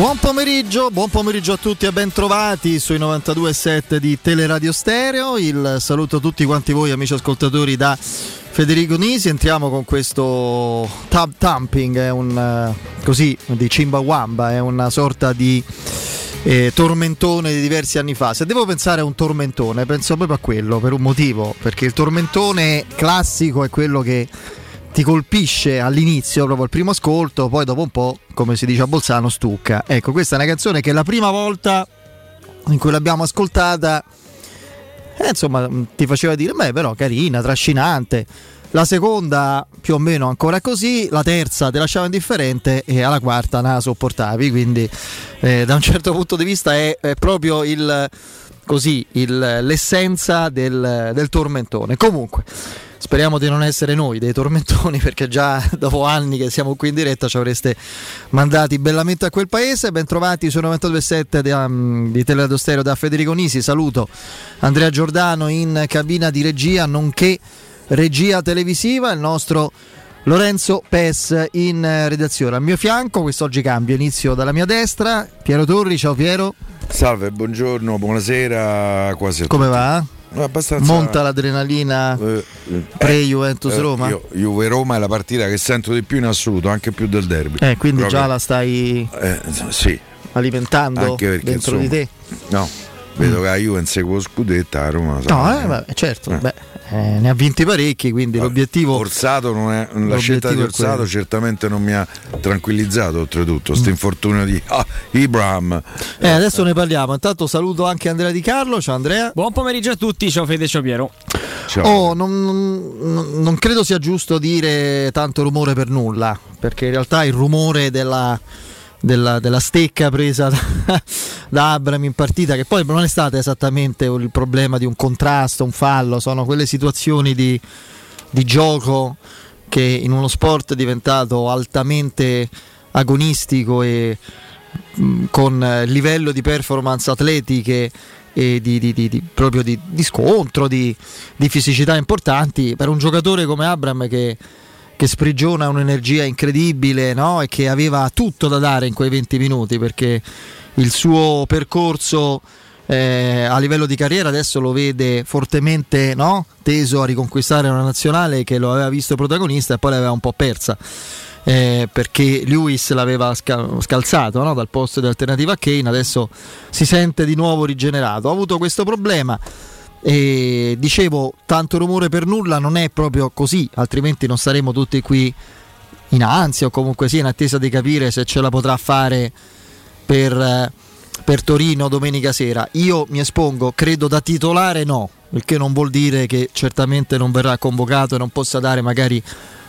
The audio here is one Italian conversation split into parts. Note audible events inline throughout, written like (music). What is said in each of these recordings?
Buon pomeriggio, buon pomeriggio a tutti e ben trovati sui 92.7 di Teleradio Stereo. Il saluto a tutti quanti voi amici ascoltatori da Federico Nisi. Entriamo con questo tab tamping, è un eh, così di Cimbawamba, è una sorta di eh, tormentone di diversi anni fa. Se devo pensare a un tormentone, penso proprio a quello per un motivo, perché il tormentone classico è quello che ti colpisce all'inizio, proprio al primo ascolto, poi dopo un po', come si dice a Bolzano, stucca. Ecco, questa è una canzone che la prima volta in cui l'abbiamo ascoltata, eh, insomma, ti faceva dire, beh, però carina, trascinante. La seconda più o meno ancora così, la terza ti lasciava indifferente e alla quarta la sopportavi, quindi eh, da un certo punto di vista è, è proprio il, così, il, l'essenza del, del tormentone. Comunque, Speriamo di non essere noi dei tormentoni (laughs) perché già dopo anni che siamo qui in diretta ci avreste mandati bellamente a quel paese. Bentrovati su 92.7 di, um, di Teleradio Stereo da Federico Nisi. Saluto Andrea Giordano in cabina di regia nonché regia televisiva, il nostro Lorenzo Pes in redazione. Al mio fianco, quest'oggi cambio, inizio dalla mia destra, Piero Torri, ciao Piero. Salve, buongiorno, buonasera quasi Come va? Abbastanza... Monta l'adrenalina eh, pre-Juventus eh, Roma? Io, Juve Roma è la partita che sento di più in assoluto, anche più del derby. Eh, quindi Proprio- già la stai Eh, sì, alimentando perché dentro insomma, di te? No, vedo che la Juve insegue lo scudetto, a Roma No, eh, vabbè, certo, Eh. beh, eh, ne ha vinti parecchi, quindi l'obiettivo... Orsato non è, la l'obiettivo scelta di Orsato quello. certamente non mi ha tranquillizzato oltretutto, sto infortunio di ah, Ibram. Eh, adesso ne parliamo. Intanto saluto anche Andrea Di Carlo. Ciao Andrea. Buon pomeriggio a tutti, ciao Fede, ciao Piero. Ciao. Oh, non, non- non credo sia giusto dire tanto rumore per nulla, perché in realtà il rumore della, della- della stecca presa da, (laughs) Abram in partita, che poi non è stato esattamente il problema di un contrasto, un fallo, sono quelle situazioni di, di gioco che in uno sport diventato altamente agonistico e mh, con livello di performance atletiche e di, di- di- proprio di, scontro, di fisicità importanti. Per un giocatore come Abram che, che sprigiona un'energia incredibile no? e che aveva tutto da dare in quei 20 minuti perché il suo percorso eh, a livello di carriera adesso lo vede fortemente no? teso a riconquistare una nazionale che lo aveva visto protagonista e poi l'aveva un po' persa eh, perché Lewis l'aveva sca- scalzato no? dal posto di alternativa a Kane, adesso si sente di nuovo rigenerato. Ha avuto questo problema e dicevo, tanto rumore per nulla non è proprio così, altrimenti non saremo tutti qui in ansia o comunque sia in attesa di capire se ce la potrà fare per, eh, per Torino domenica sera. Io mi espongo, credo da titolare no, il che non vuol dire che certamente non verrà convocato e non possa dare magari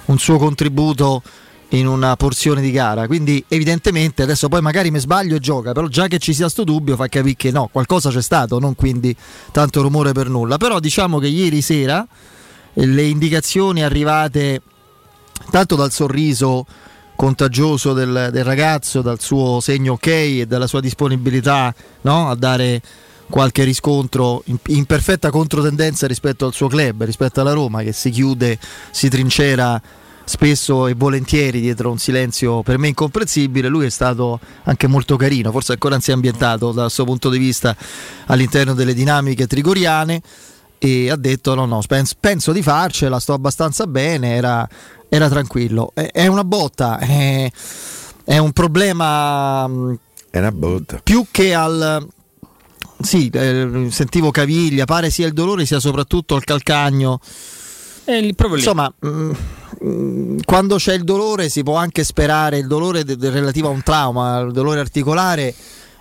un suo contributo in una porzione di gara. Quindi evidentemente adesso poi magari mi sbaglio e gioca, però già che ci sia sto dubbio fa capire che no, qualcosa c'è stato, non quindi tanto rumore per nulla. Però diciamo che ieri sera eh, le indicazioni arrivate tanto dal sorriso contagioso del, del ragazzo, dal suo segno ok e dalla sua disponibilità no, a dare qualche riscontro in, in perfetta controtendenza rispetto al suo club, rispetto alla Roma che si chiude, si trincera spesso e volentieri dietro un silenzio per me incomprensibile. Lui è stato anche molto carino, forse ancora non si è ambientato dal suo punto di vista all'interno delle dinamiche trigoriane e ha detto no no penso, penso di farcela sto abbastanza bene era, era tranquillo è, è una botta è, è un problema mh, È una botta. più che al sì eh, sentivo caviglia pare sia il dolore sia soprattutto il calcagno Lì. insomma mh, mh, quando c'è il dolore si può anche sperare il dolore de- relativo a un trauma il dolore articolare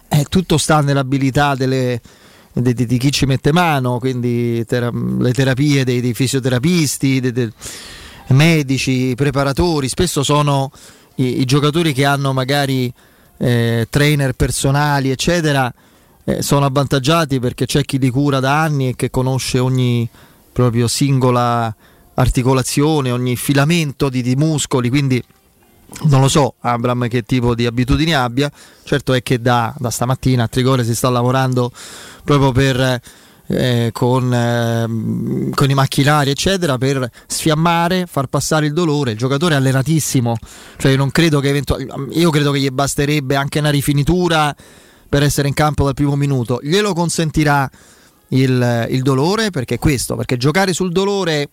eh, tutto sta nell'abilità delle, di, di- di chi ci mette mano quindi tera- le terapie dei, dei fisioterapisti dei, dei medici preparatori spesso sono i, i giocatori che hanno magari eh, trainer personali eccetera eh, sono avvantaggiati perché c'è chi li cura da anni e che conosce ogni proprio singola articolazione, ogni filamento di, di muscoli, quindi non lo so Abram che tipo di abitudini abbia, certo è che da, da stamattina a Trigore si sta lavorando proprio per eh, con, eh, con, i macchinari, eccetera, per sfiammare, far passare il dolore. Il giocatore è allenatissimo, cioè credo eventualmente. Io credo che gli basterebbe anche una rifinitura per essere in campo dal primo minuto. Glielo consentirà il, il dolore perché è questo, perché giocare sul dolore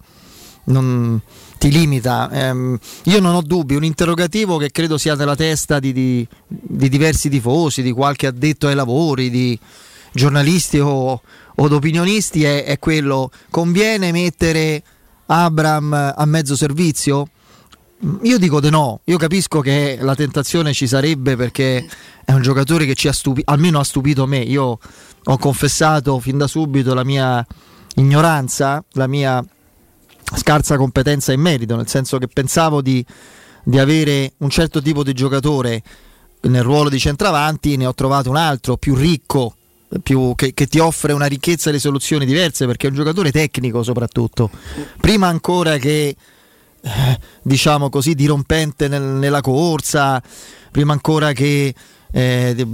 non ti limita. Ehm, io non ho dubbi, un interrogativo che credo sia nella testa di, di, di diversi tifosi, di qualche addetto ai lavori, di giornalisti o, o opinionisti è, è quello, conviene mettere Abram a mezzo servizio? Io dico di no, io capisco che la tentazione ci sarebbe perché è un giocatore che ci ha stupito, almeno ha stupito me. Io ho confessato fin da subito la mia ignoranza, la mia scarsa competenza in merito, nel senso che pensavo di, di avere un certo tipo di giocatore nel ruolo di centravanti, ne ho trovato un altro più ricco, più, che, che, ti offre una ricchezza di soluzioni diverse perché è un giocatore tecnico soprattutto. Prima ancora che eh, diciamo così dirompente nel, nella corsa, prima ancora che eh,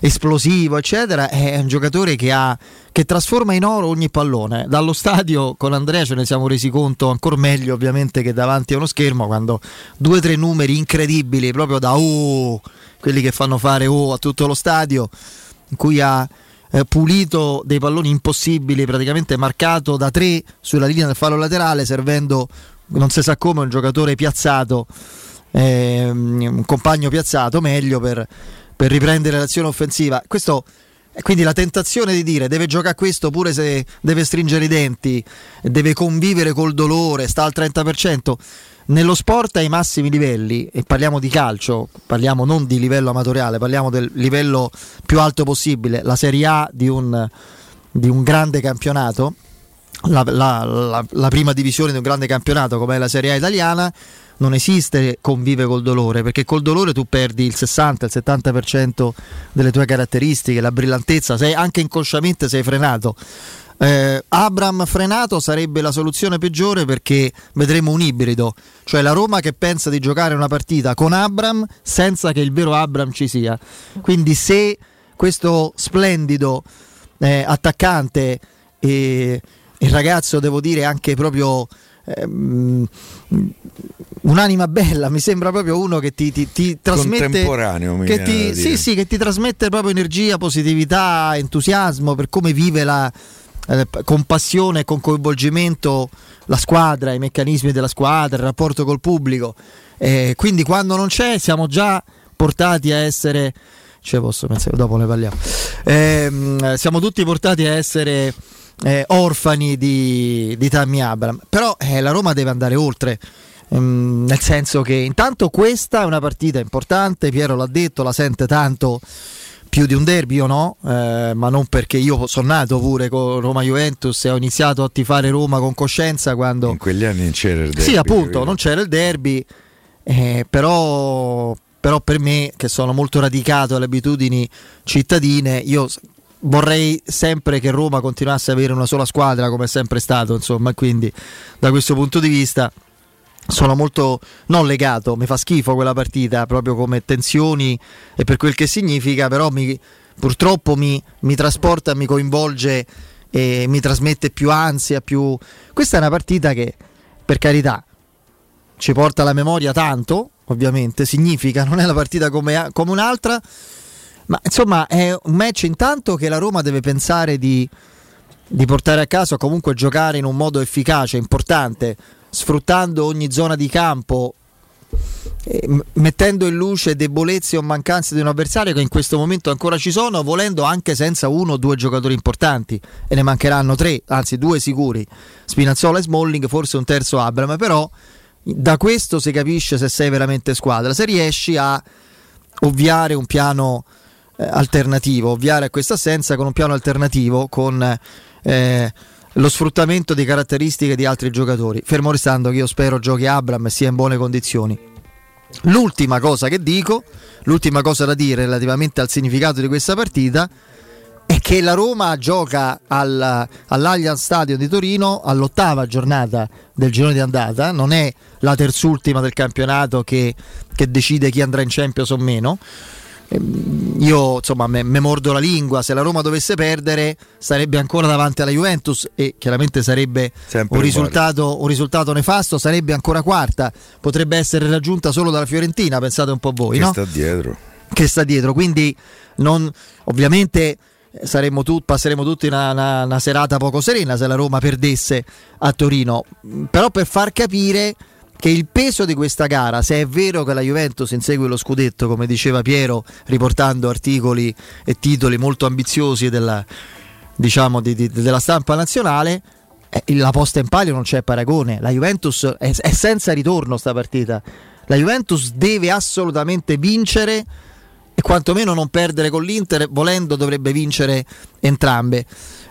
esplosivo, eccetera, è un giocatore che, ha, che trasforma in oro ogni pallone. Dallo stadio con Andrea ce ne siamo resi conto ancora meglio, ovviamente, che davanti a uno schermo, quando due o tre numeri incredibili, proprio da oh, quelli che fanno fare oh a tutto lo stadio, in cui ha eh, pulito dei palloni impossibili, praticamente marcato da tre sulla linea del fallo laterale, servendo non si sa come un giocatore piazzato, eh, un compagno piazzato meglio per, per riprendere l'azione offensiva. Questo quindi la tentazione di dire deve giocare questo pure se deve stringere i denti, deve convivere col dolore, sta al 30%. Nello sport ai massimi livelli, e parliamo di calcio, parliamo non di livello amatoriale, parliamo del livello più alto possibile, la Serie A di un, di un grande campionato, la, la, la, la, prima divisione di un grande campionato come è la Serie A italiana, non esiste convive col dolore, perché col dolore tu perdi il 60, il 70% delle tue caratteristiche, la brillantezza, sei, anche inconsciamente sei frenato eh, Abram frenato sarebbe la soluzione peggiore perché vedremo un ibrido, cioè la Roma che pensa di giocare una partita con Abram senza che il vero Abram ci sia. Quindi se questo splendido eh, attaccante e il ragazzo devo dire anche proprio ehm, un'anima bella, mi sembra proprio uno che ti, ti, ti trasmette contemporaneo, che ti, sì, sì, che ti trasmette proprio energia, positività, entusiasmo per come vive la, eh, con passione e con coinvolgimento la squadra, i meccanismi della squadra, il rapporto col pubblico. Eh, quindi quando non c'è siamo già portati a essere... Ce posso pensare, dopo ne parliamo. Eh, siamo tutti portati a essere eh, orfani di, di Tammy Abram. Però eh, la Roma deve andare oltre. Um, nel senso che intanto questa è una partita importante, Piero l'ha detto, la sente tanto più di un derby o no, eh, ma non perché io sono nato pure con Roma Juventus e ho iniziato a tifare Roma con coscienza quando... In quegli anni non c'era il derby. Sì, appunto, non c'era il derby, eh, però, però per me, che sono molto radicato alle abitudini cittadine, io vorrei sempre che Roma continuasse ad avere una sola squadra come è sempre stato, insomma, quindi da questo punto di vista sono molto non legato, mi fa schifo quella partita proprio come tensioni e per quel che significa, però mi, purtroppo mi, mi trasporta, mi coinvolge e mi trasmette più ansia, più... Questa è una partita che, per carità, ci porta alla memoria tanto, ovviamente, significa, non è una partita come, come un'altra, ma insomma è un match intanto che la Roma deve pensare di, di portare a casa o comunque giocare in un modo efficace, importante sfruttando ogni zona di campo, eh, mettendo in luce debolezze o mancanze di un avversario che in questo momento ancora ci sono, volendo anche senza uno o due giocatori importanti. E ne mancheranno tre, anzi due sicuri, Spinazzola e Smalling, forse un terzo Abram, però da questo si capisce se sei veramente squadra, se riesci a ovviare un piano eh, alternativo, ovviare a questa assenza con un piano alternativo, con... Eh, lo sfruttamento di caratteristiche di altri giocatori. Fermo restando che io spero giochi Abram e sia in buone condizioni. L'ultima cosa che dico, l'ultima cosa da dire relativamente al significato di questa partita è che la Roma gioca al, all'Allianz Stadium di Torino all'ottava giornata del girone di andata, non è la terzultima del campionato che, che decide chi andrà in Champions o meno io insomma me, me, mordo la lingua, se la Roma dovesse perdere sarebbe ancora davanti alla Juventus e chiaramente sarebbe un risultato, un risultato, nefasto, sarebbe ancora quarta, potrebbe essere raggiunta solo dalla Fiorentina, pensate un po' voi. Che no? sta dietro. Che sta dietro, quindi non, ovviamente tu, passeremo tutti una, una, una serata poco serena se la Roma perdesse a Torino, però per far capire che il peso di questa gara, se è vero che la Juventus insegue lo scudetto, come diceva Piero, riportando articoli e titoli molto ambiziosi della, diciamo, di, di, della stampa nazionale, eh, la posta in palio non c'è paragone. La Juventus è, è senza ritorno sta partita. La Juventus deve assolutamente vincere e quantomeno non perdere con l'Inter, volendo dovrebbe vincere entrambe,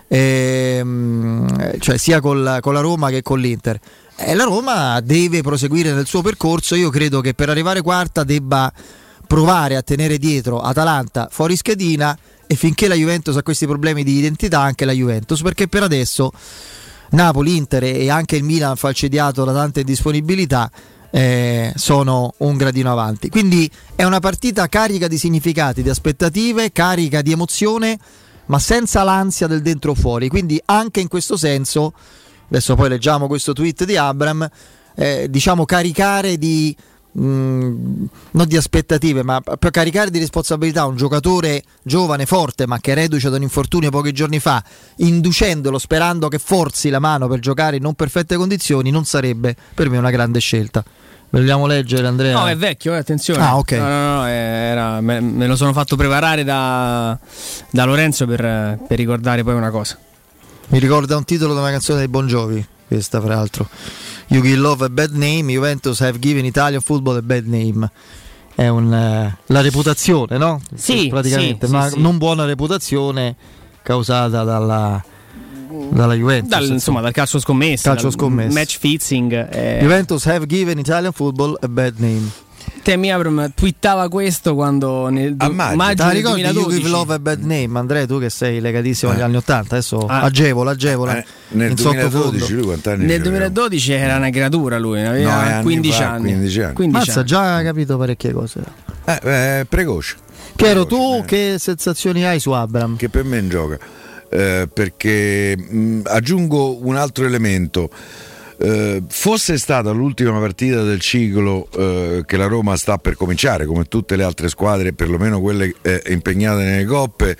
ehm, cioè sia col, con la Roma che con l'Inter. E la Roma deve proseguire nel suo percorso. Io credo che per arrivare quarta debba provare a tenere dietro Atalanta fuori schedina e finché la Juventus ha questi problemi di identità anche la Juventus perché per adesso Napoli, Inter e anche il Milan falcidiato da tante disponibilità eh, sono un gradino avanti quindi è una partita carica di significati, di aspettative, carica di emozione ma senza l'ansia del dentro fuori quindi anche in questo senso adesso poi leggiamo questo tweet di Abram, eh, diciamo caricare di... Mm, non di aspettative, ma per caricare di responsabilità un giocatore giovane, forte, ma che reduce da un infortunio pochi giorni fa, inducendolo sperando che forzi la mano per giocare in non perfette condizioni, non sarebbe per me una grande scelta. Vogliamo leggere Andrea? No, è vecchio, eh, attenzione. Ah, ok. No, no, no, era, me, me, lo sono fatto preparare da, da Lorenzo per, per ricordare poi una cosa. Mi ricorda un titolo di una canzone dei Bon Jovi, questa fra l'altro. You give love a bad name, Juventus have given Italian football a bad name. È un, uh, la reputazione, no? Sì, praticamente, sì, ma sì, non buona reputazione causata dalla, dalla Juventus. Dal, insomma, dal calcio scommesso, calcio scommesso. match fixing. Eh. Juventus have given Italian football a bad name. Temi Abram twittava questo quando nel a maggio, maggio del 2012 You give love a bad name Andrea tu che sei legatissimo agli eh. anni 80 adesso ah. agevola agevola eh, nel 2012 lui quanti anni nel 2012 era una creatura lui aveva no, 15, anni, 15 anni 15 Mazza anni. già capito parecchie cose eh, eh, precoce Piero tu eh. che sensazioni hai su Abram? che per me gioca eh, perché mh, aggiungo un altro elemento eh, fosse stata l'ultima partita del ciclo eh, che la Roma sta per cominciare, come tutte le altre squadre, perlomeno quelle eh, impegnate nelle coppe,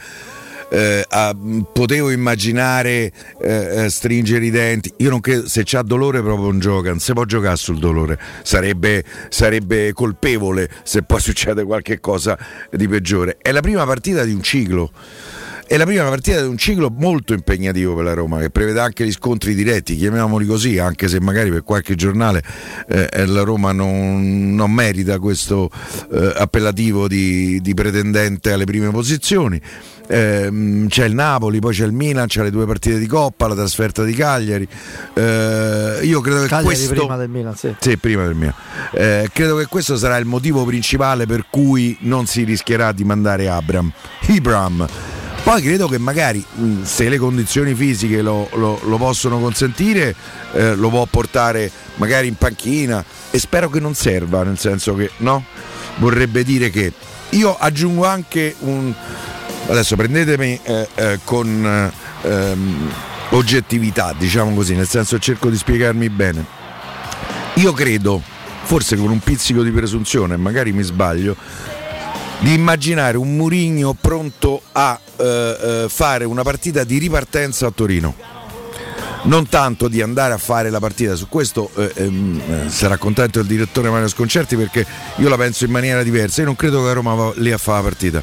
eh, a, potevo immaginare eh, stringere i denti. Io non credo, se c'ha dolore proprio non gioca, si può giocare sul dolore, sarebbe, sarebbe colpevole se poi (laughs) succede qualche cosa di peggiore. È la prima partita di un ciclo è la prima partita di un ciclo molto impegnativo per la Roma che prevede anche gli scontri diretti, chiamiamoli così, anche se magari per qualche giornale eh, eh la Roma non, non merita questo eh, appellativo di, di pretendente alle prime posizioni. Eh, c'è il Napoli, poi c'è il Milan, c'è le due partite di Coppa, la trasferta di Cagliari. Eh, io credo che Cagliari questo prima del Milan, sì. sì prima del Milan. Eh, credo che questo sarà il motivo principale per cui non si rischierà di mandare Abram. Ibram poi credo che magari se le condizioni fisiche lo, lo, lo possono consentire, eh, lo può portare magari in panchina e spero che non serva, nel senso che no, vorrebbe dire che io aggiungo anche un... Adesso prendetemi eh, eh, con ehm, oggettività, diciamo così, nel senso cerco di spiegarmi bene. Io credo, forse con un pizzico di presunzione, magari mi sbaglio, di immaginare un Murigno pronto a eh, eh, fare una partita di ripartenza a Torino. Non tanto di andare a fare la partita, su questo eh, ehm, eh, sarà contento il direttore Mario Sconcerti perché io la penso in maniera diversa. Io non credo che Roma va lì a fare la partita.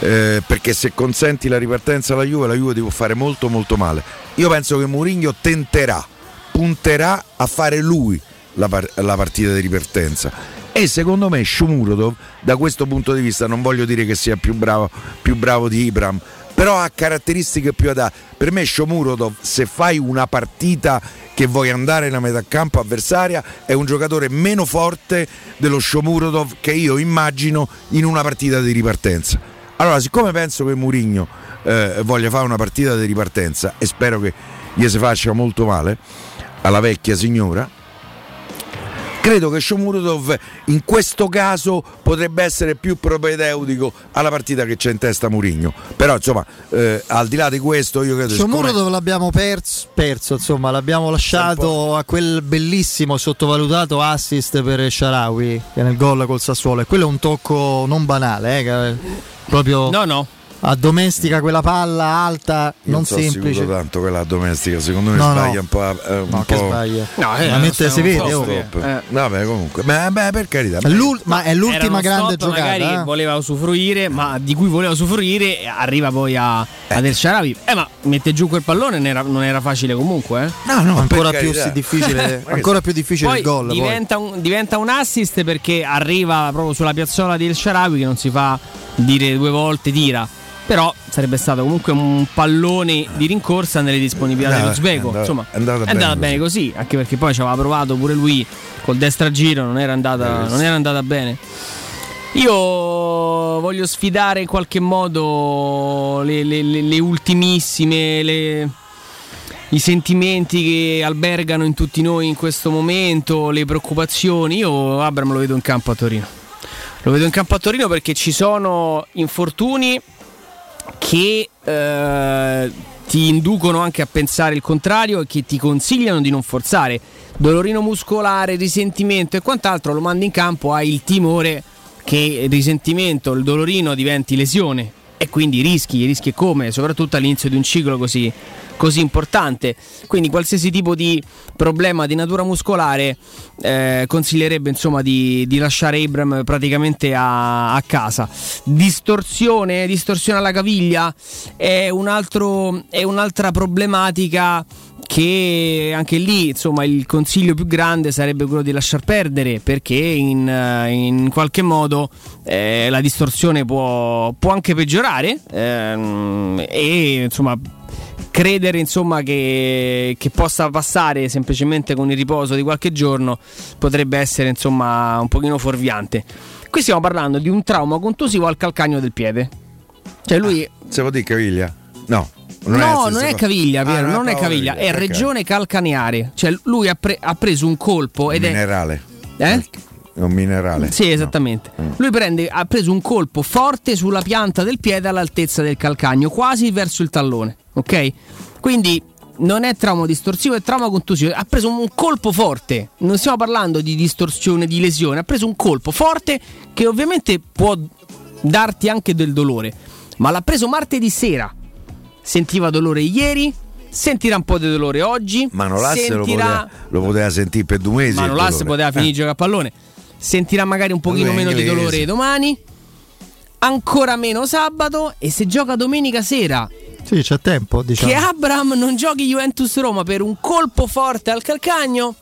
Eh, perché se consenti la ripartenza alla Juve, la Juve ti può fare molto molto male. Io penso che Mourinho tenterà, punterà a fare lui la, par- la partita di ripartenza e secondo me Shumurodov da questo punto di vista non voglio dire che sia più bravo, più bravo di Ibram però ha caratteristiche più adatte. Per me Shomurodov se fai una partita che vuoi andare nella metà campo avversaria è un giocatore meno forte dello Shomurodov che io immagino in una partita di ripartenza. Allora siccome penso che Murigno eh, voglia fare una partita di ripartenza e spero che gli si faccia molto male alla vecchia signora credo che Shomurodov in questo caso potrebbe essere più propedeutico alla partita che c'è in testa Murigno. Però insomma, eh, al di là di questo, io credo che Shomurodov l'abbiamo perso, perso, insomma, l'abbiamo lasciato a quel bellissimo sottovalutato assist per Sharawi che nel gol col Sassuolo e quello è un tocco non banale, eh, proprio No, no. Addomestica quella palla alta, Io non so semplice. tanto quella domestica, secondo me No, no. sbaglia un po'. eh, un No, che po'. sbaglia. No, eh, La mette, si vede. oh. Eh. Vabbè, comunque, beh, beh, per carità. L'ul- ma è l'ultima grande stop giocata. magari eh? voleva usufruire, ma di cui voleva usufruire arriva poi a, ad El Sharawi. Eh, ma mette giù quel pallone non era, non era facile comunque, eh. No, no, ancora più difficile, (laughs) ancora più difficile Poi il gol. poi. diventa, Un, diventa un assist perché arriva proprio sulla piazzola di El Sharawi che non si fa dire due volte tira. Però sarebbe stato comunque un pallone di rincorsa nelle disponibilità No, dell'Uzbeko. è andata- Insomma, è andata bene andata bene così, anche perché poi ci aveva provato pure lui col destra giro, non era andata, Eh, non era andata bene. Io voglio sfidare in qualche modo le, le- le- le ultimissime, i sentimenti che albergano in tutti noi in questo momento, le preoccupazioni. Io Abram lo vedo in campo a Torino. Lo vedo in campo a Torino perché ci sono infortuni che eh, ti inducono anche a pensare il contrario e che ti consigliano di non forzare. Dolorino muscolare, risentimento e quant'altro lo mandi in campo, hai il timore che il risentimento, il dolorino diventi lesione e quindi rischi, rischi e come, soprattutto all'inizio di un ciclo così, così importante. Quindi qualsiasi tipo di problema di natura muscolare eh, consiglierebbe insomma di, di lasciare Abram praticamente a, a casa. Distorsione, distorsione alla caviglia è, un altro, è un'altra problematica che anche lì insomma il consiglio più grande sarebbe quello di lasciar perdere perché in, eh, in qualche modo eh, la distorsione può, può anche peggiorare ehm, e insomma credere insomma che, che possa passare semplicemente con il riposo di qualche giorno potrebbe essere insomma un pochino fuorviante qui stiamo parlando di un trauma contusivo al calcagno del piede cioè lui Se vuol dire caviglia? No. No, è non è caviglia, Ah, Piero, non è proprio caviglia, è regione calcaneare. Cioè, lui ha, pre- ha preso un colpo ed è. minerale. Eh? È un minerale. Sì, esattamente. Lui prende, ha preso un colpo forte sulla pianta del piede all'altezza del calcagno, quasi verso il tallone. Ok? Quindi non è trauma distorsivo, è trauma contusivo. Ha preso un colpo forte. Non stiamo parlando di distorsione, di lesione. Ha preso un colpo forte che ovviamente può darti anche del dolore. Ma l'ha preso martedì sera. Sentiva dolore ieri. Sentirà un po' di dolore oggi. Manolas lo sentirà... poteva, lo poteva sentire per due mesi. Manolas poteva finire Eh. giocare a pallone. Sentirà magari un pochino meno di dolore domani. Ancora meno sabato. E se gioca domenica sera, Sì, c'è tempo, diciamo. che Abram non giochi Juventus Roma per un colpo forte al calcagno.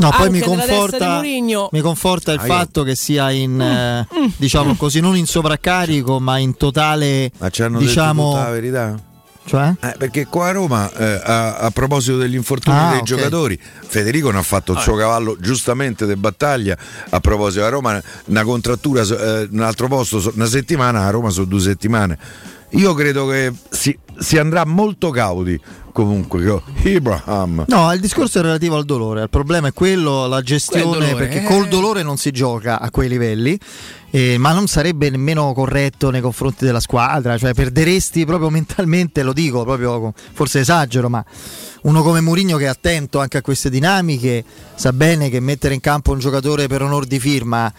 No, poi mi conforta, mi conforta il Ah, fatto che sia in, eh, Mm. diciamo così, non in sovraccarico, ma in totale, Ma ci hanno detto diciamo, tutta la verità? cioè? Eh, perché qua a Roma, eh, a, a proposito degli infortuni Ah, dei ok. giocatori, Federico ne ha fatto il suo cavallo giustamente di battaglia. A proposito, a Roma una contrattura, eh, un altro posto, una settimana, a Roma sono due settimane. Io credo che si, si andrà molto cauti comunque con Ibrahim. No, il discorso è relativo al dolore. Il problema è quello, la gestione, Quel dolore, perché eh. col dolore non si gioca a quei livelli. eh, ma non sarebbe nemmeno corretto nei confronti della squadra, cioè perderesti proprio mentalmente, lo dico proprio, forse esagero, ma uno come Mourinho che è attento anche a queste dinamiche, sa bene che mettere in campo un giocatore per onor di firma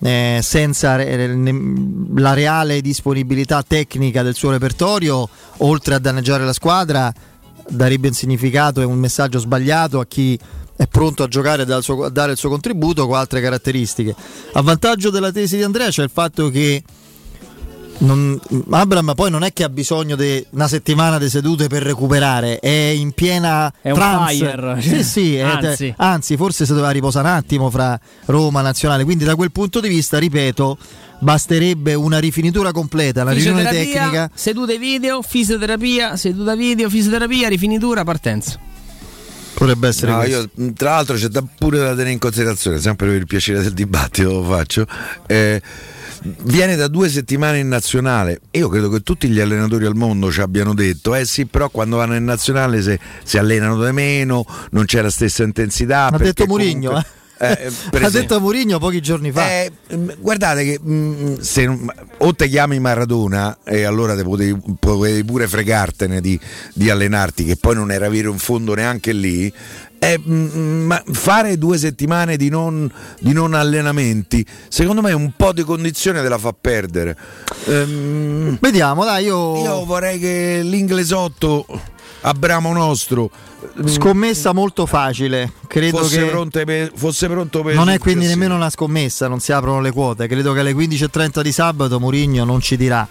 eh, senza re- ne- la reale disponibilità tecnica del suo repertorio, oltre a danneggiare la squadra, darebbe un significato e un messaggio sbagliato a chi è pronto a giocare e suo- a dare il suo contributo con altre caratteristiche. A vantaggio della tesi di Andrea c'è il fatto che non, Abram poi non è che ha bisogno di una settimana di sedute per recuperare, è in piena È un trance. fire. Sì, sì, è- Anzi. anzi, forse si doveva riposare un attimo fra Roma Nazionale. Quindi, da quel punto di vista, ripeto, basterebbe una rifinitura completa, una riunione Fisioterapia, tecnica. sedute video, fisioterapia, seduta video, fisioterapia, rifinitura, partenza. Potrebbe essere No, questo. io, tra l'altro c'è da- pure da tenere in considerazione, sempre per il piacere del dibattito lo faccio. eh, viene da due settimane in nazionale. Io credo che tutti gli allenatori al mondo ci abbiano detto: eh sì, però quando vanno in nazionale se- si allenano di meno, non c'è la stessa intensità. Ha detto Mourinho, comunque- Eh, (laughs) per ha esempio. detto Mourinho pochi giorni fa. Eh, mm, guardate che mm, se non- o te chiami Maradona e allora te potevi, potevi pure fregartene di, di allenarti, che poi non era vero in fondo neanche lì. eh, mm, ma fare due settimane di non, di non allenamenti, secondo me un po' di condizione te la fa perdere. Ehm, Vediamo, dai, io, io vorrei che l'inglesotto Abramo nostro mm, scommessa molto facile. Credo fosse, che pronto per, fosse pronto per non è quindi nemmeno una scommessa, non si aprono le quote. Credo che alle 15.30 di sabato Mourinho non ci dirà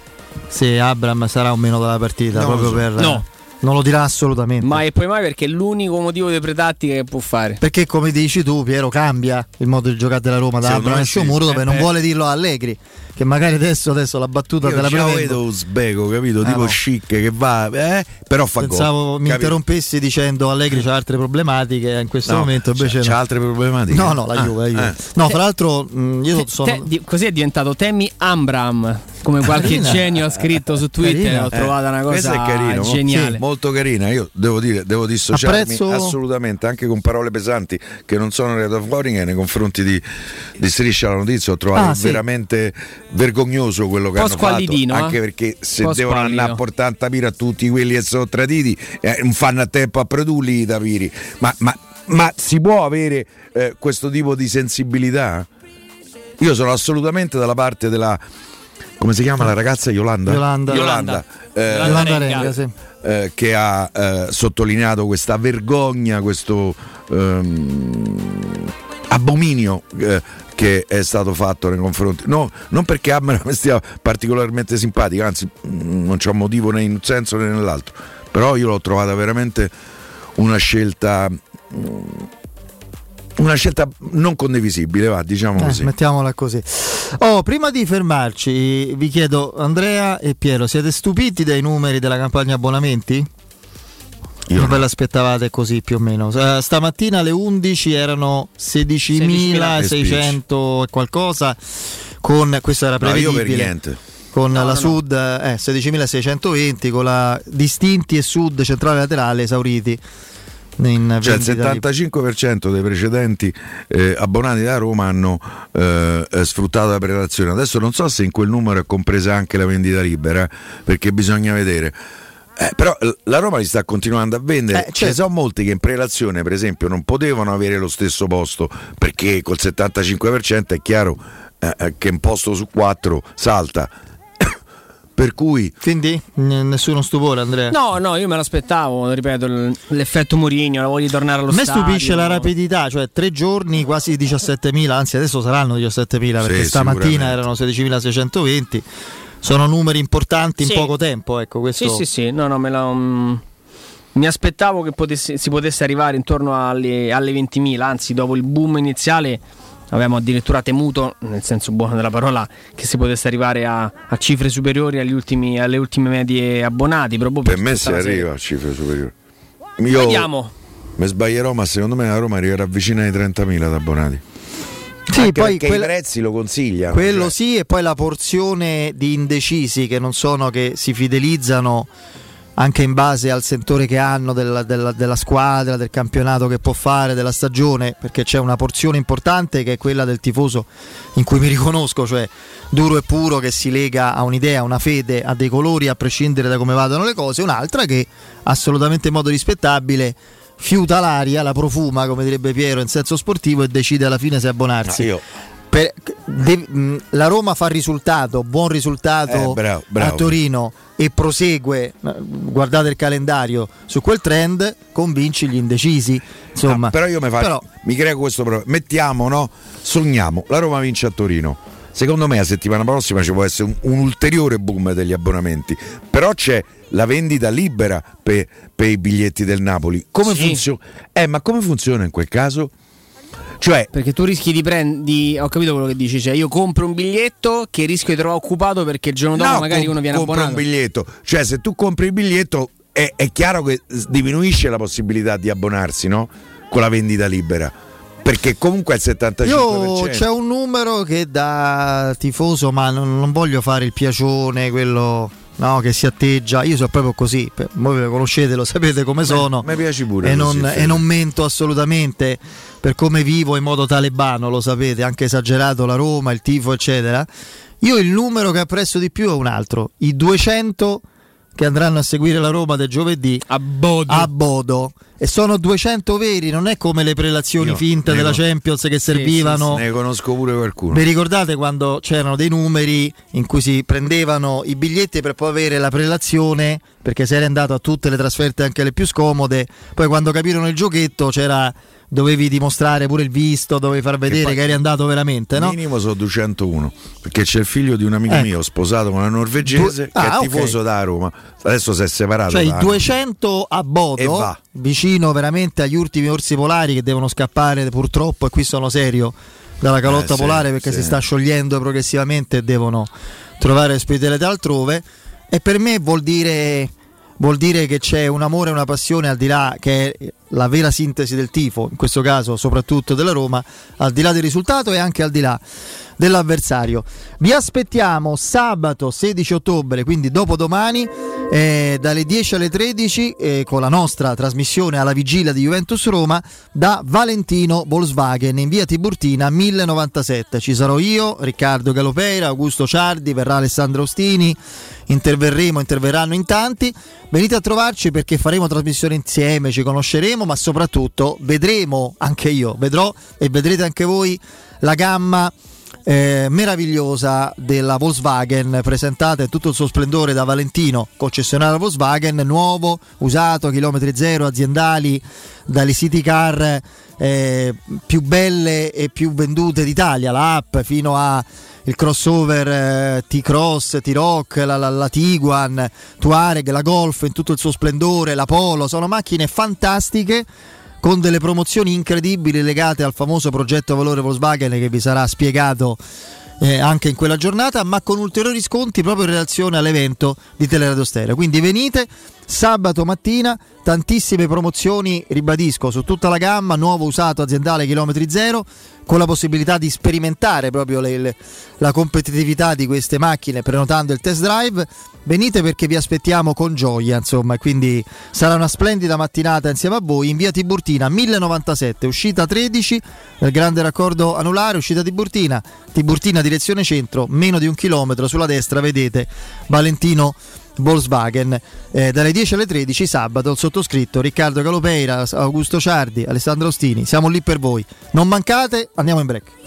se Abram sarà o meno dalla partita. No, proprio per, no. Non lo dirà assolutamente. Ma e poi mai perché è l'unico motivo di pretattica che può fare. Perché come dici tu, Piero, cambia il modo di giocare della Roma da e sì. Sciomuro dove Eh, non eh. vuole dirlo a Allegri. Che magari adesso, adesso la battuta Io te la già prevendo. vedo Uzbeko, capito? Ah, tipo no. chic che va, eh, però fa gol. Pensavo mi capito? interrompessi dicendo Allegri c'ha altre problematiche in questo No, momento invece c'ha, no. c'ha altre problematiche. No, no, la Ah, Juve, la Juve. eh. No, fra l'altro mh, io Te- sono te- di- così è diventato Temi Ambram, come qualche Carina. genio ha scritto su Twitter. Carina. Ho trovata una cosa è carino, geniale. sì, molto carina. Io devo dire, devo dissociarmi Apprezzo- assolutamente anche con parole pesanti che non sono arrivate fuori che nei confronti di, di Striscia la notizia. Ho trovato Ah, sì. veramente vergognoso quello che hanno fatto. eh? Anche perché se devono andare a portare a tapire a tutti quelli che sono traditi, eh, non fanno a tempo a produrli i tapiri. Ma, ma- ma si può avere eh, questo tipo di sensibilità? Io sono assolutamente dalla parte della. Come si chiama la ragazza Yolanda? Yolanda. Yolanda. Eh, Yolanda Yolanda Renga. Renga, sì. Eh, che ha eh, sottolineato questa vergogna, questo ehm, abominio eh, che è stato fatto nei confronti. No, non perché Abram (laughs) stia particolarmente simpatico, anzi mm, non c'è motivo né in un senso né nell'altro, però io l'ho trovata veramente una scelta... Una scelta non condivisibile, va, diciamo Eh, così. mettiamola così. Oh, prima di fermarci, vi chiedo, Andrea e Piero, siete stupiti dai numeri della campagna abbonamenti? Io Non ve no. l'aspettavate così più o meno? Eh, stamattina alle 11 erano 16.600 e qualcosa, con, questo era No, io per prevedibile, niente. con No, la no, no. Sud eh, 16.620, con la distinti e Sud centrale laterale esauriti. Cioè il vendita libera. 75% dei precedenti eh, abbonati da Roma hanno eh, eh, sfruttato la prelazione. Adesso non so se in quel numero è compresa anche la vendita libera, eh, perché bisogna vedere. Eh, però la Roma li sta continuando a vendere. Eh, Ce ne certo. sono molti che in prelazione, per esempio, non potevano avere lo stesso posto perché col 75% è chiaro eh, eh, che un posto su quattro salta. Per cui Quindi n- nessuno stupore Andrea? No, no, io me l'aspettavo, ripeto, l- l'effetto Mourinho, la voglio tornare allo A me stadio. stupisce la rapidità, cioè tre giorni quasi 17.000, anzi adesso saranno 17.000 perché Sì, stamattina erano 16.620. Sono numeri importanti in Sì. poco tempo, ecco questo. Sì, sì, sì, no, no, me la... mm, mi aspettavo che potesse- si potesse arrivare intorno alle, alle 20.000, anzi dopo il boom iniziale avevamo addirittura temuto, nel senso buono della parola, che si potesse arrivare a, a cifre superiori agli ultimi- alle ultime medie abbonati. Proprio per me tutta si arriva a cifre superiori. Io Vediamo. mi sbaglierò, ma secondo me la Roma arriverà vicina ai 30.000 ad abbonati. Sì, Anche poi perché quella- i prezzi lo consigliano. quello cioè. sì e poi la porzione di indecisi che non sono che si fidelizzano anche in base al sentore che hanno della, della- della squadra, del campionato che può fare, della stagione, perché c'è una porzione importante che è quella del tifoso in cui mi riconosco, cioè duro e puro che si lega a un'idea, a una fede, a dei colori a prescindere da come vadano le cose, un'altra che assolutamente in modo rispettabile fiuta l'aria, la profuma, come direbbe Piero in senso sportivo e decide alla fine se abbonarsi. Ah, io- Per- de- mh, la Roma fa risultato, buon risultato Eh, bravo, bravo. a Torino e prosegue, guardate il calendario, su quel trend, convinci gli indecisi. Insomma, Ah, però io mi, faccio- però- mi creo questo problema. Mettiamo, no? Sogniamo, la Roma vince a Torino. Secondo me la settimana prossima ci può essere un, un ulteriore boom degli abbonamenti. Però c'è la vendita libera per, per i biglietti del Napoli. Come Sì. funziona? Eh, ma come funziona in quel caso? Cioè, Perché tu rischi di prendere. Ho capito quello che dici. Cioè, io compro un biglietto che rischio di trovare occupato perché il giorno dopo no, magari com- uno viene abbonato. un biglietto. Cioè, se tu compri il biglietto è, è chiaro che diminuisce la possibilità di abbonarsi, no? Con la vendita libera. Perché comunque è il 75%. io c'è un numero che da tifoso, ma non, non voglio fare il piacione, quello no? che si atteggia. Io sono proprio così, voi lo conoscete, lo sapete come sono. Mi piace pure. E così, non, e non mento assolutamente per come vivo in modo talebano, lo sapete, anche esagerato la Roma, il tifo, eccetera. Io il numero che apprezzo di più è un altro, i 200 che andranno a seguire la Roma del giovedì a Bodo. A Bodo. E sono 200 veri, non è come le prelazioni Io finte della con... Champions che servivano. Sì, sì, ne conosco pure qualcuno. Vi ricordate quando c'erano dei numeri in cui si prendevano i biglietti per poi avere la prelazione? Perché se eri andato a tutte le trasferte, anche le più scomode, poi quando capirono il giochetto c'era dovevi dimostrare pure il visto, dovevi far vedere che, che eri andato veramente, no? Minimo sono 201, perché c'è il figlio di un amico ecco. mio sposato con una norvegese ah, che è tifoso okay. da Roma. Adesso si è separato. Cioè i 200 a Bodo, vicino veramente agli ultimi orsi polari che devono scappare purtroppo e qui sono serio dalla calotta eh, polare sì, perché sì. si sta sciogliendo progressivamente e devono trovare ospitalità altrove e per me vuol dire vuol dire che c'è un amore e una passione al di là che è la vera sintesi del tifo, in questo caso soprattutto della Roma, al di là del risultato e anche al di là dell'avversario. Vi aspettiamo sabato 16 ottobre, quindi dopodomani, eh, dalle 10 alle 13 eh, con la nostra trasmissione alla vigilia di Juventus Roma da Valentino Volkswagen in via Tiburtina 1097. Ci sarò io, Riccardo Galopeira, Augusto Ciardi, verrà Alessandro Ostini, interverremo, interverranno in tanti. Venite a trovarci perché faremo trasmissione insieme, ci conosceremo, ma soprattutto vedremo, anche io vedrò e vedrete anche voi la gamma eh, meravigliosa della Volkswagen. Presentata in tutto il suo splendore da Valentino, concessionario Volkswagen, nuovo, usato, chilometri zero, aziendali, dalle city car eh, più belle e più vendute d'Italia, la app fino a il crossover eh, T-Cross, T-Rock, la, la, la Tiguan, Tuareg, la Golf in tutto il suo splendore, la Polo, sono macchine fantastiche con delle promozioni incredibili legate al famoso progetto valore Volkswagen che vi sarà spiegato eh, anche in quella giornata, ma con ulteriori sconti proprio in relazione all'evento di Teleradio Stereo. Quindi venite sabato mattina, tantissime promozioni, ribadisco, su tutta la gamma, nuovo usato aziendale chilometri zero con la possibilità di sperimentare proprio le, le, la competitività di queste macchine prenotando il test drive. Venite perché vi aspettiamo con gioia, insomma, quindi sarà una splendida mattinata insieme a voi in via Tiburtina 1097, uscita 13 del grande raccordo anulare, uscita Tiburtina, Tiburtina direzione centro, meno di un chilometro sulla destra, vedete Valentino Volkswagen. Eh, dalle 10 alle 13 sabato il sottoscritto Riccardo Calopeira, Augusto Ciardi, Alessandro Ostini. Siamo lì per voi. Non mancate andiamo in break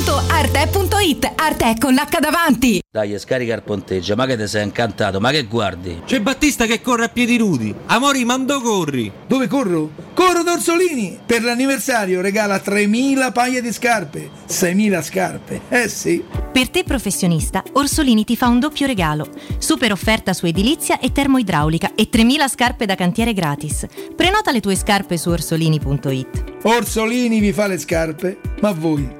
www.arte.it Arte con l'H davanti Dai, scarica il ponteggio, ma che ti sei incantato, ma che guardi? C'è Battista che corre a piedi nudi. Amori, mando corri. Dove corro? Corro da Orsolini! Per l'anniversario regala 3.000 paia di scarpe. 6.000 scarpe. Eh sì. Per te professionista, Orsolini ti fa un doppio regalo. Super offerta su edilizia e termoidraulica e 3.000 scarpe da cantiere gratis. Prenota le tue scarpe su orsolini.it. Orsolini vi fa le scarpe, ma voi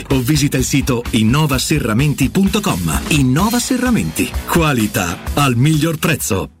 o visita il sito innovaserramenti.com. Innova Serramenti. Qualità al miglior prezzo.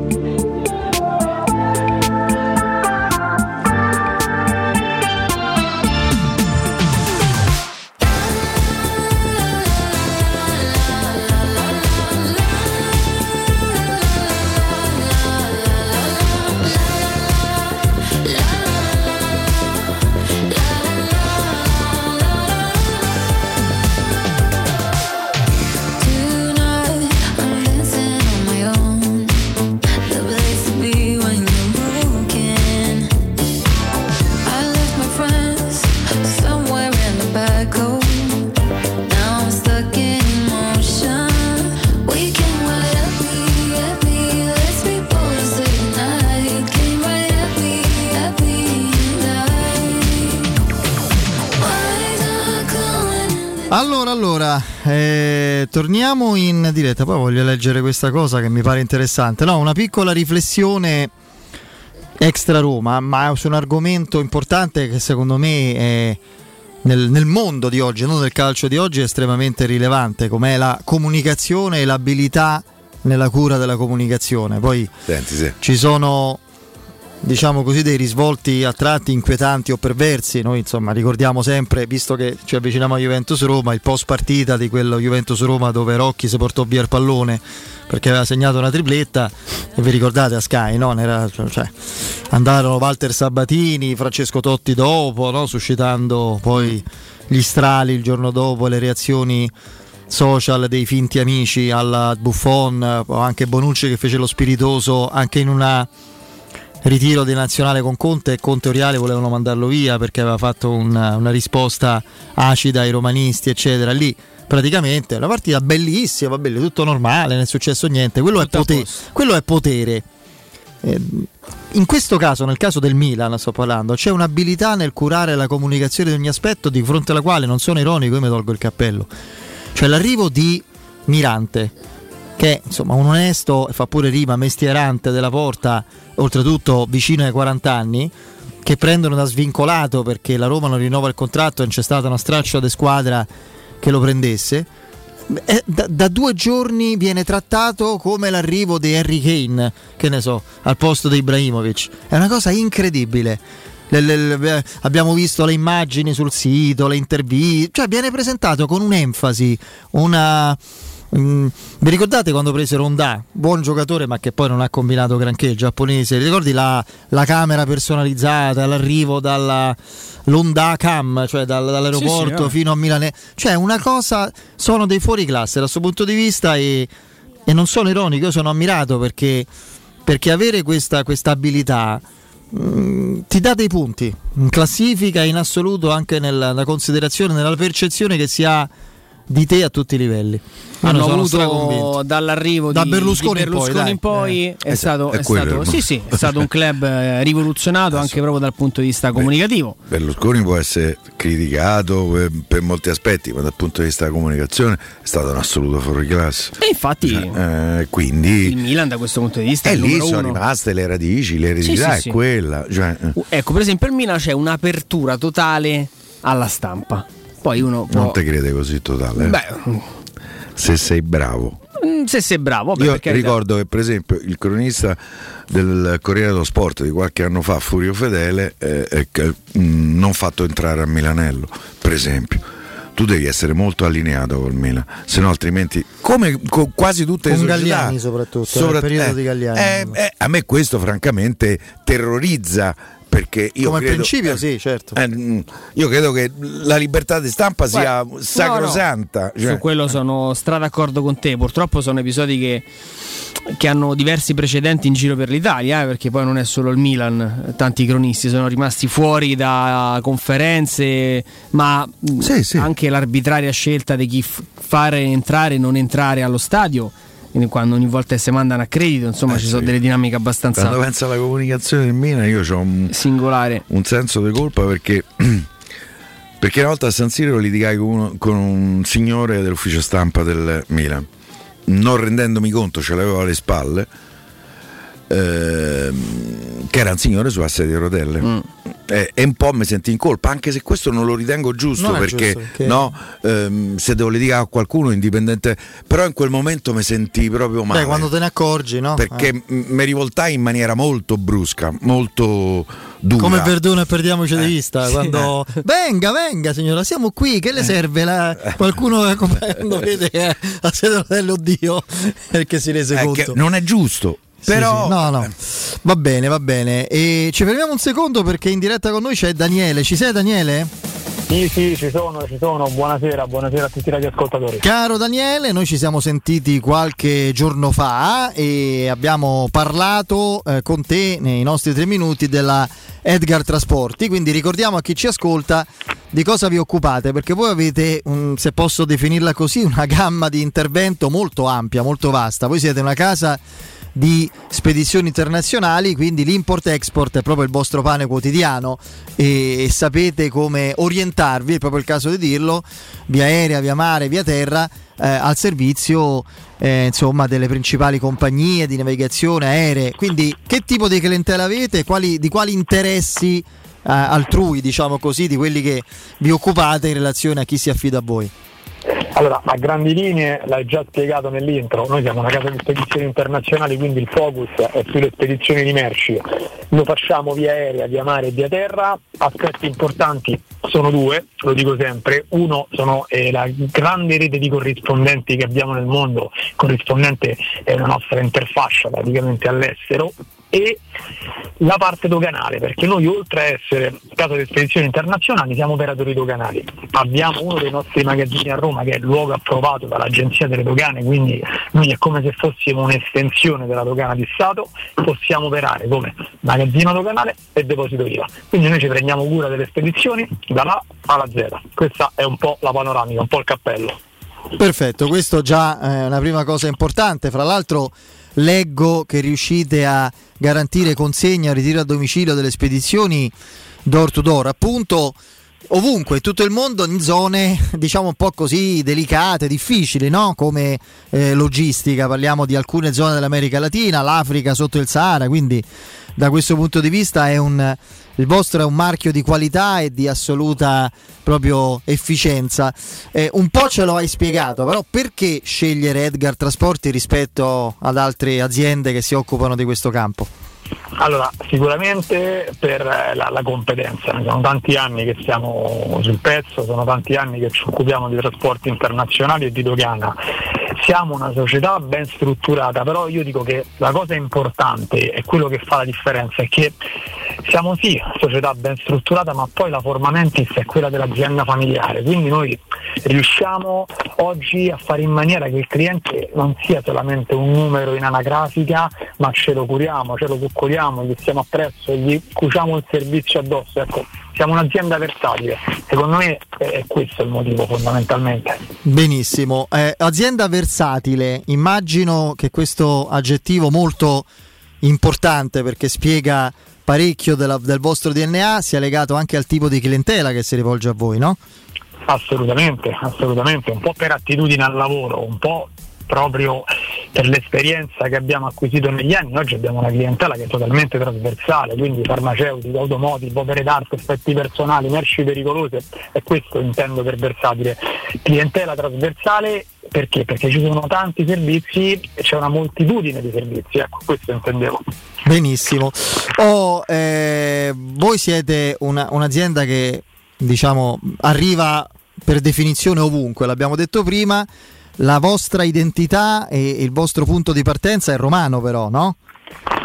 Torniamo in diretta. Poi voglio leggere questa cosa che mi pare interessante. No, una piccola riflessione extra Roma, ma su un argomento importante che secondo me è nel, nel mondo di oggi, non nel calcio di oggi, è estremamente rilevante, com'è la comunicazione e l'abilità nella cura della comunicazione. Poi Senti, sì. ci sono diciamo così dei risvolti a tratti inquietanti o perversi noi insomma ricordiamo sempre visto che ci avviciniamo a Juventus Roma il post partita di quello Juventus Roma dove Rocchi si portò via il pallone perché aveva segnato una tripletta e vi ricordate a Sky no? Era- cioè, andarono Walter Sabatini Francesco Totti dopo no? suscitando poi gli strali il giorno dopo le reazioni social dei finti amici alla Buffon o anche Bonucci che fece lo spiritoso anche in una ritiro di nazionale con Conte e Conte Oriale volevano mandarlo via perché aveva fatto una, una risposta acida ai romanisti eccetera. Lì praticamente una partita bellissima va bene tutto normale non è successo niente. Quello, è, pote- quello è potere. Eh, in questo caso, nel caso del Milan, sto parlando, c'è un'abilità nel curare la comunicazione di ogni aspetto di fronte alla quale non sono ironico, io mi tolgo il cappello. Cioè l'arrivo di Mirante, che è insomma un onesto e fa pure rima mestierante della porta, oltretutto vicino ai 40 anni, che prendono da svincolato perché la Roma non rinnova il contratto e non c'è stata una straccia di squadra che lo prendesse. Eh, Da, da due giorni viene trattato come l'arrivo di Harry Kane, che ne so, al posto di Ibrahimovic. È una cosa incredibile. Le- le- le- abbiamo visto le immagini sul sito, le interviste, cioè viene presentato con un'enfasi, una... mm, vi ricordate quando prese Ronda? Buon giocatore, ma che poi non ha combinato granché il giapponese. Ricordi la, la camera personalizzata, l'arrivo dalla l'Onda Cam, cioè dal- dall'aeroporto Sì, sì, eh. fino a Milano? Cioè, una cosa. Sono dei fuori classe dal suo punto di vista e, e non sono ironico, io sono ammirato perché, perché avere questa, questa abilità mm, ti dà dei punti in classifica, in assoluto, anche nella, nella considerazione, nella percezione che si ha di te a tutti i livelli. Io Hanno sono avuto dall'arrivo Da di Berlusconi di in poi, Berlusconi in poi, Eh. è, stato, è è quello stato- sì, sì, è stato un club eh, rivoluzionato anche proprio dal punto di vista comunicativo. Berlusconi può essere criticato per, per molti aspetti, ma dal punto di vista della comunicazione è stato un assoluto fuoriclasse. E infatti Eh, quindi il Milan da questo punto di vista è il lì sono uno. rimaste le radici, l'eredità Sì, sì, è sì. quella. Cioè, eh, Ecco, per esempio, il Milan c'è un'apertura totale alla stampa. Poi uno può. non te crede così totale. eh. Beh, Se sei bravo. mm, se sei bravo, vabbè, Io ricordo che per esempio il cronista del Corriere dello Sport di qualche anno fa, Furio Fedele, eh, eh, non fatto entrare a Milanello, per esempio. Tu devi essere molto allineato col Milan, se no altrimenti, come con quasi tutte le Con società, Galliani soprattutto, sopra- nel periodo eh, di Galliani. eh, eh, a me questo francamente terrorizza perché io Come credo, principio, eh, sì, certo. eh, mm, io credo che la libertà di stampa sia sacrosanta. no, no. cioè- Su quello sono stra d'accordo con te. Purtroppo sono episodi che, che hanno diversi precedenti in giro per l'Italia, eh, perché poi non è solo il Milan. Tanti cronisti sono rimasti fuori da conferenze, ma mh, anche l'arbitraria scelta di chi f- fare entrare e non entrare allo stadio. Quindi quando ogni volta che si mandano a credito, insomma, Eh, ci sì. sono delle dinamiche abbastanza Quando penso alla comunicazione del Milan io ho un, singolare. un senso di colpa perché, (clears throat) perché una volta a San Siro litigai con, uno- con un signore dell'ufficio stampa del Milan, non rendendomi conto, ce l'avevo alle spalle, ehm, che era un signore sulla sedia a rotelle. Mm. Eh, e un po' mi sentì in colpa, anche se questo non lo ritengo giusto Non perché, giusto, perché- no, ehm, se devo litigare a qualcuno indipendente, però in quel momento mi sentii proprio male Beh, quando te ne accorgi, no? perché Eh. m- mi rivoltai in maniera molto brusca, molto dura. Come Verdone e perdiamoci di vista sì. quando (laughs) venga, venga signora, siamo qui, che le serve? La- Qualcuno eh, come- (laughs) quando vede a sede dell'oddio (laughs) perché si rese Eh, conto. non è giusto. Sì, Però sì. No, no. Va bene, va bene. E ci fermiamo un secondo perché in diretta con noi c'è Daniele. Ci sei Daniele? Sì, sì, ci sono, ci sono. Buonasera, buonasera a tutti i radioascoltatori. Caro Daniele, noi ci siamo sentiti qualche giorno fa e abbiamo parlato eh, con te nei nostri tre minuti della Edgar Trasporti, quindi ricordiamo a chi ci ascolta di cosa vi occupate, perché voi avete, un- se posso definirla così, una gamma di intervento molto ampia, molto vasta. Voi siete una casa di spedizioni internazionali, quindi l'import-export è proprio il vostro pane quotidiano e, e sapete come orientarvi, è proprio il caso di dirlo, via aerea, via mare, via terra, eh, al servizio eh, insomma, delle principali compagnie di navigazione aeree. Quindi che tipo di clientela avete? Quali- di quali interessi eh, altrui, diciamo così, di quelli che vi occupate in relazione a chi si affida a voi? Allora, a grandi linee l'hai già spiegato nell'intro, noi siamo una casa di spedizioni internazionali, quindi il focus è sulle spedizioni di merci. Lo facciamo via aerea, via mare e via terra. Aspetti importanti sono due, lo dico sempre. Uno sono eh, la grande rete di corrispondenti che abbiamo nel mondo, corrispondente è la nostra interfaccia praticamente all'estero e la parte doganale, perché noi oltre a essere casa di spedizioni internazionali siamo operatori doganali. Abbiamo uno dei nostri magazzini a Roma che è il luogo approvato dall'Agenzia delle Dogane, quindi noi è come se fossimo un'estensione della dogana di Stato, possiamo operare come magazzino doganale e deposito IVA. Quindi noi ci prendiamo cura delle spedizioni dalla A alla Z. Questa è un po' la panoramica, un po' il cappello. Perfetto, questo già è una prima cosa importante. Fra l'altro leggo che riuscite a garantire consegna ritiro a domicilio delle spedizioni door to door. Appunto, ovunque, tutto il mondo, in zone (laughs) diciamo un po' così delicate, difficili, no? come eh, logistica. Parliamo di alcune zone dell'America Latina, l'Africa sotto il Sahara, quindi da questo punto di vista è un, il vostro è un marchio di qualità e di assoluta proprio efficienza. Eh, un po' ce lo hai spiegato, però perché scegliere Edgar Trasporti rispetto ad altre aziende che si occupano di questo campo? Allora, sicuramente per eh, la, la competenza, sono tanti anni che siamo sul pezzo, sono tanti anni che ci occupiamo di trasporti internazionali e di dogana. Siamo una società ben strutturata, però io dico che la cosa importante e quello che fa la differenza è che siamo sì società ben strutturata, ma poi la forma mentis è quella dell'azienda familiare, quindi noi riusciamo oggi a fare in maniera che il cliente non sia solamente un numero in anagrafica, ma ce lo curiamo, ce lo coccoliamo, gli stiamo appresso, gli cuciamo il servizio addosso. Ecco, siamo un'azienda versatile, secondo me è questo il motivo fondamentalmente. Benissimo, Eh, azienda versatile, immagino che questo aggettivo molto importante perché spiega parecchio della- del vostro DNA sia legato anche al tipo di clientela che si rivolge a voi, no? Assolutamente, assolutamente, un po' per attitudine al lavoro, un po' proprio per l'esperienza che abbiamo acquisito negli anni, oggi abbiamo una clientela che è totalmente trasversale, quindi farmaceutico, automotive, opere d'arte, effetti personali, merci pericolose, e questo intendo per versatile. Clientela trasversale perché? Perché ci sono tanti servizi e c'è una moltitudine di servizi, ecco, questo intendevo. Benissimo. Oh, eh, voi siete una- un'azienda che diciamo arriva per definizione ovunque, l'abbiamo detto prima. La vostra identità e il vostro punto di partenza è romano, però, no?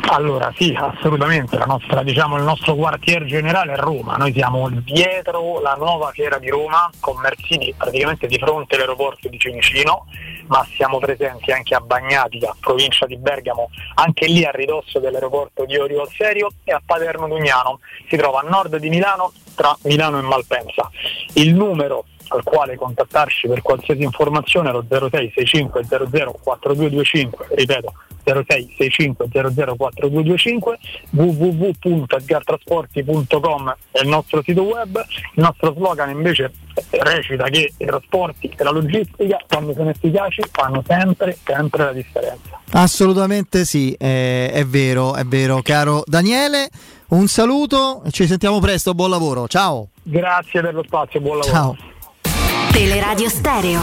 Allora sì, assolutamente, nostra, diciamo, il nostro quartier generale è Roma, noi siamo dietro la nuova fiera di Roma, con Mersini praticamente di fronte all'aeroporto di Fiumicino, ma siamo presenti anche a Bagnatica, provincia di Bergamo, anche lì a ridosso dell'aeroporto di Orio al Serio e a Paterno Dugnano, si trova a nord di Milano, tra Milano e Malpensa. Il numero al quale contattarci per qualsiasi informazione è lo 0665 00 4225, ripeto 0665 00 4225 www.edgartrasporti.com è il nostro sito web il nostro slogan invece recita che i trasporti e la logistica quando sono efficaci fanno sempre sempre la differenza Assolutamente sì, eh, è vero, è vero, caro Daniele. Un saluto, ci sentiamo presto, buon lavoro. Ciao. grazie per lo spazio buon lavoro Ciao. Teleradio Stereo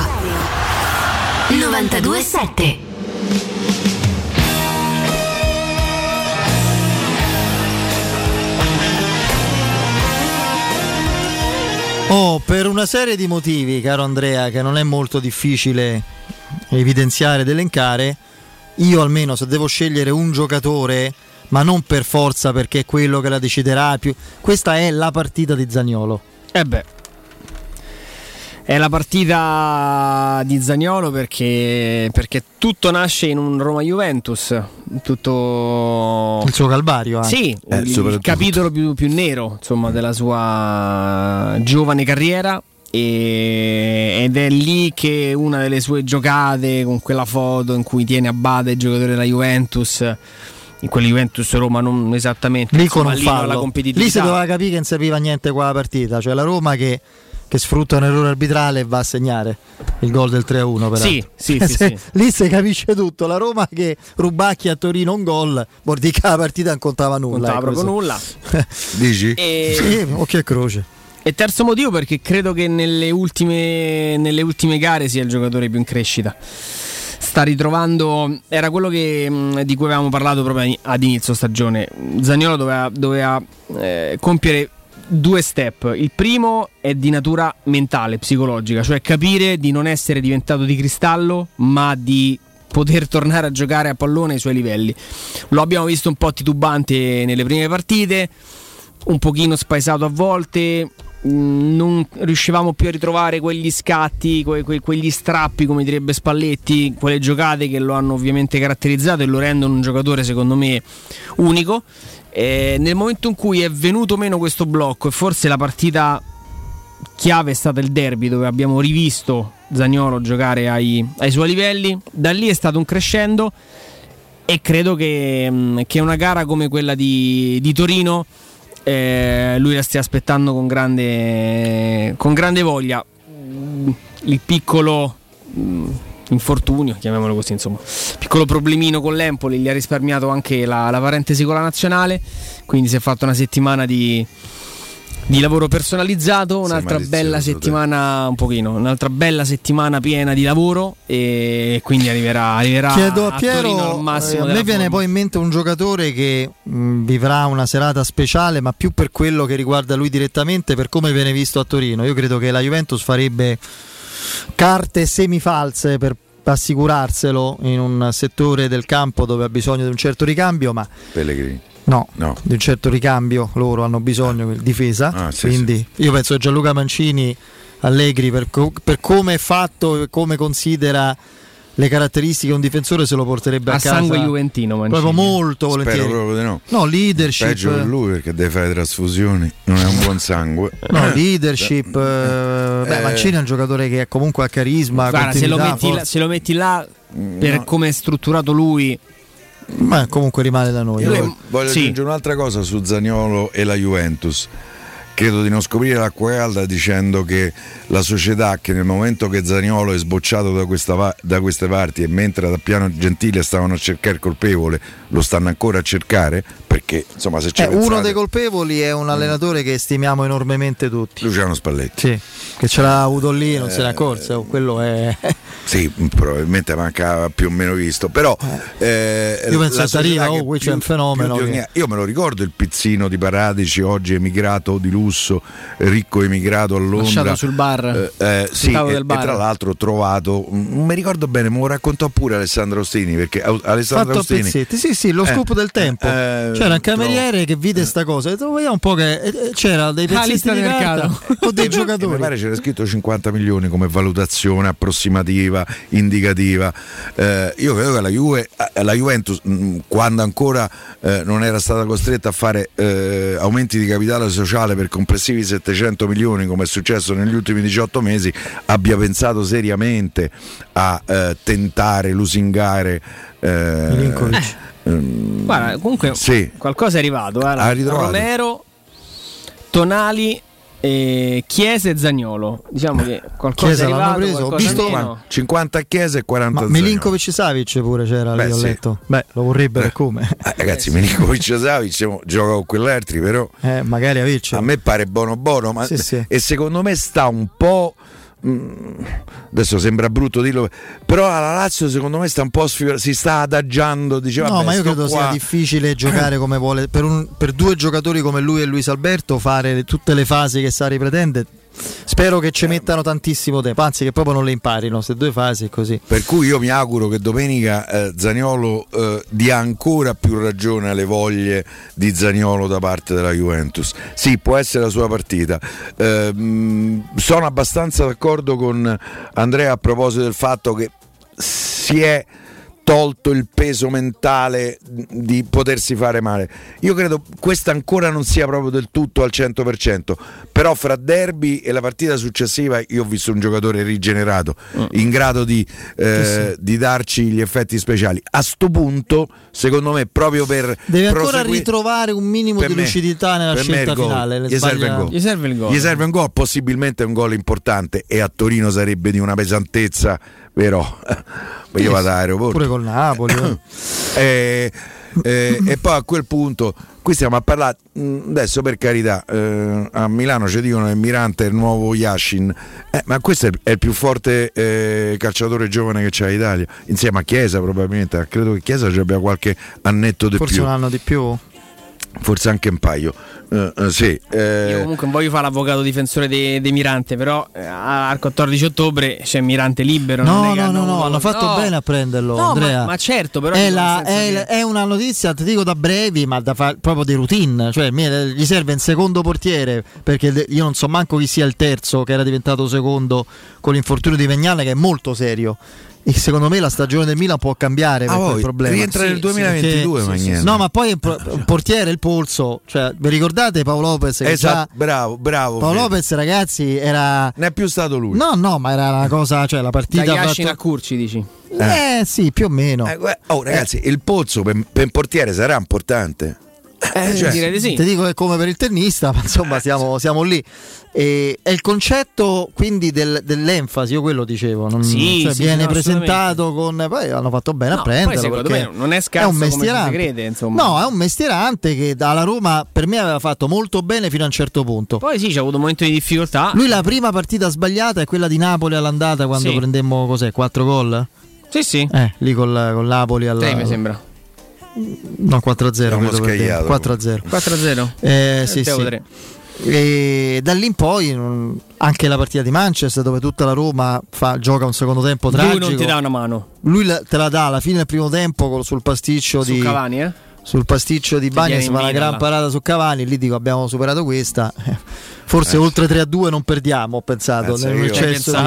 927 Oh, per una serie di motivi, caro Andrea, che non è molto difficile evidenziare ed elencare, io almeno se devo scegliere un giocatore, ma non per forza perché è quello che la deciderà più, questa è la partita di Zagnolo. Eh beh. È la partita di Zagnolo perché, perché tutto nasce in un Roma-Juventus. Tutto. Il suo calvario anche. Sì, Eh, il, capitolo più, più nero insomma, della sua giovane carriera. e- ed è lì che una delle sue giocate con quella foto in cui tiene a bada il giocatore della Juventus. In quella Juventus Roma non esattamente Lì con un lì non la fallo. competitività. Lì si doveva capire che non serviva niente quella partita, cioè la Roma che, che sfrutta un errore arbitrale e va a segnare il gol del 3-1. peraltro. Sì, sì, sì, (laughs) sì. Lì si capisce tutto. La Roma che rubacchi a Torino un gol, che la partita non contava nulla. Contava ecco, proprio nulla. (laughs) Dici? E- Sì, occhio e croce. E terzo motivo perché credo che nelle ultime, nelle ultime gare sia il giocatore più in crescita. Sta ritrovando, era quello che, mh, di cui avevamo parlato proprio ad inizio stagione. Zagnolo doveva, doveva, eh, compiere due step. Il primo è di natura mentale, psicologica, cioè capire di non essere diventato di cristallo, ma di poter (laughs) tornare a giocare a pallone ai suoi livelli. Lo abbiamo visto un po' titubante nelle prime partite, un pochino spaesato a volte. mh, Non riuscivamo più a ritrovare quegli scatti, que- que- quegli strappi, come direbbe Spalletti, quelle giocate che lo hanno ovviamente caratterizzato e lo rendono un giocatore, secondo me, unico. Eh, nel momento in cui è venuto meno questo blocco, e forse la partita chiave è stata il derby, dove abbiamo rivisto Zagnolo giocare ai, ai suoi livelli, da lì è stato un crescendo e credo che, mh, che una gara come quella di, di Torino eh, lui la stia aspettando con grande, con grande voglia. Mm, Il piccolo mm, infortunio, chiamiamolo così, insomma, piccolo problemino con l'Empoli gli ha risparmiato anche la, la parentesi con la nazionale, quindi si è fatto una settimana di, di lavoro personalizzato, un'altra bella te. settimana, un pochino, un'altra bella settimana piena di lavoro e quindi arriverà, arriverà Chiedo a a Torino Piero, al massimo eh, a me viene forma. poi in mente un giocatore che mh, vivrà una serata speciale, ma più per quello che riguarda lui direttamente, per come viene visto a Torino. Io credo che la Juventus farebbe carte semifalse per assicurarselo in un settore del campo dove ha bisogno di un certo ricambio, ma Pellegrini. no, No. di un certo ricambio loro hanno bisogno di difesa. Ah, sì, quindi io penso che Gianluca Mancini Allegri per, co- per come è fatto e come considera le caratteristiche di un difensore se lo porterebbe a, a casa sangue juventino Mancini. proprio molto Spero volentieri. proprio di no. No, leadership. Peggio per lui perché deve fare trasfusioni, non è un buon sangue. No, leadership. eh, beh, Eh. Mancini è un giocatore che comunque ha carisma. Guarda, se lo, là, se lo metti là per no. come è strutturato lui, Ma comunque rimane da noi. Io voglio- voglio sì. aggiungere un'altra cosa su Zaniolo e la Juventus. Credo di non scoprire l'acqua calda dicendo che la società che nel momento che Zaniolo è sbocciato da, questa da queste parti e mentre da Piano Gentile stavano a cercare il colpevole, lo stanno ancora a cercare perché insomma se c'è Eh, uno dei colpevoli è un allenatore che stimiamo enormemente tutti. Luciano Spalletti. Sì, che ce l'ha avuto lì, non se Eh, ne è accorse. oh, Quello è. (laughs) Sì, probabilmente manca più o meno visto, però eh, Io penso arriva, che oh, qui c'è un fenomeno che- Io me lo ricordo il pizzino di Paradici, oggi emigrato di lusso, ricco emigrato a Londra. Lasciato sul bar, Eh, eh, sì, e, bar. e tra l'altro ho trovato, non mi ricordo bene, me lo raccontò pure Alessandro Ostini, perché Alessandro Fatto a Ostini... pezzetti, sì, sì, lo Eh, scoop del tempo. eh, C'era un cameriere trovo- che vide sta cosa. E detto, vediamo un po' che eh, eh, c'era dei Ah, pezzetti lista di mercato. con dei E mi giocatori. pare c'era scritto 50 milioni come valutazione approssimativa, indicativa. Eh, io credo che la, Juve, eh, la Juventus, mh, quando ancora eh, non era stata costretta a fare eh, aumenti di capitale sociale per complessivi 700 milioni, come è successo negli ultimi 18 mesi, abbia pensato seriamente a eh, tentare, lusingare. eh, Ehm, guarda, comunque sì. qualcosa è arrivato. guarda. Romero, Tonali, eh, Chiesa e Zagnolo. Diciamo che qualcosa Chiesa arrivato. preso, ho visto- meno. 50 a Chiesa e 40 Ma a Zaniolo. Milinkovic Savic pure c'era Beh, lì, ho sì. letto. Beh, lo vorrebbero come? Eh, ragazzi, Milinkovic e Savic gioca con quell'altri, però Eh, magari averci. a me pare buono buono, ma Sì, sì. e secondo me sta un po'. Mm, Adesso sembra brutto dirlo, però alla Lazio secondo me sta un po' sfior- si sta adagiando. Diceva, No, ma io credo sia difficile giocare come vuole. Per, un- per due giocatori come lui e Luis Alberto, fare tutte le fasi che Sari pretende. Spero che ci mettano tantissimo tempo, anzi, che proprio non le imparino. Se due fasi è così. Per cui io mi auguro che domenica eh, Zaniolo eh, dia ancora più ragione alle voglie di Zaniolo da parte della Juventus. Sì, può essere la sua partita. Eh, mh, sono abbastanza d'accordo con Andrea a proposito del fatto che si è tolto il peso mentale di potersi fare male. Io credo questa ancora non sia proprio del tutto al 100%, però fra derby e la partita successiva io ho visto un giocatore rigenerato, in grado di, eh, di darci gli effetti speciali. A sto punto, secondo me, proprio per... Deve ancora ritrovare un minimo per di me- lucidità nella scelta finale. Le Gli serve. Gli serve il gol. Gli serve un gol, possibilmente un gol importante e a Torino sarebbe di una pesantezza, vero? Io vado all'aeroporto. Pure col Napoli. eh. (coughs) Eh, eh, e poi a quel punto qui stiamo a parlare mh, adesso per carità eh, a Milano ci dicono che Mirante è il nuovo Yashin eh, ma questo è il, è il più forte eh, calciatore giovane che c'è l'Italia insieme a Chiesa probabilmente credo che Chiesa ci abbia qualche annetto di Forse più un anno di più. Forse anche un paio Eh, eh, sì eh, Io comunque non voglio fare l'avvocato difensore di Mirante, però eh, al 14 ottobre c'è Mirante libero. No, no, no, hanno- no, hanno fatto No. bene a prenderlo. No, Andrea. ma, ma certo, però è, la- è- che- è una notizia, ti dico da brevi, ma da fa- proprio di routine. Cioè, mi- gli serve un secondo portiere perché de- io non so manco chi sia il terzo che era diventato secondo con l'infortunio di Vegnale, che è molto serio. E secondo me la stagione del Milan può cambiare per Ah, poi, problema. rientra nel 2022, perché- Magnello. No, ma poi pro- un portiere il polso. Cioè, vi ricordate Paolo Lopez? Che esatto, già- bravo bravo Paolo Fede. Lopez, ragazzi, era. ne è più stato lui No, no, ma era una cosa, cioè la Da partita. Yashin fatta- a Curci dici. Eh sì, più o meno. Eh, oh ragazzi il pozzo per, per un portiere sarà importante Eh, cioè, direi di sì. Ti dico che è come per il tennista, (laughs) ma insomma siamo, siamo lì. E, è il concetto quindi del- dell'enfasi, io quello dicevo. non- Sì, cioè, sì, viene no, presentato con. Poi hanno fatto bene No, a prenderlo. poi secondo perché me non è scarso un come ci si mestierante. crede, insomma. No, è un mestierante che dalla Roma per me aveva fatto molto bene fino a un certo punto. Poi sì, c'è avuto un momento di difficoltà. Lui la prima partita sbagliata è quella di Napoli all'andata quando Sì. prendemmo cos'è? 4 gol? Sì, sì. Eh, lì col, con Napoli alla. Sei, mi sembra. No, 4-0. Abbiamo credo per scagliato. 4-0. 4-0. Eh, sì, Devo sì. vedere. E da lì in poi anche la partita di Manchester dove tutta la Roma fa- gioca un secondo tempo tragico. Lui non ti dà una mano. Lui te la dà alla fine del primo tempo sul pasticcio Su di Cavani, eh? Sul pasticcio di Bagnes una vita, gran parata su Cavani lì dico abbiamo superato questa. Eh, (laughs) forse Eh, oltre 3 a 2 non perdiamo ho pensato Eh, nel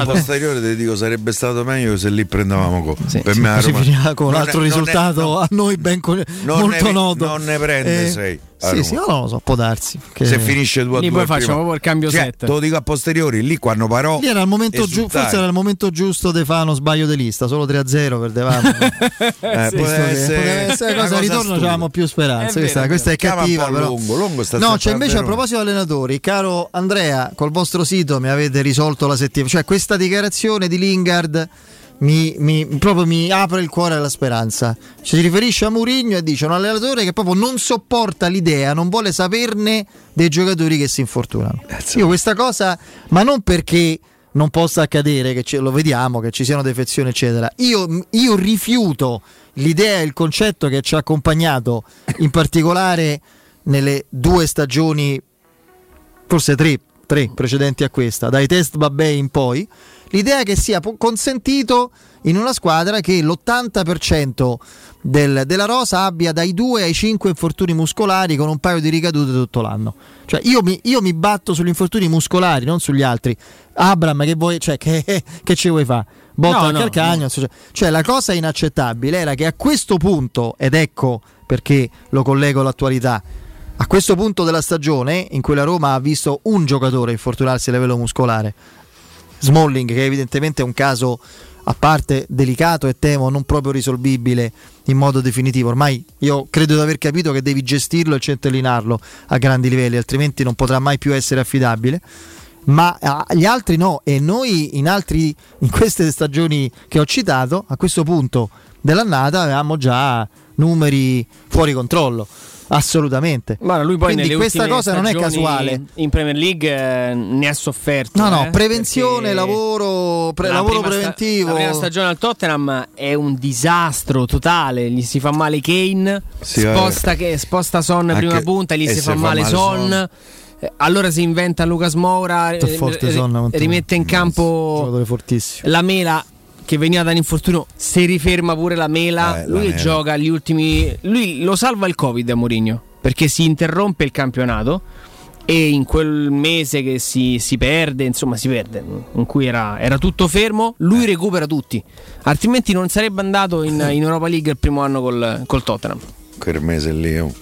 di- posteriore ti dico sarebbe stato meglio se lì prendevamo gol. per me a così Roma- con un altro è- non è- risultato a noi ben con- non molto ne- noto. non ne prende Eh, sei. a sì Roma. sì no, non lo so può darsi che- Se finisce 2 a 2 Lì poi facciamo proprio il cambio cioè, set. Te lo dico a posteriori, lì quando parò Lì era il momento giusto, esultai. forse era il momento giusto di fare uno sbaglio di lista, solo 3-0 perdevamo. (laughs) Eh, Visto può che- essere poteva essere una cosa al ritorno avevamo più speranze. È questa, vero, questa è cattiva, po' però. Longo, Longo sta no, c'è invece a proposito di allenatori, caro Andrea, col vostro sito mi avete risolto la settimana. Cioè, questa dichiarazione di Lingard mi, mi- proprio mi apre il cuore alla speranza. Ci si riferisce a Mourinho e dice un allenatore che proprio non sopporta l'idea, non vuole saperne dei giocatori che si infortunano. Io questa cosa, ma non perché non possa accadere, che ce- lo vediamo, che ci siano defezioni, eccetera. Io, io rifiuto l'idea e il concetto che ci ha accompagnato, in particolare nelle due stagioni, forse tre, tre precedenti a questa, dai test Babè in poi, l'idea che sia consentito in una squadra che l'80% del- della rosa abbia dai 2 ai 5 infortuni muscolari con un paio di ricadute tutto l'anno. Cioè io mi, io mi batto sugli infortuni muscolari, non sugli altri. Abram, che vuoi, cioè, che, (laughs) che ci vuoi fare? Botta No, al no, calcagno. Cioè, cioè, la cosa inaccettabile era che a questo punto, ed ecco perché lo collego all'attualità, a questo punto della stagione, in cui la Roma ha visto un giocatore infortunarsi a livello muscolare, Smalling, che evidentemente è un caso a parte delicato e temo non proprio risolvibile in modo definitivo. Ormai io credo di aver capito che devi gestirlo e centellinarlo a grandi livelli, altrimenti non potrà mai più essere affidabile. Ma ah, gli altri no, e noi in, altri, in queste stagioni che ho citato, a questo punto dell'annata avevamo già numeri fuori controllo. Assolutamente. Guarda, lui poi Quindi questa cosa non è casuale. In Premier League eh, ne ha sofferto. No, no, eh, prevenzione, perché lavoro, pre- la lavoro prima sta- preventivo. la prima stagione al Tottenham è un disastro totale. Gli si fa male Kane, Sì, sposta, che, sposta Son Anche- prima punta, gli e si fa fa male male Son. Son. Eh, Allora si inventa Lucas Moura, eh, eh, molto- rimette in campo la Mela che veniva dall'infortunio, si riferma pure la Mela. Eh, la lui Mela. gioca gli ultimi. Lui lo salva il Covid a Mourinho perché si interrompe il campionato. E in quel mese che si, si perde, insomma, si perde, in cui era, era tutto fermo, lui recupera tutti. Altrimenti non sarebbe andato in, in Europa League il primo anno col, col Tottenham. quel mese lì. oh.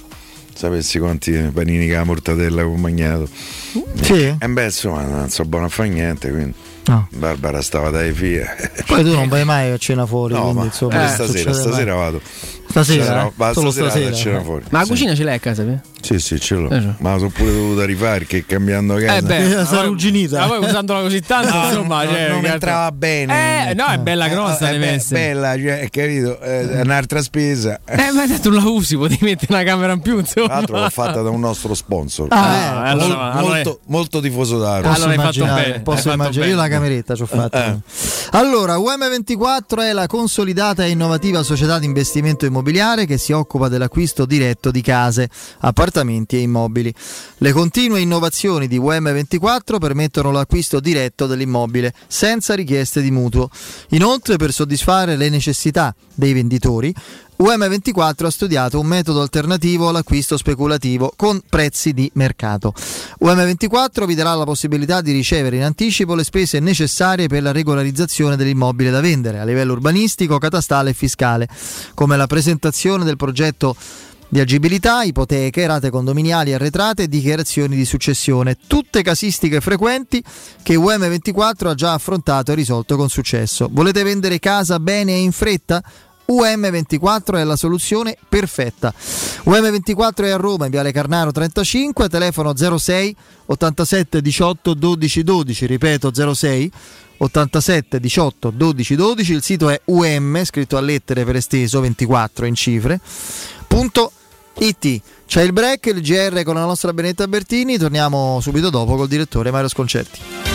Sapessi quanti panini con la mortadella che ho mangiato. Sì. E beh, insomma, non so buono a fare niente, quindi. No. Barbara stava dai fia. Poi tu non vai mai a cena fuori, No, quindi ma insomma, non stasera, stasera vado. Stasera, Stasera- eh? Solo stasera stasera. fuori. Ma la Sì. cucina ce l'hai a casa? Te? Sì, sì, ce l'ho. Eh. Ma sono pure dovuta rifare perché cambiando casa. Eh beh, Eh, (laughs) sarà arrugginita. Ma poi usandola così tanto, No, insomma, non, cioè, non che- entrava bene. Eh, no, è bella grossa, Eh, deve beh, essere. bella, cioè, capito? Eh, è un'altra spesa. Eh, ma tu la usi, potevi mettere una camera in più, insomma. Tra l'altro l'ho fatta da un nostro sponsor. Ah, eh, Mol- allora- allora- molto, molto tifoso da Roma. Posso Allora hai fatto immaginare, bene, posso immaginare. Io la cameretta ci ho fatto. Eh. Allora, UM24 è la consolidata e innovativa società di investimento immobiliare che si occupa dell'acquisto diretto di case, appartamenti e immobili. Le continue innovazioni di UM24 permettono l'acquisto diretto dell'immobile senza richieste di mutuo. Inoltre, per soddisfare le necessità dei venditori, UM24 ha studiato un metodo alternativo all'acquisto speculativo con prezzi di mercato. UM24 vi darà la possibilità di ricevere in anticipo le spese necessarie per la regolarizzazione dell'immobile da vendere a livello urbanistico, catastale e fiscale, come la presentazione del progetto di agibilità, ipoteche, rate condominiali arretrate e dichiarazioni di successione, tutte casistiche frequenti che UM24 ha già affrontato e risolto con successo. Volete vendere casa bene e in fretta? UM24 è la soluzione perfetta. UM24 è a Roma, in Viale Carnaro 35, telefono 06 87 18 12 12, ripeto 06 87 18 12 12, il sito è UM, scritto a lettere per esteso 24 in cifre. Punto IT. C'è il break, il GR con la nostra Benetta Bertini, torniamo subito dopo col direttore Mario Sconcerti.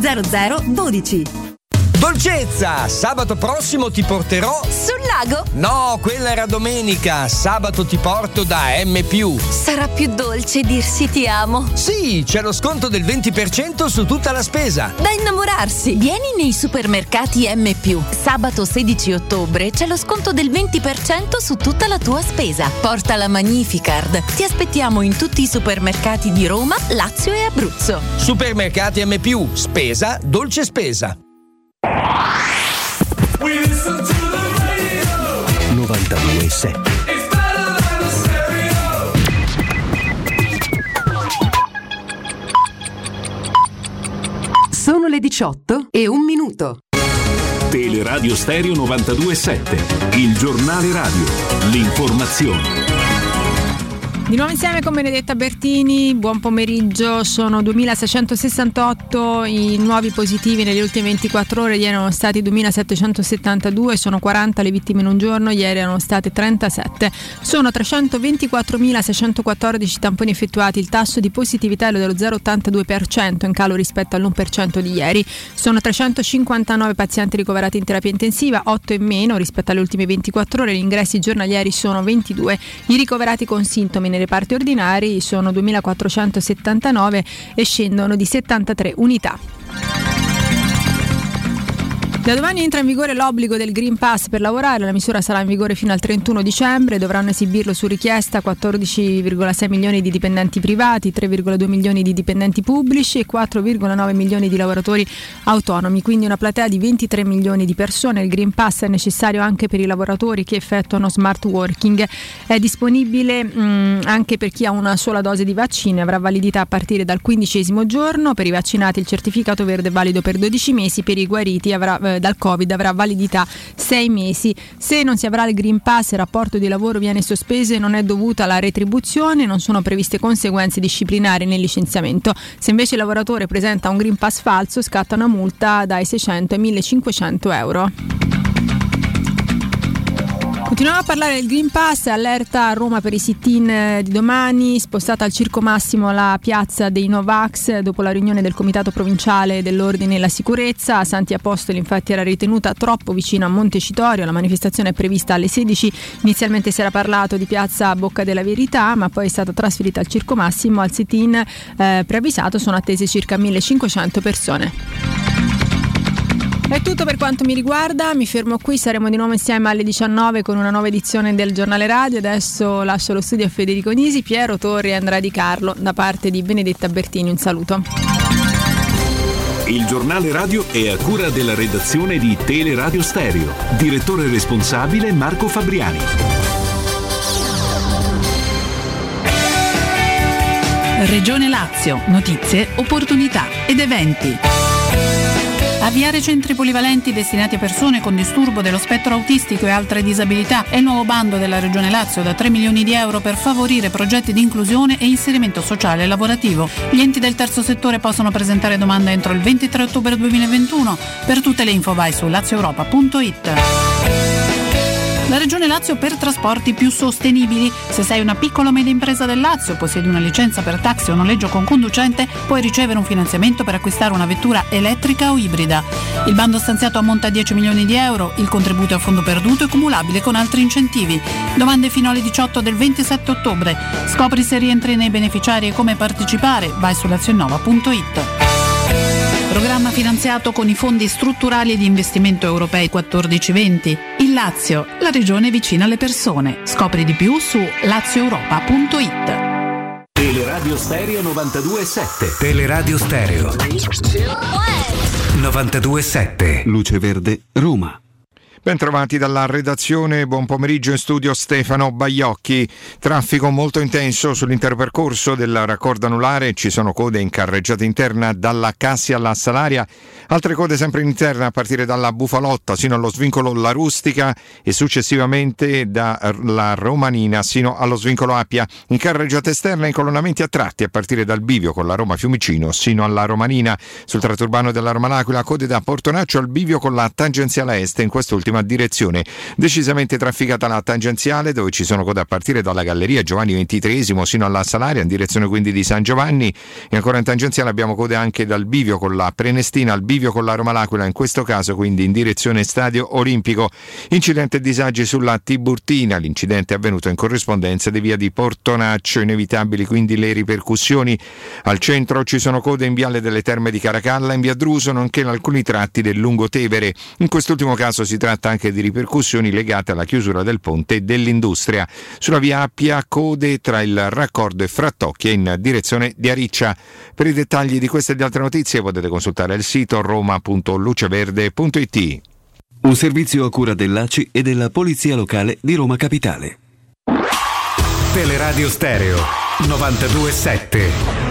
0012. Dolcezza, sabato prossimo ti porterò sul lago? No, quella era domenica. Sabato ti porto da M. Sarà più dolce dirsi ti amo. Sì, c'è lo sconto del 20% su tutta la spesa. Da innamorarsi. Vieni nei supermercati M. Sabato 16 ottobre c'è lo sconto del 20% su tutta la tua spesa. Porta la Magnificard. Ti aspettiamo in tutti i supermercati di Roma, Lazio e Abruzzo. Supermercati M. Spesa, dolce spesa. 927 Sono le 18 e un minuto. Teleradio Stereo 927, il giornale radio, l'informazione. Di nuovo insieme con Benedetta Bertini, buon pomeriggio, sono 2668 i nuovi positivi nelle ultime 24 ore, ieri erano stati 2772, sono 40 le vittime in un giorno, ieri erano state 37, sono 324.614 tamponi effettuati, il tasso di positività è dello 0,82% in calo rispetto all'1% di ieri, sono 359 pazienti ricoverati in terapia intensiva, 8 in meno rispetto alle ultime 24 ore, gli ingressi giornalieri sono 22, i ricoverati con sintomi nei reparti ordinari sono 2479 e scendono di 73 unità. Da domani entra in vigore l'obbligo del Green Pass per lavorare, la misura sarà in vigore fino al 31 dicembre, dovranno esibirlo su richiesta 14,6 milioni di dipendenti privati, 3,2 milioni di dipendenti pubblici e 4,9 milioni di lavoratori autonomi, quindi una platea di 23 milioni di persone. Il Green Pass è necessario anche per i lavoratori che effettuano smart working, è disponibile mh, anche per chi ha una sola dose di vaccini, avrà validità a partire dal quindicesimo giorno, per i vaccinati il certificato verde è valido per 12 mesi, per i guariti avrà eh, dal Covid avrà validità 6 mesi. Se non si avrà il Green Pass, il rapporto di lavoro viene sospeso e non è dovuta alla retribuzione, non sono previste conseguenze disciplinari nel licenziamento. Se invece il lavoratore presenta un Green Pass falso, scatta una multa dai 600 ai 1500 euro. Continuiamo a parlare del Green Pass, allerta a Roma per i sit-in eh, di domani, spostata al Circo Massimo la piazza dei Novax dopo la riunione del Comitato Provinciale dell'Ordine e la Sicurezza. Santi Apostoli infatti era ritenuta troppo vicina a Montecitorio, la manifestazione è prevista alle 16, inizialmente si era parlato di piazza Bocca della Verità ma poi è stata trasferita al Circo Massimo, al sit-in eh, preavvisato sono attese circa 1500 persone. È tutto per quanto mi riguarda, mi fermo qui, saremo di nuovo insieme alle 19 con una nuova edizione del giornale radio. Adesso lascio lo studio a Federico Nisi, Piero Torri e Andrea Di Carlo. Da parte di Benedetta Bertini un saluto. Il giornale radio è a cura della redazione di Teleradio Stereo. Direttore responsabile Marco Fabriani. Regione Lazio, notizie, opportunità ed eventi. Avviare centri polivalenti destinati a persone con disturbo dello spettro autistico e altre disabilità è il nuovo bando della Regione Lazio da 3 milioni di euro per favorire progetti di inclusione e inserimento sociale e lavorativo. Gli enti del terzo settore possono presentare domanda entro il 23 ottobre 2021. Per tutte le info vai su lazioeuropa.it. La Regione Lazio per trasporti più sostenibili. Se sei una piccola o media impresa del Lazio, possiedi una licenza per taxi o noleggio con conducente, puoi ricevere un finanziamento per acquistare una vettura elettrica o ibrida. Il bando stanziato ammonta a 10 milioni di euro, il contributo è a fondo perduto e cumulabile con altri incentivi. Domande fino alle 18 del 27 ottobre. Scopri se rientri nei beneficiari e come partecipare. Vai su lazionnova.it. Programma finanziato con i fondi strutturali di investimento europei 14-20. Il Lazio, la regione vicina alle persone. Scopri di più su lazioeuropa.it. Teleradio Stereo 927. Teleradio Stereo 927. Luce Verde, Roma. Bentrovati dalla redazione, buon pomeriggio in studio Stefano Baiocchi. Traffico molto intenso sull'intero percorso del raccordo anulare, ci sono code in carreggiata interna dalla Cassia alla Salaria, altre code sempre in interna a partire dalla Bufalotta sino allo svincolo La Rustica e successivamente dalla Romanina sino allo svincolo Appia. In carreggiata esterna incolonnamenti a tratti a partire dal bivio con la Roma Fiumicino sino alla Romanina. Sul tratto urbano della Roma L'Aquila code da Portonaccio al bivio con la tangenziale est in quest'ultima direzione. Decisamente trafficata la tangenziale dove ci sono code a partire dalla Galleria Giovanni XXIII sino alla Salaria in direzione quindi di San Giovanni e ancora in tangenziale abbiamo code anche dal bivio con la Prenestina al bivio con la Roma L'Aquila in questo caso quindi in direzione Stadio Olimpico. Incidente e disagi sulla Tiburtina, l'incidente è avvenuto in corrispondenza di via di Portonaccio, inevitabili quindi le ripercussioni. Al centro ci sono code in viale delle Terme di Caracalla, in via Druso nonché in alcuni tratti del Lungotevere. In quest'ultimo caso si tratta anche di ripercussioni legate alla chiusura del ponte dell'industria. Sulla via Appia code tra il raccordo e Frattocchia in direzione di Ariccia. Per i dettagli di queste e di altre notizie potete consultare il sito roma.luceverde.it. Un servizio a cura dell'ACI e della Polizia Locale di Roma Capitale. Teleradio Stereo 927.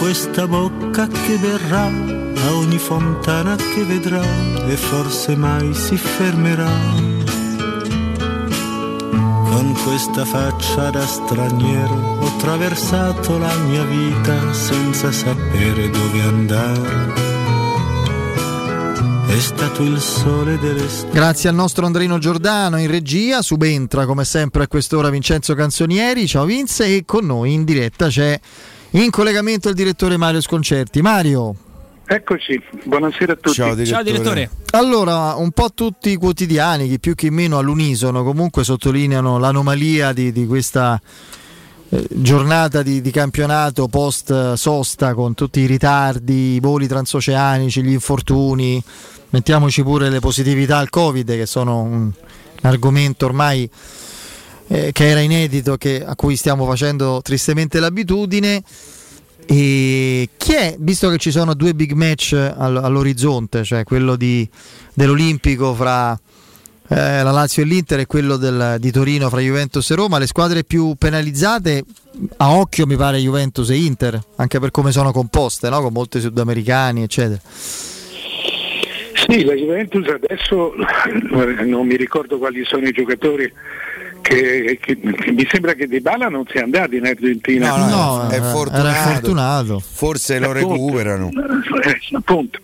questa bocca che verrà a ogni fontana che vedrà e forse mai si fermerà. Con questa faccia da straniero ho attraversato la mia vita senza sapere dove andare. È stato il sole delle stelle. Grazie al nostro Andrino Giordano in regia, subentra come sempre a quest'ora Vincenzo Canzonieri, ciao Vince e con noi in diretta c'è in collegamento il direttore Mario Sconcerti. Mario. Eccoci, buonasera a tutti. Ciao direttore. Allora, un po' tutti i quotidiani, chi più chi meno all'unisono, comunque sottolineano l'anomalia di, di questa eh, giornata di, di campionato post eh, sosta con tutti i ritardi, i voli transoceanici, gli infortuni, mettiamoci pure le positività al Covid che sono un, un argomento ormai eh, che era inedito, che, a cui stiamo facendo tristemente l'abitudine. E chi è, visto che ci sono due big match all- all'orizzonte, cioè quello di, dell'Olimpico fra eh, la Lazio e l'Inter e quello del, di Torino fra Juventus e Roma, le squadre più penalizzate a occhio mi pare Juventus e Inter, anche per come sono composte, no? con molti sudamericani, eccetera. Sì, la Juventus adesso non mi ricordo quali sono i giocatori che, che- che mi sembra che Di Bala non sia andato in Argentina. No, no, No, è fortunato. fortunato. Forse lo Appunto. recuperano. Eh, appunto.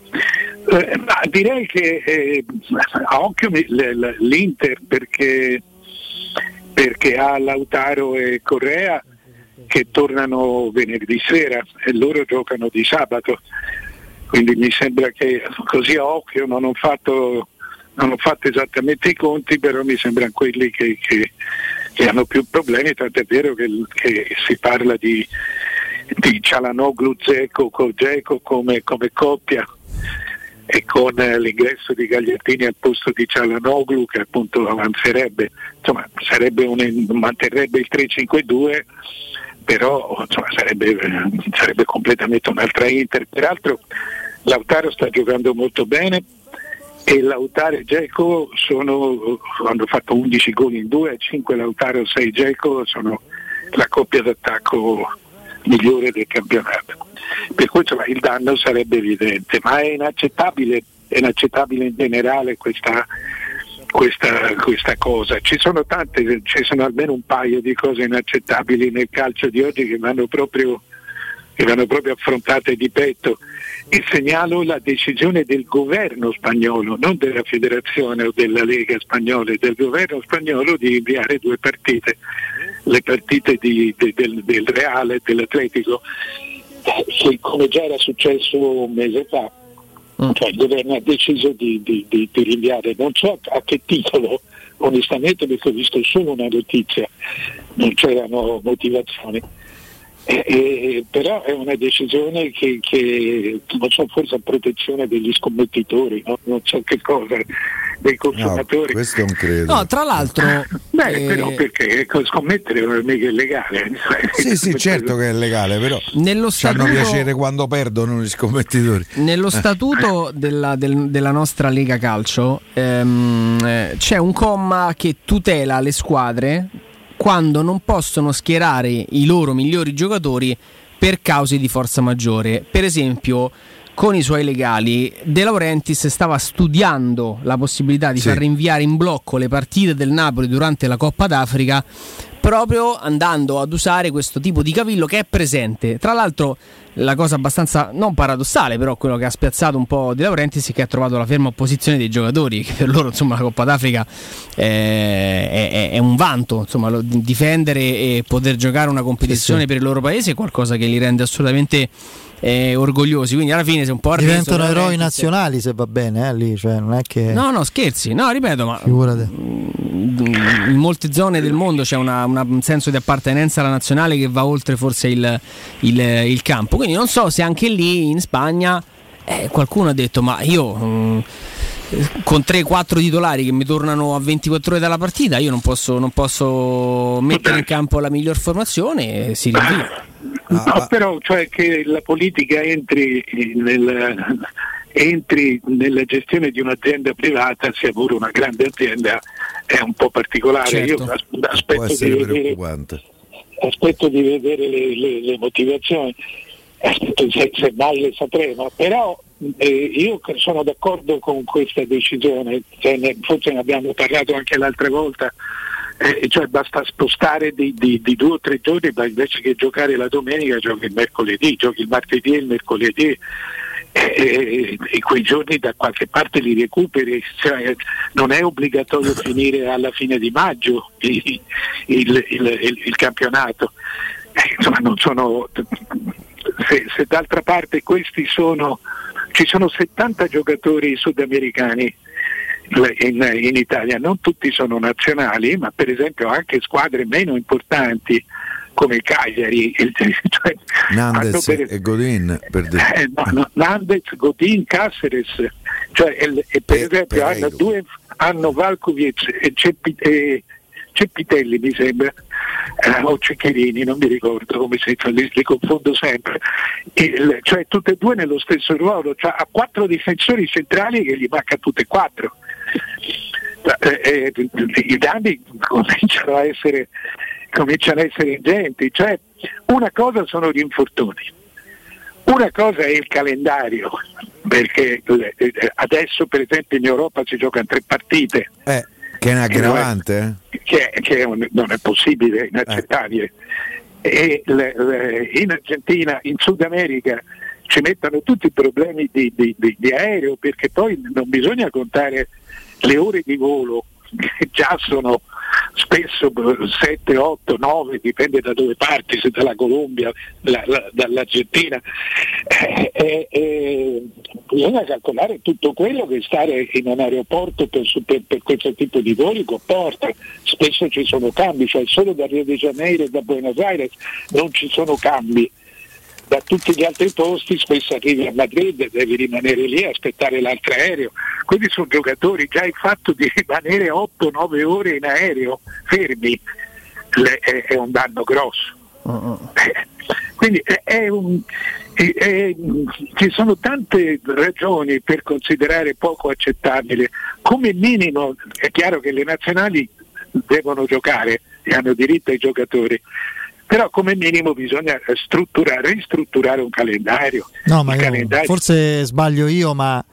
Eh, ma direi che eh, a occhio l'Inter perché, perché ha Lautaro e Correa che tornano venerdì sera e loro giocano di sabato. Quindi mi sembra che così a occhio non ho fatto, non ho fatto esattamente i conti, però mi sembrano quelli che, che- che hanno più problemi, tant'è vero che, che si parla di, di Cialanoglu Zeco come, come coppia e con eh, l'ingresso di Gagliardini al posto di Cialanoglu che appunto avanzerebbe, insomma un- manterrebbe il 3-5-2 però insomma, sarebbe, sarebbe completamente un'altra Inter. Peraltro Lautaro sta giocando molto bene e Lautaro e Geco sono, hanno fatto 11 gol in due, 5 Lautaro, 6 Geco, sono la coppia d'attacco migliore del campionato. Per cui insomma, il danno sarebbe evidente, ma è inaccettabile, è inaccettabile in generale questa, questa, questa cosa. Ci sono tante, ci sono almeno un paio di cose inaccettabili nel calcio di oggi che vanno proprio, che vanno proprio affrontate di petto. E segnalo la decisione del governo spagnolo, non della federazione o della Lega spagnola, del governo spagnolo di inviare due partite, le partite di- de- del, del Reale e dell'Atletico, che come già era successo un mese fa, cioè, il governo ha deciso di, di- di- di rinviare, non so a che titolo, onestamente perché ho visto solo una notizia, non c'erano motivazioni. Eh, eh, però è una decisione che, che, non so, forse a protezione degli scommettitori, no? non so che cosa, dei consumatori. questo non credo. No, tra l'altro, (laughs) Beh, eh, però perché scommettere non è mica illegale. Sì, sì, certo che è legale, però Nello statuto- piacere quando perdono gli scommettitori. Nello Eh. statuto della, del- della nostra Lega Calcio ehm, eh, c'è un comma che tutela le squadre quando non possono schierare i loro migliori giocatori per cause di forza maggiore. Per esempio, con i suoi legali, De Laurentiis stava studiando la possibilità di Sì. far rinviare in blocco le partite del Napoli durante la Coppa d'Africa proprio andando ad usare questo tipo di cavillo che è presente. Tra l'altro, la cosa abbastanza non paradossale, però quello che ha spiazzato un po' De Laurentiis è che ha trovato la ferma opposizione dei giocatori, che per loro insomma la Coppa d'Africa eh, è, è- è un vanto, insomma, lo- difendere e poter giocare una competizione per il loro paese è qualcosa che li rende assolutamente eh, orgogliosi. Quindi alla fine se un po' arreso Diventano eroi nazionali se va bene, eh, lì, cioè, non è che... No, no, scherzi. No, ripeto, ma Figurate. in molte zone del mondo c'è una- una- un senso di appartenenza alla nazionale che va oltre forse il, il- il campo. Quindi non so se anche lì in Spagna eh, qualcuno ha detto ma io mh, con 3-4 titolari che mi tornano a 24 ore dalla partita io non posso, non posso mettere in campo la miglior formazione e si rinvia. No, però cioè che la politica entri, nel, entri nella gestione di un'azienda privata, sia pure una grande azienda, è un po' particolare. Certo. Io aspetto di essere vedere, preoccupante. aspetto di vedere le, le- le motivazioni, se, se mai le sapremo, però eh, io sono d'accordo con questa decisione, ne- forse ne abbiamo parlato anche l'altra volta, eh, cioè basta spostare di, di- di due o tre giorni, ma invece che giocare la domenica giochi il mercoledì, giochi il martedì e il mercoledì. E, e quei giorni da qualche parte li recuperi, cioè, non è obbligatorio finire alla fine di maggio il, il- il- il- il campionato. Eh, insomma, non sono, se, se d'altra parte questi sono, ci sono 70 giocatori sudamericani in, in Italia, non tutti sono nazionali, ma per esempio anche squadre meno importanti come Cagliari, (laughs) cioè, Nandez per- e Godin per dire. eh, no, no, Nandez, Godin, Caceres, cioè, e, e per esempio hanno, due, hanno Valkovic e, e Ceppitelli mi sembra, eh, o Ceccherini, non mi ricordo come si fa, li, li confondo sempre, Il- cioè tutte e due nello stesso ruolo, cioè ha quattro difensori centrali che gli manca tutte e quattro. Eh, eh, I danni cominciano a essere cominciano a essere ingenti, cioè una cosa sono gli infortuni, una cosa è il calendario, perché eh, adesso per esempio in Europa si giocano tre partite, Eh, che è un aggravante? eh? che, che è un- non è possibile, è inaccettabile. E le- le- in Argentina, in Sud America ci mettono tutti i problemi di, di- di- di aereo perché poi non bisogna contare le ore di volo che (laughs) già sono spesso 7, 8, 9, dipende da dove parti, se dalla Colombia, la- la- dall'Argentina. Eh, eh, eh, bisogna calcolare tutto quello che stare in un aeroporto per, per- per questo tipo di voli comporta. Spesso ci sono cambi, cioè solo da Rio de Janeiro e da Buenos Aires non ci sono cambi da tutti gli altri posti, spesso arrivi a Madrid, devi rimanere lì e aspettare l'altro aereo. Quindi sono giocatori, già il fatto di rimanere 8-9 ore in aereo fermi è, è un danno grosso. Eh, Quindi è- è un- ci sono tante ragioni per considerare poco accettabile. Come minimo è chiaro che le nazionali devono giocare e hanno diritto ai giocatori, però come minimo bisogna strutturare, ristrutturare un calendario. No, ma calendario- forse sbaglio io, ma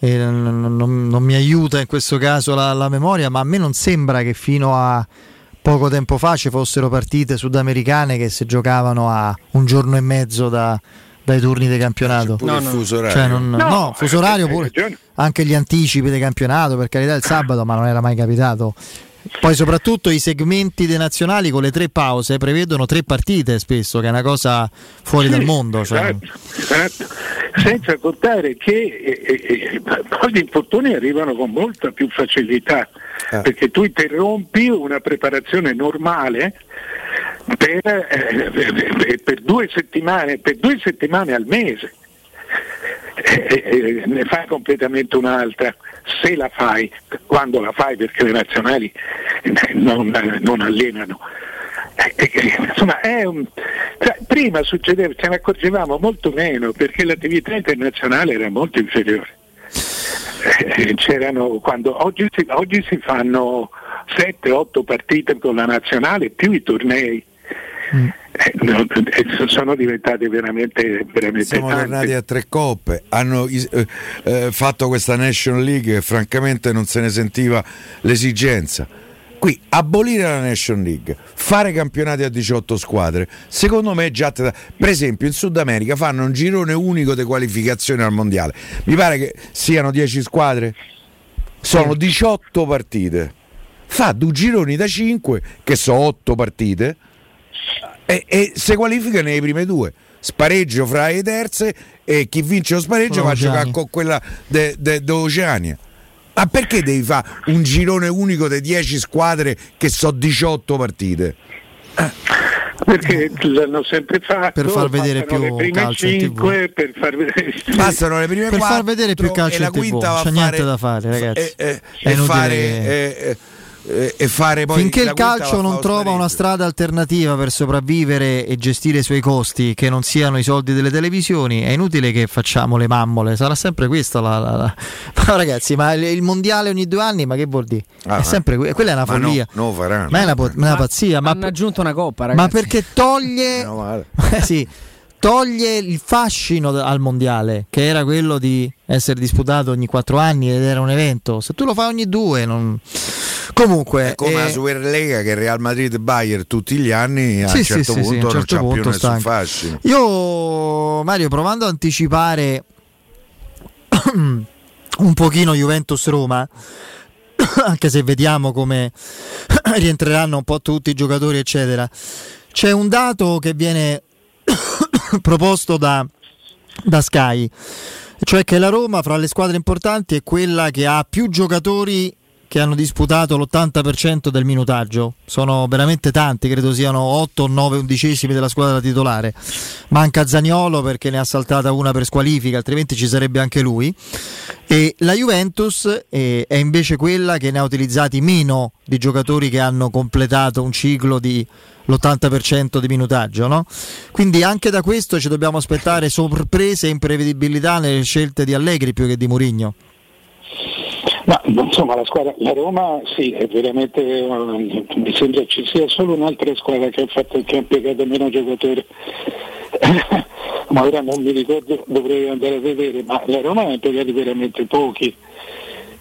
eh, non, non- mi aiuta in questo caso la, la memoria, ma a me non sembra che fino a poco tempo fa ci fossero partite sudamericane che si giocavano a un giorno e mezzo da- dai turni di campionato. pure il fuso orario. Cioè, non- No, no, fuso eh, orario pure. Anche gli anticipi di campionato, per carità, il sabato, ma non era mai capitato. Poi soprattutto i segmenti dei nazionali con le tre pause prevedono tre partite spesso, che è una cosa fuori dal mondo. Cioè. Esatto, esatto. Senza contare che eh, eh, eh, poi gli infortuni arrivano con molta più facilità, perché tu interrompi una preparazione normale per, eh, per- per due settimane, per due settimane al mese. Eh, eh, ne fai completamente un'altra se la fai, quando la fai perché le nazionali eh, (laughs) non, non allenano. Eh, eh, insomma, è un- cioè, prima succedeva, ce ne accorgevamo molto meno perché l'attività internazionale era molto inferiore. Eh, c'erano, quando, oggi, si, oggi si fanno 7-8 partite con la nazionale più i tornei. Eh, eh, sono diventati veramente, veramente Siamo tanti. tornati a tre coppe, hanno eh, eh, fatto questa National League e francamente non se ne sentiva l'esigenza. Qui abolire la Nation League, fare campionati a 18 squadre, secondo me è già tra- per esempio in Sud America fanno un girone unico di qualificazione al mondiale. Mi pare che siano 10 squadre. Sono 18 partite. Fa due gironi da 5 che sono 8 partite e, e se qualifica nelle prime due. Spareggio fra le terze e chi vince lo spareggio Con va a giocare con quella dell'Oceania. Ma perché devi fare un girone unico di 10 squadre che so 18 partite? Perché l'hanno sempre fatto Per far vedere più le prime calcio in TV. 5 per far vedere (laughs) Passano le prime per far quattro vedere più calcio e la in TV, quinta va a c'è niente da fare, ragazzi. E, e- È e inutile fare, che- e- e- fare poi Finché il calcio non trova una strada alternativa per sopravvivere e gestire i suoi costi, che non siano i soldi delle televisioni, è inutile che facciamo le mammole. Sarà sempre questa la. la- la- (laughs) Ma ragazzi, ma il, mondiale ogni due anni, ma che vuol dire? Ah, è ma- sempre que- quella è una ma no, follia. lo faranno. ma è una, po- una pazzia. Ma, Hanno aggiunto una coppa, ma ragazzi. perché toglie. (laughs) Eh sì, toglie il fascino al mondiale, che era quello di essere disputato ogni quattro anni ed era un evento. Se tu lo fai ogni due, non. Comunque. È come eh, la Superlega che Real Madrid Bayern tutti gli anni a Sì, un sì, certo sì, sì, punto a un certo non c'ha punto più nessun fascino. Io, Mario, provando a anticipare un pochino Juventus-Roma, (coughs) anche se vediamo come (coughs) rientreranno un po' tutti i giocatori, eccetera, c'è un dato che viene proposto da, da Sky, cioè che la Roma fra le squadre importanti è quella che ha più giocatori che hanno disputato l'80% del minutaggio. Sono veramente tanti, credo siano 8 o 9 undicesimi della squadra titolare. Manca Zaniolo perché ne ha saltata una per squalifica, altrimenti ci sarebbe anche lui. E la Juventus eh, è invece quella che ne ha utilizzati meno di giocatori che hanno completato un ciclo di l'80% di minutaggio, no? Quindi anche da questo ci dobbiamo aspettare sorprese e imprevedibilità nelle scelte di Allegri più che di Mourinho. Ma insomma la squadra, la Roma sì, è veramente, eh, mi sembra ci sia solo un'altra squadra che ha, fatto, che ha impiegato meno giocatori. (laughs) ma ora non mi ricordo, dovrei andare a vedere, ma la Roma ha impiegato veramente pochi,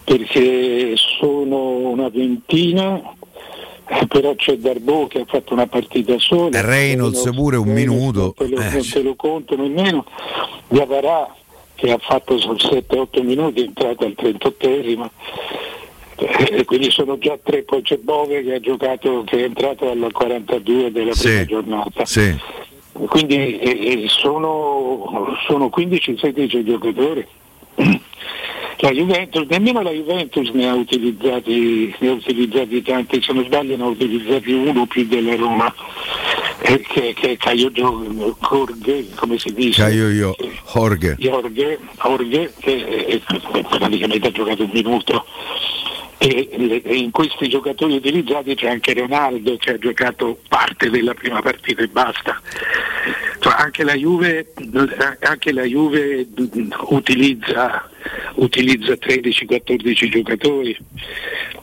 perché sono una ventina, eh, però c'è Darbo che ha fatto una partita sola. Reynolds pure un minuto. Non te lo, Eh, non te lo conto nemmeno. Diavarà che ha fatto 7-8 minuti, è entrato al 38esimo. E quindi sono già tre, poi c'è Bove che ha giocato, che è entrato al 42 della prima Sì, giornata. sì. Quindi eh, eh, sono, sono 15-16 giocatori. (clears throat) La Juventus, nemmeno la Juventus ne ha utilizzati, ne ha utilizzati tanti, se non sbaglio ne ha utilizzati uno più della Roma, eh, che, che è Caio Jorge, come si dice? Caio io, Jorge. Jorge, Jorge, che eh, praticamente ha giocato un minuto. E, e in questi giocatori utilizzati c'è anche Ronaldo che ha giocato parte della prima partita e basta. Cioè, anche la Juve, anche la Juve utilizza, utilizza 13-14 giocatori,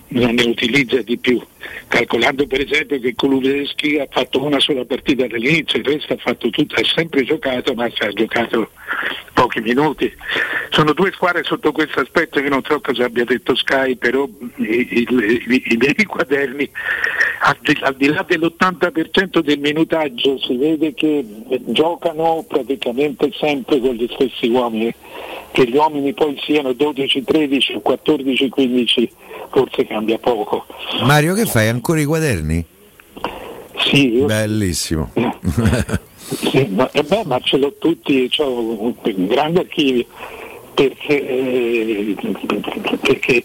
non ne utilizza di più. Calcolando per esempio che Kulubeschi ha fatto una sola partita dall'inizio, il resto ha fatto tutto, ha sempre giocato, ma ha giocato pochi minuti. Sono due squadre sotto questo aspetto che non so cosa abbia detto Sky, però i, i- i- i miei quaderni, al di, al di là dell'80% del minutaggio, si vede che giocano praticamente sempre con gli stessi uomini. Che gli uomini poi siano 12, 13 o 14, 15 forse cambia poco. Mario, che fai? Ancora i quaderni? Sì, io Bellissimo. (laughs) Sì, ma, eh beh, ma ce l'ho tutti, ho un, un grande archivio, perché, eh, perché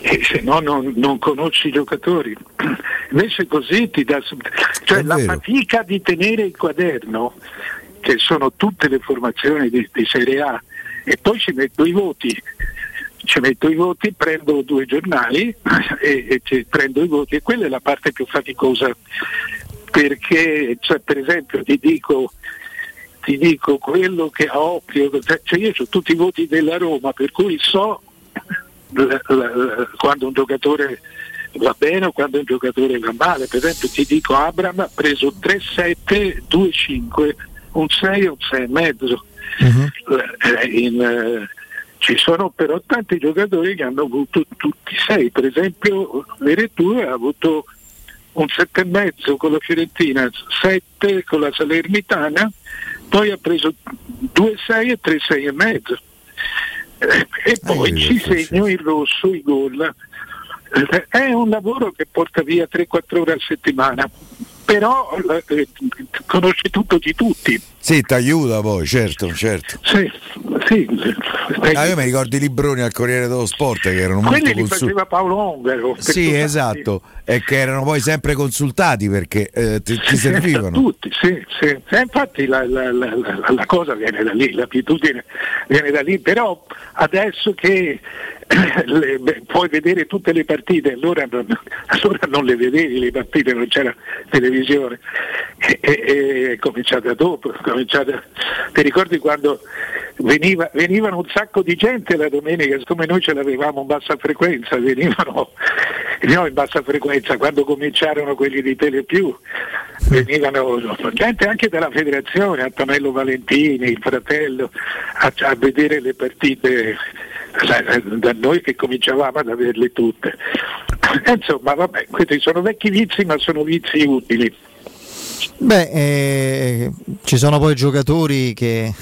eh, se no non, non conosci i giocatori. (clears throat) Invece così ti dà... Cioè la fatica di tenere il quaderno, che sono tutte le formazioni di, di Serie A, e poi ci metto i voti. Ci metto i voti, prendo due giornali e, e prendo i voti e quella è la parte più faticosa perché cioè, per esempio ti dico, ti dico quello che a occhio, cioè io ho tutti i voti della Roma, per cui so la- la- quando un giocatore va bene o quando un giocatore va male. Per esempio ti dico Abram ha preso 3-7, 2-5, un 6 e un 6,5. Eh, in, eh, ci sono però tanti giocatori che hanno avuto tutti 6, per esempio Veretù ha avuto un 7,5 con la Fiorentina, 7 con la Salernitana, poi ha preso 2,6 e 3,6 e mezzo. E poi ci segno in rosso i gol. È un lavoro che porta via 3-4 ore a settimana, però eh, conosce tutto di tutti. Sì, ti aiuta poi, certo, certo. Sì, sì. Ah, io mi ricordo i libroni al Corriere dello Sport che erano Quelli molto li consultati. faceva Paolo Ongaro. Sì, esatto, e che erano poi sempre consultati perché eh, ti, ti Eh, servivano. Tutti, sì, sì. E infatti la, la- la- la- la cosa viene da lì, l'abitudine viene da lì, però adesso che (coughs) le- beh, puoi vedere tutte le partite, allora non, allora non le vedevi le partite, non c'era televisione, e, e- è cominciata dopo, cominciata- ti ricordi quando veniva- venivano un sacco di gente la domenica, siccome noi ce l'avevamo in bassa frequenza, venivano (laughs) no, in bassa frequenza, quando cominciarono quelli di Telepiù, venivano gente anche dalla federazione, Antonello Valentini, il fratello, a, a vedere le partite da, da noi che cominciavamo ad averle tutte. Eh, Insomma, vabbè, questi sono vecchi vizi, ma sono vizi utili. Beh, eh, ci sono poi giocatori che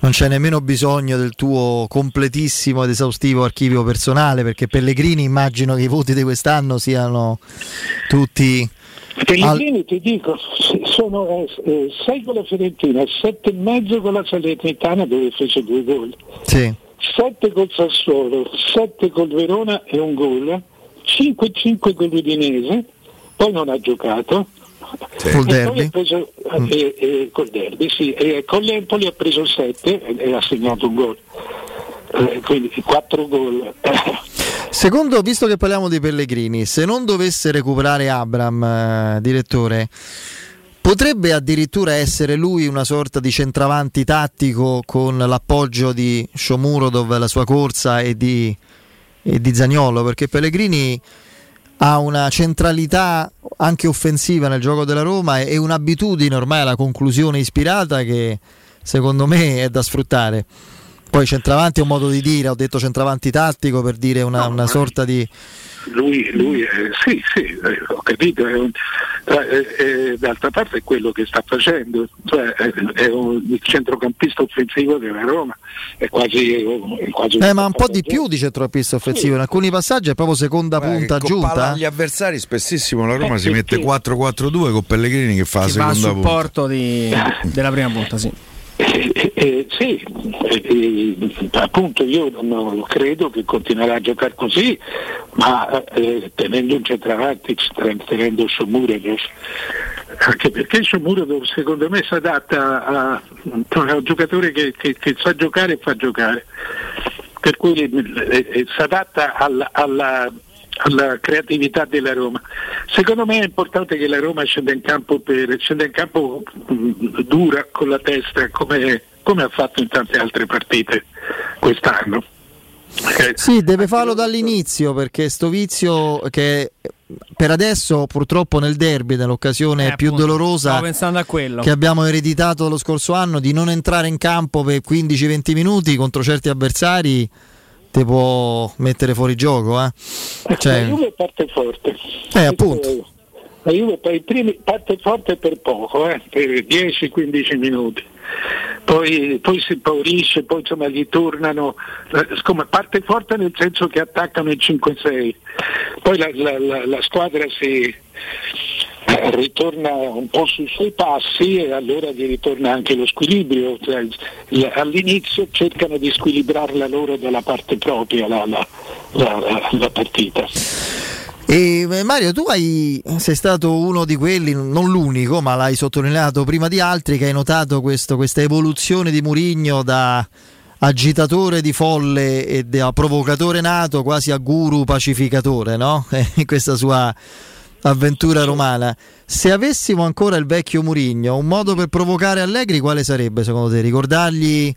non c'è nemmeno bisogno del tuo completissimo ed esaustivo archivio personale, perché Pellegrini immagino che i voti di quest'anno siano tutti... Pellegrini ti dico, sono 6 con la Fiorentina, 7 e mezzo con la Salernitana dove fece due gol, Sì. 7 col Sassuolo, 7 col Verona e un gol, 5-5 con l'Udinese, poi non ha giocato. Col E poi derby? preso, eh, eh, col derby, sì, e con l'Empoli ha preso 7 e, e ha segnato un gol. Eh, quindi 4 gol. (coughs) Secondo, visto che parliamo di Pellegrini, se non dovesse recuperare Abram, eh, direttore, potrebbe addirittura essere lui una sorta di centravanti tattico con l'appoggio di Shomurodov, la sua corsa e di, e di Zagnolo, perché Pellegrini ha una centralità anche offensiva nel gioco della Roma e un'abitudine ormai alla conclusione ispirata che secondo me è da sfruttare. Poi centravanti è un modo di dire, ho detto centravanti tattico per dire una, una sorta di... Lui, lui è- sì, sì, eh, ho capito, è un- eh, eh, d'altra parte è quello che sta facendo, cioè, è, è un il centrocampista offensivo della Roma, è quasi, è quasi Eh, ma un po' di più di centrocampista offensivo, in alcuni passaggi è proprio seconda punta con palla aggiunta. agli avversari spessissimo la Roma Eh, si sì, mette sì. 4-4-2 con Pellegrini che fa la Che va a seconda punta. supporto di- della prima punta, sì. Eh, eh, sì, eh, eh, appunto io non credo che continuerà a giocare così, ma eh, tenendo un centravanti, tenendo Shomurodov, anche perché Shomurodov secondo me si adatta a, a un giocatore che, che- che sa giocare e fa giocare, per cui eh, eh, si adatta alla, alla- alla creatività della Roma. Secondo me è importante che la Roma scenda in campo, per, scenda in campo mh, dura con la testa come, come ha fatto in tante altre partite quest'anno. Eh, Sì, deve farlo dall'inizio perché sto vizio che per adesso purtroppo nel derby, nell'occasione Eh, più appunto, dolorosa Stavo pensando a quello. che abbiamo ereditato lo scorso anno di non entrare in campo per 15-20 minuti contro certi avversari ti può mettere fuori gioco. Eh? La Cioè, Juve parte forte. Eh, appunto. La Juve primi parte forte per poco, eh, per 10-15 minuti. Poi, poi si impaurisce, poi insomma gli tornano, siccome parte forte nel senso che attaccano il 5-6, poi la, la- la- la squadra si eh, ritorna un po' sui suoi passi e allora gli ritorna anche lo squilibrio, Cioè, all'inizio cercano di squilibrarla loro dalla parte propria la partita. E eh, Mario, tu hai, sei stato uno di quelli, non l'unico, ma l'hai sottolineato prima di altri, che hai notato questo- questa evoluzione di Murigno da agitatore di folle e da provocatore nato quasi a guru pacificatore, no? (laughs) In questa sua avventura romana. Se avessimo ancora il vecchio Murigno, un modo per provocare Allegri quale sarebbe secondo te? Ricordargli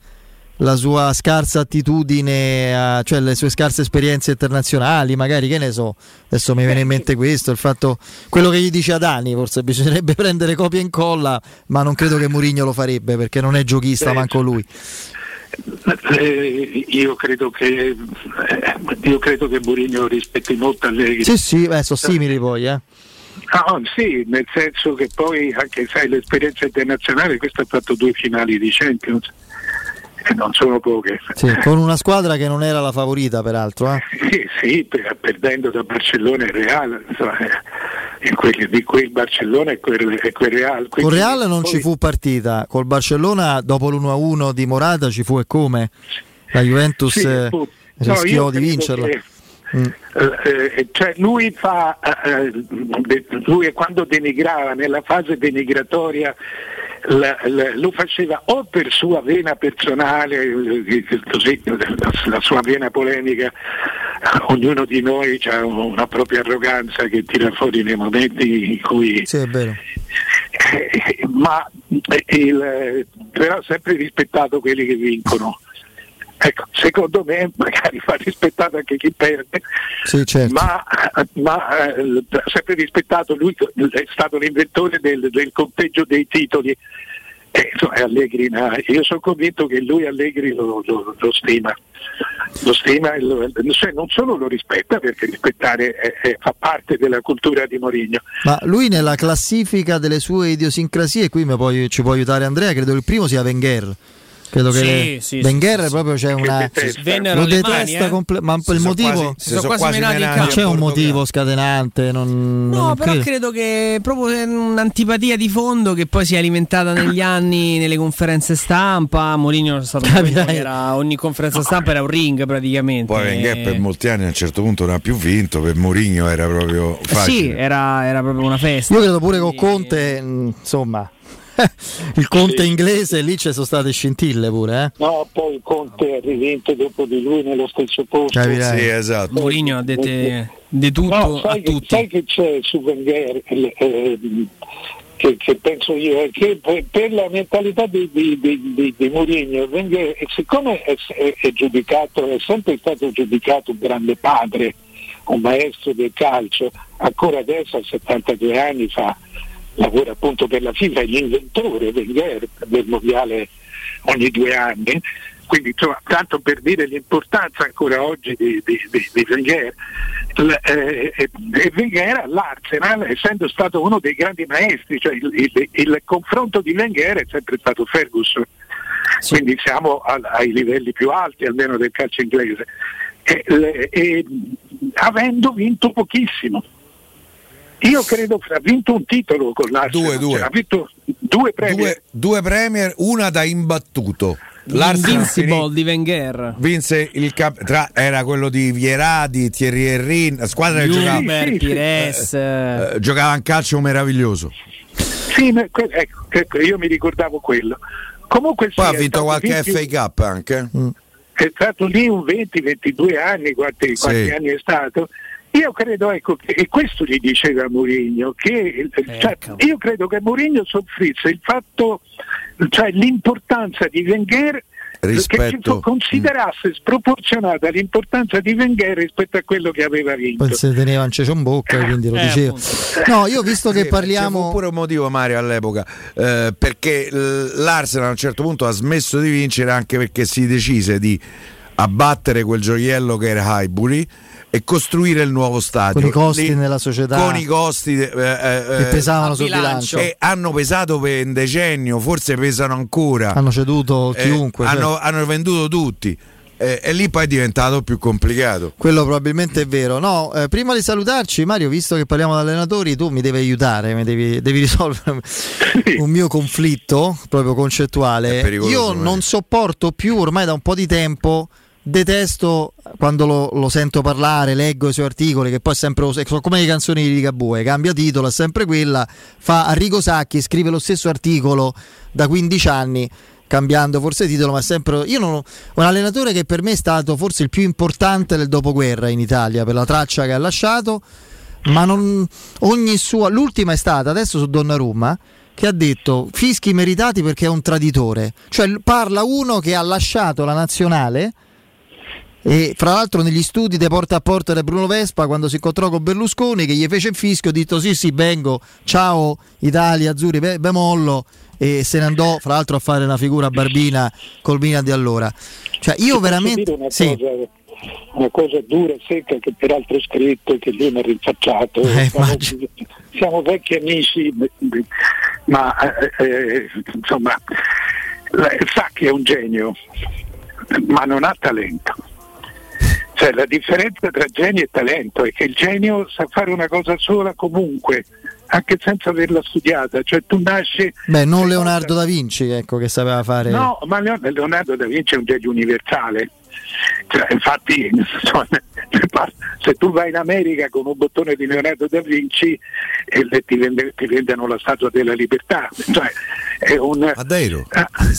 la sua scarsa attitudine, a- cioè le sue scarse esperienze internazionali, magari che ne so, adesso mi viene in mente questo, il fatto, quello che gli dice a Dani, forse bisognerebbe (laughs) prendere copia e incolla, ma non credo che Mourinho lo farebbe perché non è giochista manco lui. Eh, io credo che eh, io credo che Mourinho rispetti molto Allegri. Sì, sì, beh, sono simili poi, eh. Ah, sì, nel senso che poi anche sai l'esperienza internazionale, questo ha fatto due finali di Champions e non sono poche. Sì, con una squadra che non era la favorita peraltro, eh. Sì, sì, per- perdendo da Barcellona e Real, insomma, eh, quel- di quel Barcellona e quel, e quel Real. Con Quindi Real non poi- ci fu partita, col Barcellona dopo l'1-1 di Morata ci fu e come? La Juventus Sì, eh. No, rischiò io di vincerla. che, Mm. eh, eh, cioè lui fa eh, eh, lui quando denigrava nella fase denigratoria la- la- lo faceva o per sua vena personale eh, così, la, la sua vena polemica ognuno di noi ha una propria arroganza che tira fuori nei momenti in cui Sì, è vero. eh, ma eh, il- però ha sempre rispettato quelli che vincono. Ecco, secondo me magari fa rispettato anche chi perde, Sì, certo. ma, ma, eh, sempre rispettato, lui è stato l'inventore del, del conteggio dei titoli. Eh, insomma, Allegri, no, io sono convinto che lui Allegri lo, lo- lo stima, lo stima lo- cioè, non solo lo rispetta perché rispettare è- è- fa parte della cultura di Mourinho, Ma lui nella classifica delle sue idiosincrasie, qui puoi- ci può aiutare Andrea, credo che il primo sia Wenger. Credo che sì, Wenger sì, sì. proprio c'è una lo detesta mani, eh. comple- ma Si il sono motivo quasi- si sono Sono quasi quasi menati in menati ma c'è un motivo scatenante, non, No, non però credo. credo che proprio un'antipatia di fondo che poi si è alimentata negli anni nelle conferenze stampa. Mourinho è stato che era ogni conferenza stampa era un ring praticamente. Poi Wenger per molti anni a un certo punto non ha più vinto, per Mourinho era proprio facile. Sì, era, era proprio una festa. Io credo pure con Conte, insomma, (laughs) il Conte inglese lì ci sono state scintille pure, eh. No, poi Conte è rivinto dopo di lui nello stesso posto. Capirai. Sì, esatto. Mourinho ha dette di tutto No, sai a che- tutti. Sai che c'è su Wenger eh, eh, che, che penso io è che per, per la mentalità di, di, di, di, di Mourinho, Wenger, siccome è, è- è giudicato, è sempre stato giudicato un grande padre, un maestro del calcio, ancora adesso a 72 anni fa lavora appunto per la FIFA, è l'inventore Wenger del mondiale ogni due anni. Quindi insomma, tanto per dire l'importanza ancora oggi di, di, di, di Wenger, l- eh, eh, e Wenger all'Arsenal essendo stato uno dei grandi maestri, cioè il, il- il confronto di Wenger è sempre stato Ferguson, quindi siamo al- ai livelli più alti almeno del calcio inglese, e, e, avendo vinto pochissimo. Io credo che ha vinto un titolo con l'Arsenal, Due, due. ha vinto due premi. Due, due Premier, una da imbattuto. L'Arsenal di Wenger. vinse il cap- tra- era quello di Vierà, di Thierry Henry, la squadra che giocava, Juber, Pires. eh, giocava un calcio meraviglioso. Sì, ma que- ecco, ecco, io mi ricordavo quello. Comunque Poi sì, ha vinto qualche FA Cup anche. È stato lì un 20-22 anni, quanti, quanti anni è stato. Io credo, ecco, che, e questo gli diceva Mourinho, che cioè, io credo che Mourinho soffrisse il fatto, cioè l'importanza di Wenger che Rispetto- si considerasse sproporzionata l'importanza di Wenger rispetto a quello che aveva vinto. Poi si teneva un cecio in bocca, quindi lo Eh, dicevo. No, io visto che C'è parliamo pure un motivo Mario all'epoca, eh, perché l'Arsenal a un certo punto ha smesso di vincere anche perché si decise di abbattere quel gioiello che era Highbury e costruire il nuovo stadio. con i costi Lì- nella società con i costi eh, eh, che pesavano sul bilancio. e hanno pesato per un decennio, forse pesano ancora. hanno ceduto Eh, chiunque. cioè. hanno, hanno venduto tutti Eh, e lì poi è diventato più complicato. Quello probabilmente è vero. No, eh, prima di salutarci, Mario, visto che parliamo di allenatori, tu mi devi aiutare, mi devi, devi risolvere un mio conflitto proprio concettuale. Io non sopporto più ormai da un po' di tempo. Detesto quando lo, lo sento parlare, leggo i suoi articoli, che poi sempre lo- sono come le canzoni di Ligabue, cambia titolo, è sempre quella. Fa Arrigo Sacchi, scrive lo stesso articolo da 15 anni, cambiando forse titolo, ma sempre. Io non un allenatore che per me è stato forse il più importante del dopoguerra in Italia per la traccia che ha lasciato, ma non ogni sua. L'ultima è stata adesso su Donnarumma che ha detto fischi meritati perché è un traditore. Cioè parla uno che ha lasciato la nazionale e fra l'altro negli studi di porta a porta di Bruno Vespa quando si incontrò con Berlusconi che gli fece il fischio ha detto sì sì vengo ciao Italia Azzurri be, bemollo e se ne andò fra l'altro a fare una figura barbina col Milan di allora cioè io veramente una, sì. cosa, una cosa dura, secca, che peraltro ho scritto e che lui mi ha rinfacciato. Eh, siamo, siamo vecchi amici, ma eh, eh, insomma, sa che è un genio, ma non ha talento. Cioè, la differenza tra genio e talento è che il genio sa fare una cosa sola comunque, anche senza averla studiata. Cioè, tu nasci. Beh, non Leonardo da Vinci, ecco, che sapeva fare. No, ma Leo- Leonardo da Vinci è un genio universale. Cioè, infatti, (laughs) insomma, (laughs) se tu vai in America con un bottone di Leonardo da Vinci e le- ti, vende- ti vendono la statua della libertà. Cioè, è un, Madeiro. Ah, eh,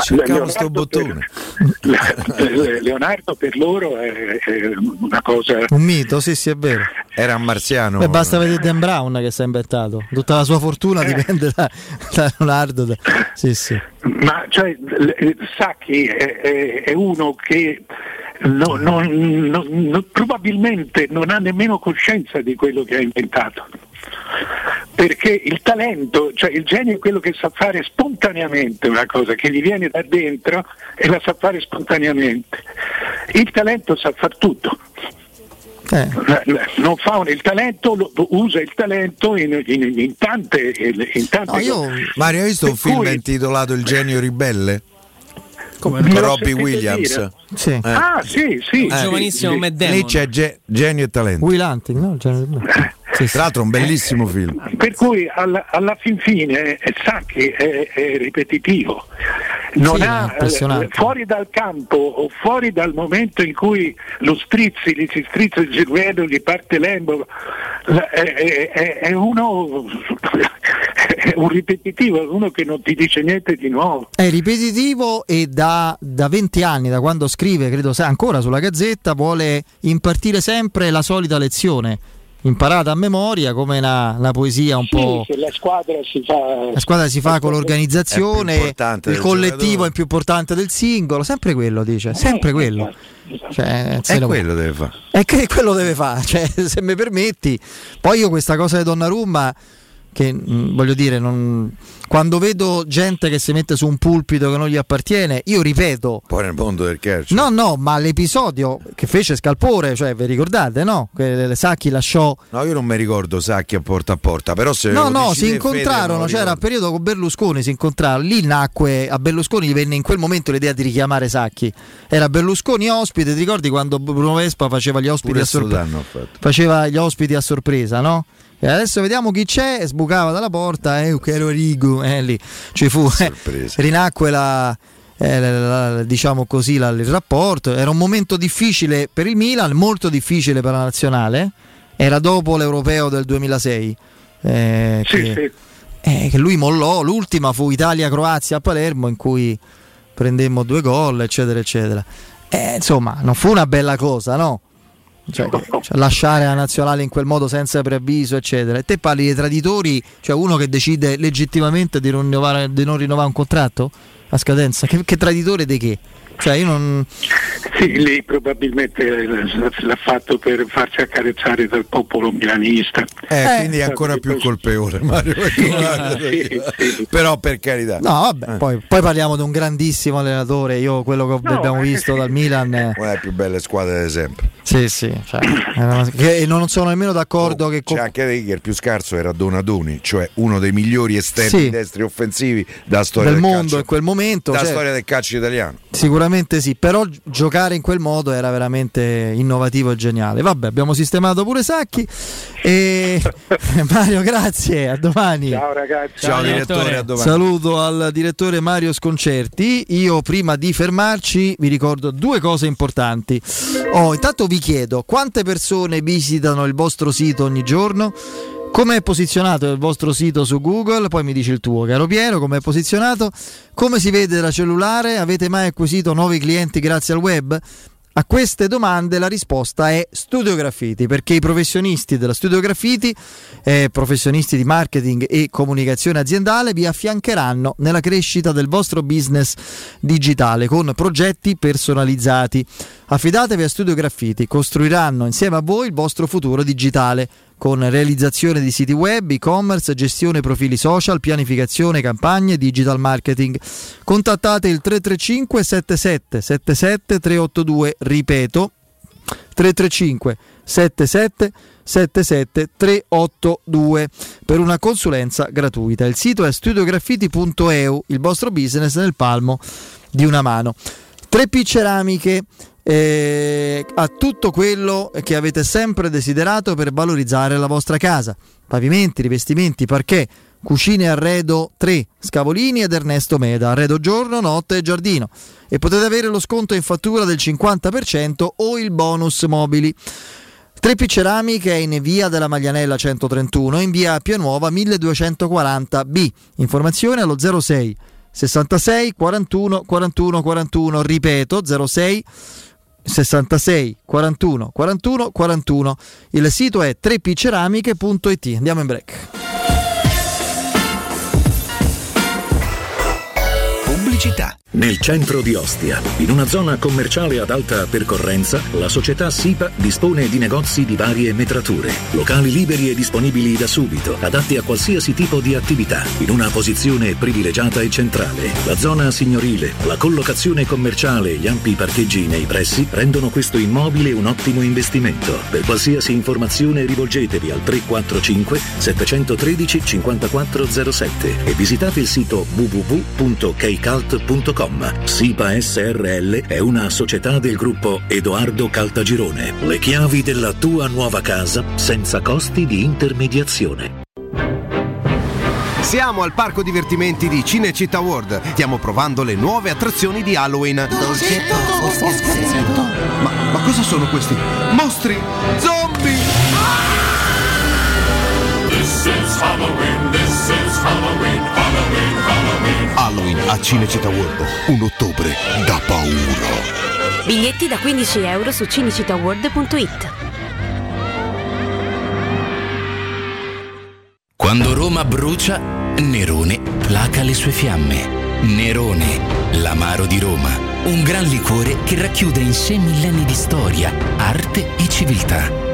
Cercavo sto Leonardo bottone. (laughs) per, Leonardo per loro è, è una cosa. Un mito, sì, sì, è vero. Era un marziano. Beh, basta vedere Dan Brown che si è inventato. Tutta la sua fortuna Eh. dipende da, da Leonardo. da- Sì, sì. Ma cioè, l- Sacchi è, è- è uno che no- non- probabilmente non ha nemmeno coscienza di quello che ha inventato. Perché il talento, cioè il genio è quello che sa fare spontaneamente una cosa, che gli viene da dentro e la sa fare spontaneamente. Il talento sa far tutto. Eh. Non fa un- il talento, lo- usa il talento in, in- in tante, in tante cose. Mario, hai visto un Per film cui- intitolato Il genio ribelle? Come l'ho Robbie Williams. Sì. Eh. Ah, sì, sì. Eh, giovanissimo Matt Lì c'è ge- genio e talento. Will Hunting, no? Cioè, Tra l'altro un bellissimo film. Per cui alla, alla fin fine eh, sa che è, è ripetitivo, non Sì, è ha, impressionante. eh, fuori dal campo o fuori dal momento in cui lo strizzi, gli si strizza il cervello, gli parte l'embolo, è, è- è- è uno è un ripetitivo, è uno che non ti dice niente di nuovo. È ripetitivo e da, da 20 anni, da quando scrive, credo sa ancora sulla gazzetta, vuole impartire sempre la solita lezione, imparata a memoria come una, una poesia un Sì, po'... se la squadra si fa La squadra si fa con È l'organizzazione, importante il collettivo giocatore. è più importante del singolo, sempre quello dice, sempre quello. Cioè, se E lo- quello deve fare. E che quello deve fare, (laughs) cioè, se mi permetti. Poi io questa cosa di Donnarumma, che mh, voglio dire, non- quando vedo gente che si mette su un pulpito che non gli appartiene, io ripeto, Poi nel mondo del calcio. no, no, ma l'episodio che fece Scalpore, cioè, vi ricordate, no? Che Sacchi lasciò... No, io non mi ricordo Sacchi a porta a porta, però se No, no, si incontrarono, c'era un periodo con Berlusconi, si incontrarono, lì nacque, a Berlusconi gli venne in quel momento l'idea di richiamare Sacchi. Era Berlusconi ospite, ti ricordi quando Bruno Vespa faceva gli ospiti Pure a sorpresa? Faceva gli ospiti a sorpresa, no? E adesso vediamo chi c'è, sbucava dalla porta, eh, che ero Rigo, eh, lì ci fu, eh, rinacque la, eh, la- la- diciamo così, la- il rapporto, era un momento difficile per il Milan, molto difficile per la nazionale, era dopo l'europeo del 2006, eh, Sì, che, sì. eh, che lui mollò, l'ultima fu Italia-Croazia a Palermo in cui prendemmo due gol, eccetera, eccetera. Eh, insomma, non fu una bella cosa, no? Cioè, cioè, lasciare la nazionale in quel modo senza preavviso, eccetera. E te parli dei traditori, cioè uno che decide legittimamente di, rinnovare- di non rinnovare un contratto a scadenza. Che, che traditore di che? Cioè, io non. Sì, lì probabilmente eh, l'ha fatto per farsi accarezzare dal popolo milanista. Eh, quindi è ancora più colpevole Mario. Sì, sì. Però per carità. No, vabbè, poi, poi parliamo di un grandissimo allenatore. Io quello che No, abbiamo eh, visto dal Milan. eh, Una delle più belle squadre di sempre. Sì, sì. cioè, una- e non sono nemmeno d'accordo che. C'è anche da il più scarso era Donadoni, cioè uno dei migliori esterni Sì. destri offensivi della storia del del, mondo calcio. in quel momento. della cioè, storia del calcio italiano. Sicuramente sì, però gi- giocare in quel modo era veramente innovativo e geniale. Vabbè, abbiamo sistemato pure Sacchi. E (laughs) Mario, grazie, a domani. Ciao ragazzi. Ciao, direttore, a domani. Saluto al direttore Mario Sconcerti. Io prima di fermarci vi ricordo due cose importanti. Oh, intanto vi chiedo quante persone visitano il vostro sito ogni giorno? Come è posizionato il vostro sito su Google? Poi mi dici il tuo, caro Piero, come è posizionato? Come si vede da cellulare? Avete mai acquisito nuovi clienti grazie al web? A queste domande la risposta è Studio Graffiti, perché i professionisti della Studio Graffiti, eh, professionisti di marketing e comunicazione aziendale, vi affiancheranno nella crescita del vostro business digitale con progetti personalizzati. Affidatevi a Studio Graffiti, costruiranno insieme a voi il vostro futuro digitale con realizzazione di siti web, e-commerce, gestione profili social, pianificazione, campagne, digital marketing. Contattate il 335 77 77 382, ripeto 335 77 77 382 per una consulenza gratuita. Il sito è studiograffiti.eu, il vostro business nel palmo di una mano. 3P Ceramiche eh, a tutto quello che avete sempre desiderato per valorizzare la vostra casa. Pavimenti, rivestimenti, parquet, cucine arredo 3, Scavolini ed Ernesto Meda, arredo giorno, notte e giardino. E potete avere lo sconto in fattura del 50% o il bonus mobili. 3P Ceramiche è in via della Maglianella 131 in via Pianuova 1240B. Informazioni allo 06 66 41 41 41. Ripeto 06 66 41 41 41. Il sito è 3pceramiche.it. Andiamo in break. Pubblicità. Nel centro di Ostia, in una zona commerciale ad alta percorrenza, la società SIPA dispone di negozi di varie metrature, locali liberi e disponibili da subito, adatti a qualsiasi tipo di attività, in una posizione privilegiata e centrale. La zona signorile, la collocazione commerciale e gli ampi parcheggi nei pressi rendono questo immobile un ottimo investimento. Per qualsiasi informazione rivolgetevi al 345 713 5407 e visitate il sito www.kcult.com. SIPA SRL è una società del gruppo Edoardo Caltagirone. Le chiavi della tua nuova casa senza costi di intermediazione. Siamo al parco divertimenti di Cinecittà World. Stiamo provando le nuove attrazioni di Halloween. Ma, ma cosa sono questi? Mostri! Zombie! This is Halloween, this is Halloween, Halloween, a Cinecittà World. Un ottobre da paura. Biglietti da 15 euro su cinecittàworld.it. Quando Roma brucia, Nerone placa le sue fiamme. Nerone, l'amaro di Roma. Un gran liquore che racchiude in sé millenni di storia, arte e civiltà.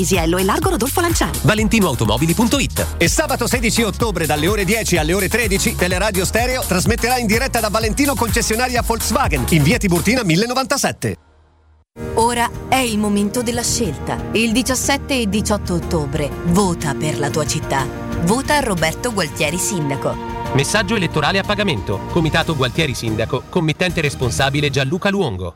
Paisiello e largo Rodolfo Lanciani. ValentinoAutomobili.it E sabato 16 ottobre dalle ore 10 alle ore 13 Teleradio Stereo trasmetterà in diretta da Valentino concessionaria Volkswagen in via Tiburtina 1097. Ora è il momento della scelta. Il 17 e 18 ottobre vota per la tua città. Vota Roberto Gualtieri Sindaco. Messaggio elettorale a pagamento. Comitato Gualtieri Sindaco. Committente responsabile Gianluca Luongo.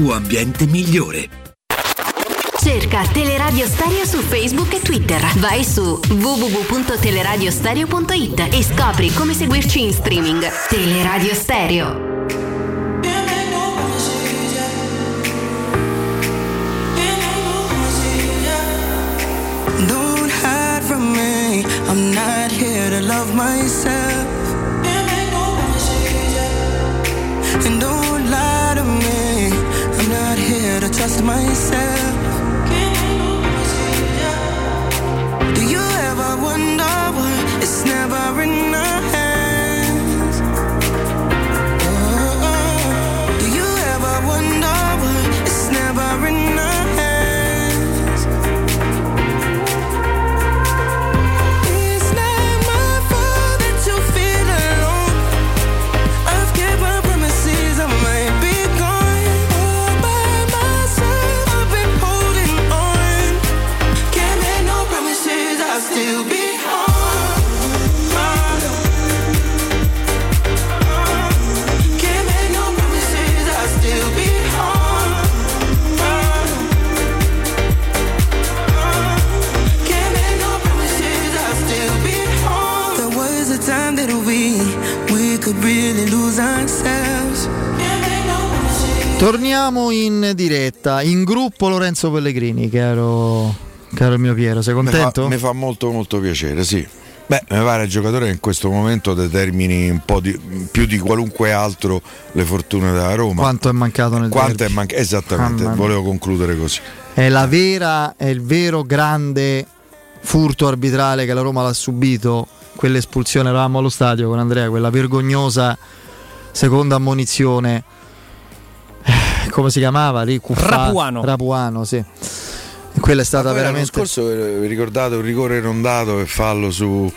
ambiente migliore. Cerca Teleradio Stereo su Facebook e Twitter. Vai su www.teleradiostereo.it e scopri come seguirci in streaming. Teleradio Stereo. Don't hide from me. I'm not here to love myself. And don't myself. Torniamo in diretta, in gruppo Lorenzo Pellegrini, caro, caro mio Piero, sei Mi fa, contento? mi fa molto molto piacere, sì. Beh, mi pare il giocatore che in questo momento determini un po' di, più di qualunque altro le fortune della Roma. Quanto è mancato nel Quanto derby? è mancato? Esattamente, mia. volevo concludere così. È la vera, è il vero grande furto arbitrale che la Roma l'ha subito. Quell'espulsione, eravamo allo stadio con Andrea, quella vergognosa seconda ammonizione. Eh, Come si chiamava lì? Cuffa- Rapuano. Rapuano, sì. E quella è stata Poi l'anno veramente. scorso eh, vi ricordate un rigore non dato e fallo su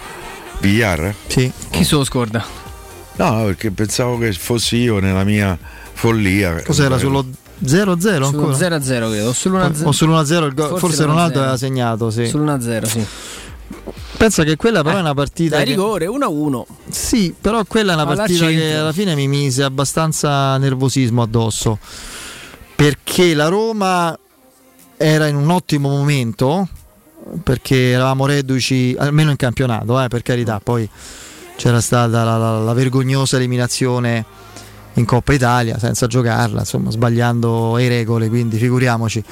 Villar? Sì. Chi se lo scorda? No, no, perché pensavo che fossi io nella mia follia. Cos'era sullo 0-0 Sullo ancora? 0-0 credo, o sull'1-0. O sull'1-0 il go- Forse forse, l'1-0. Ronaldo aveva segnato, sì. Sull'1-0, sì. Pensa che quella però è una partita. Dai che- rigore, 1-1. Sì, però quella è una partita che alla fine mi mise abbastanza nervosismo addosso. Perché la Roma era in un ottimo momento, perché eravamo reduci, almeno in campionato, eh, per carità, poi c'era stata la, la- la vergognosa eliminazione in Coppa Italia senza giocarla, insomma, sbagliando le regole, quindi figuriamoci.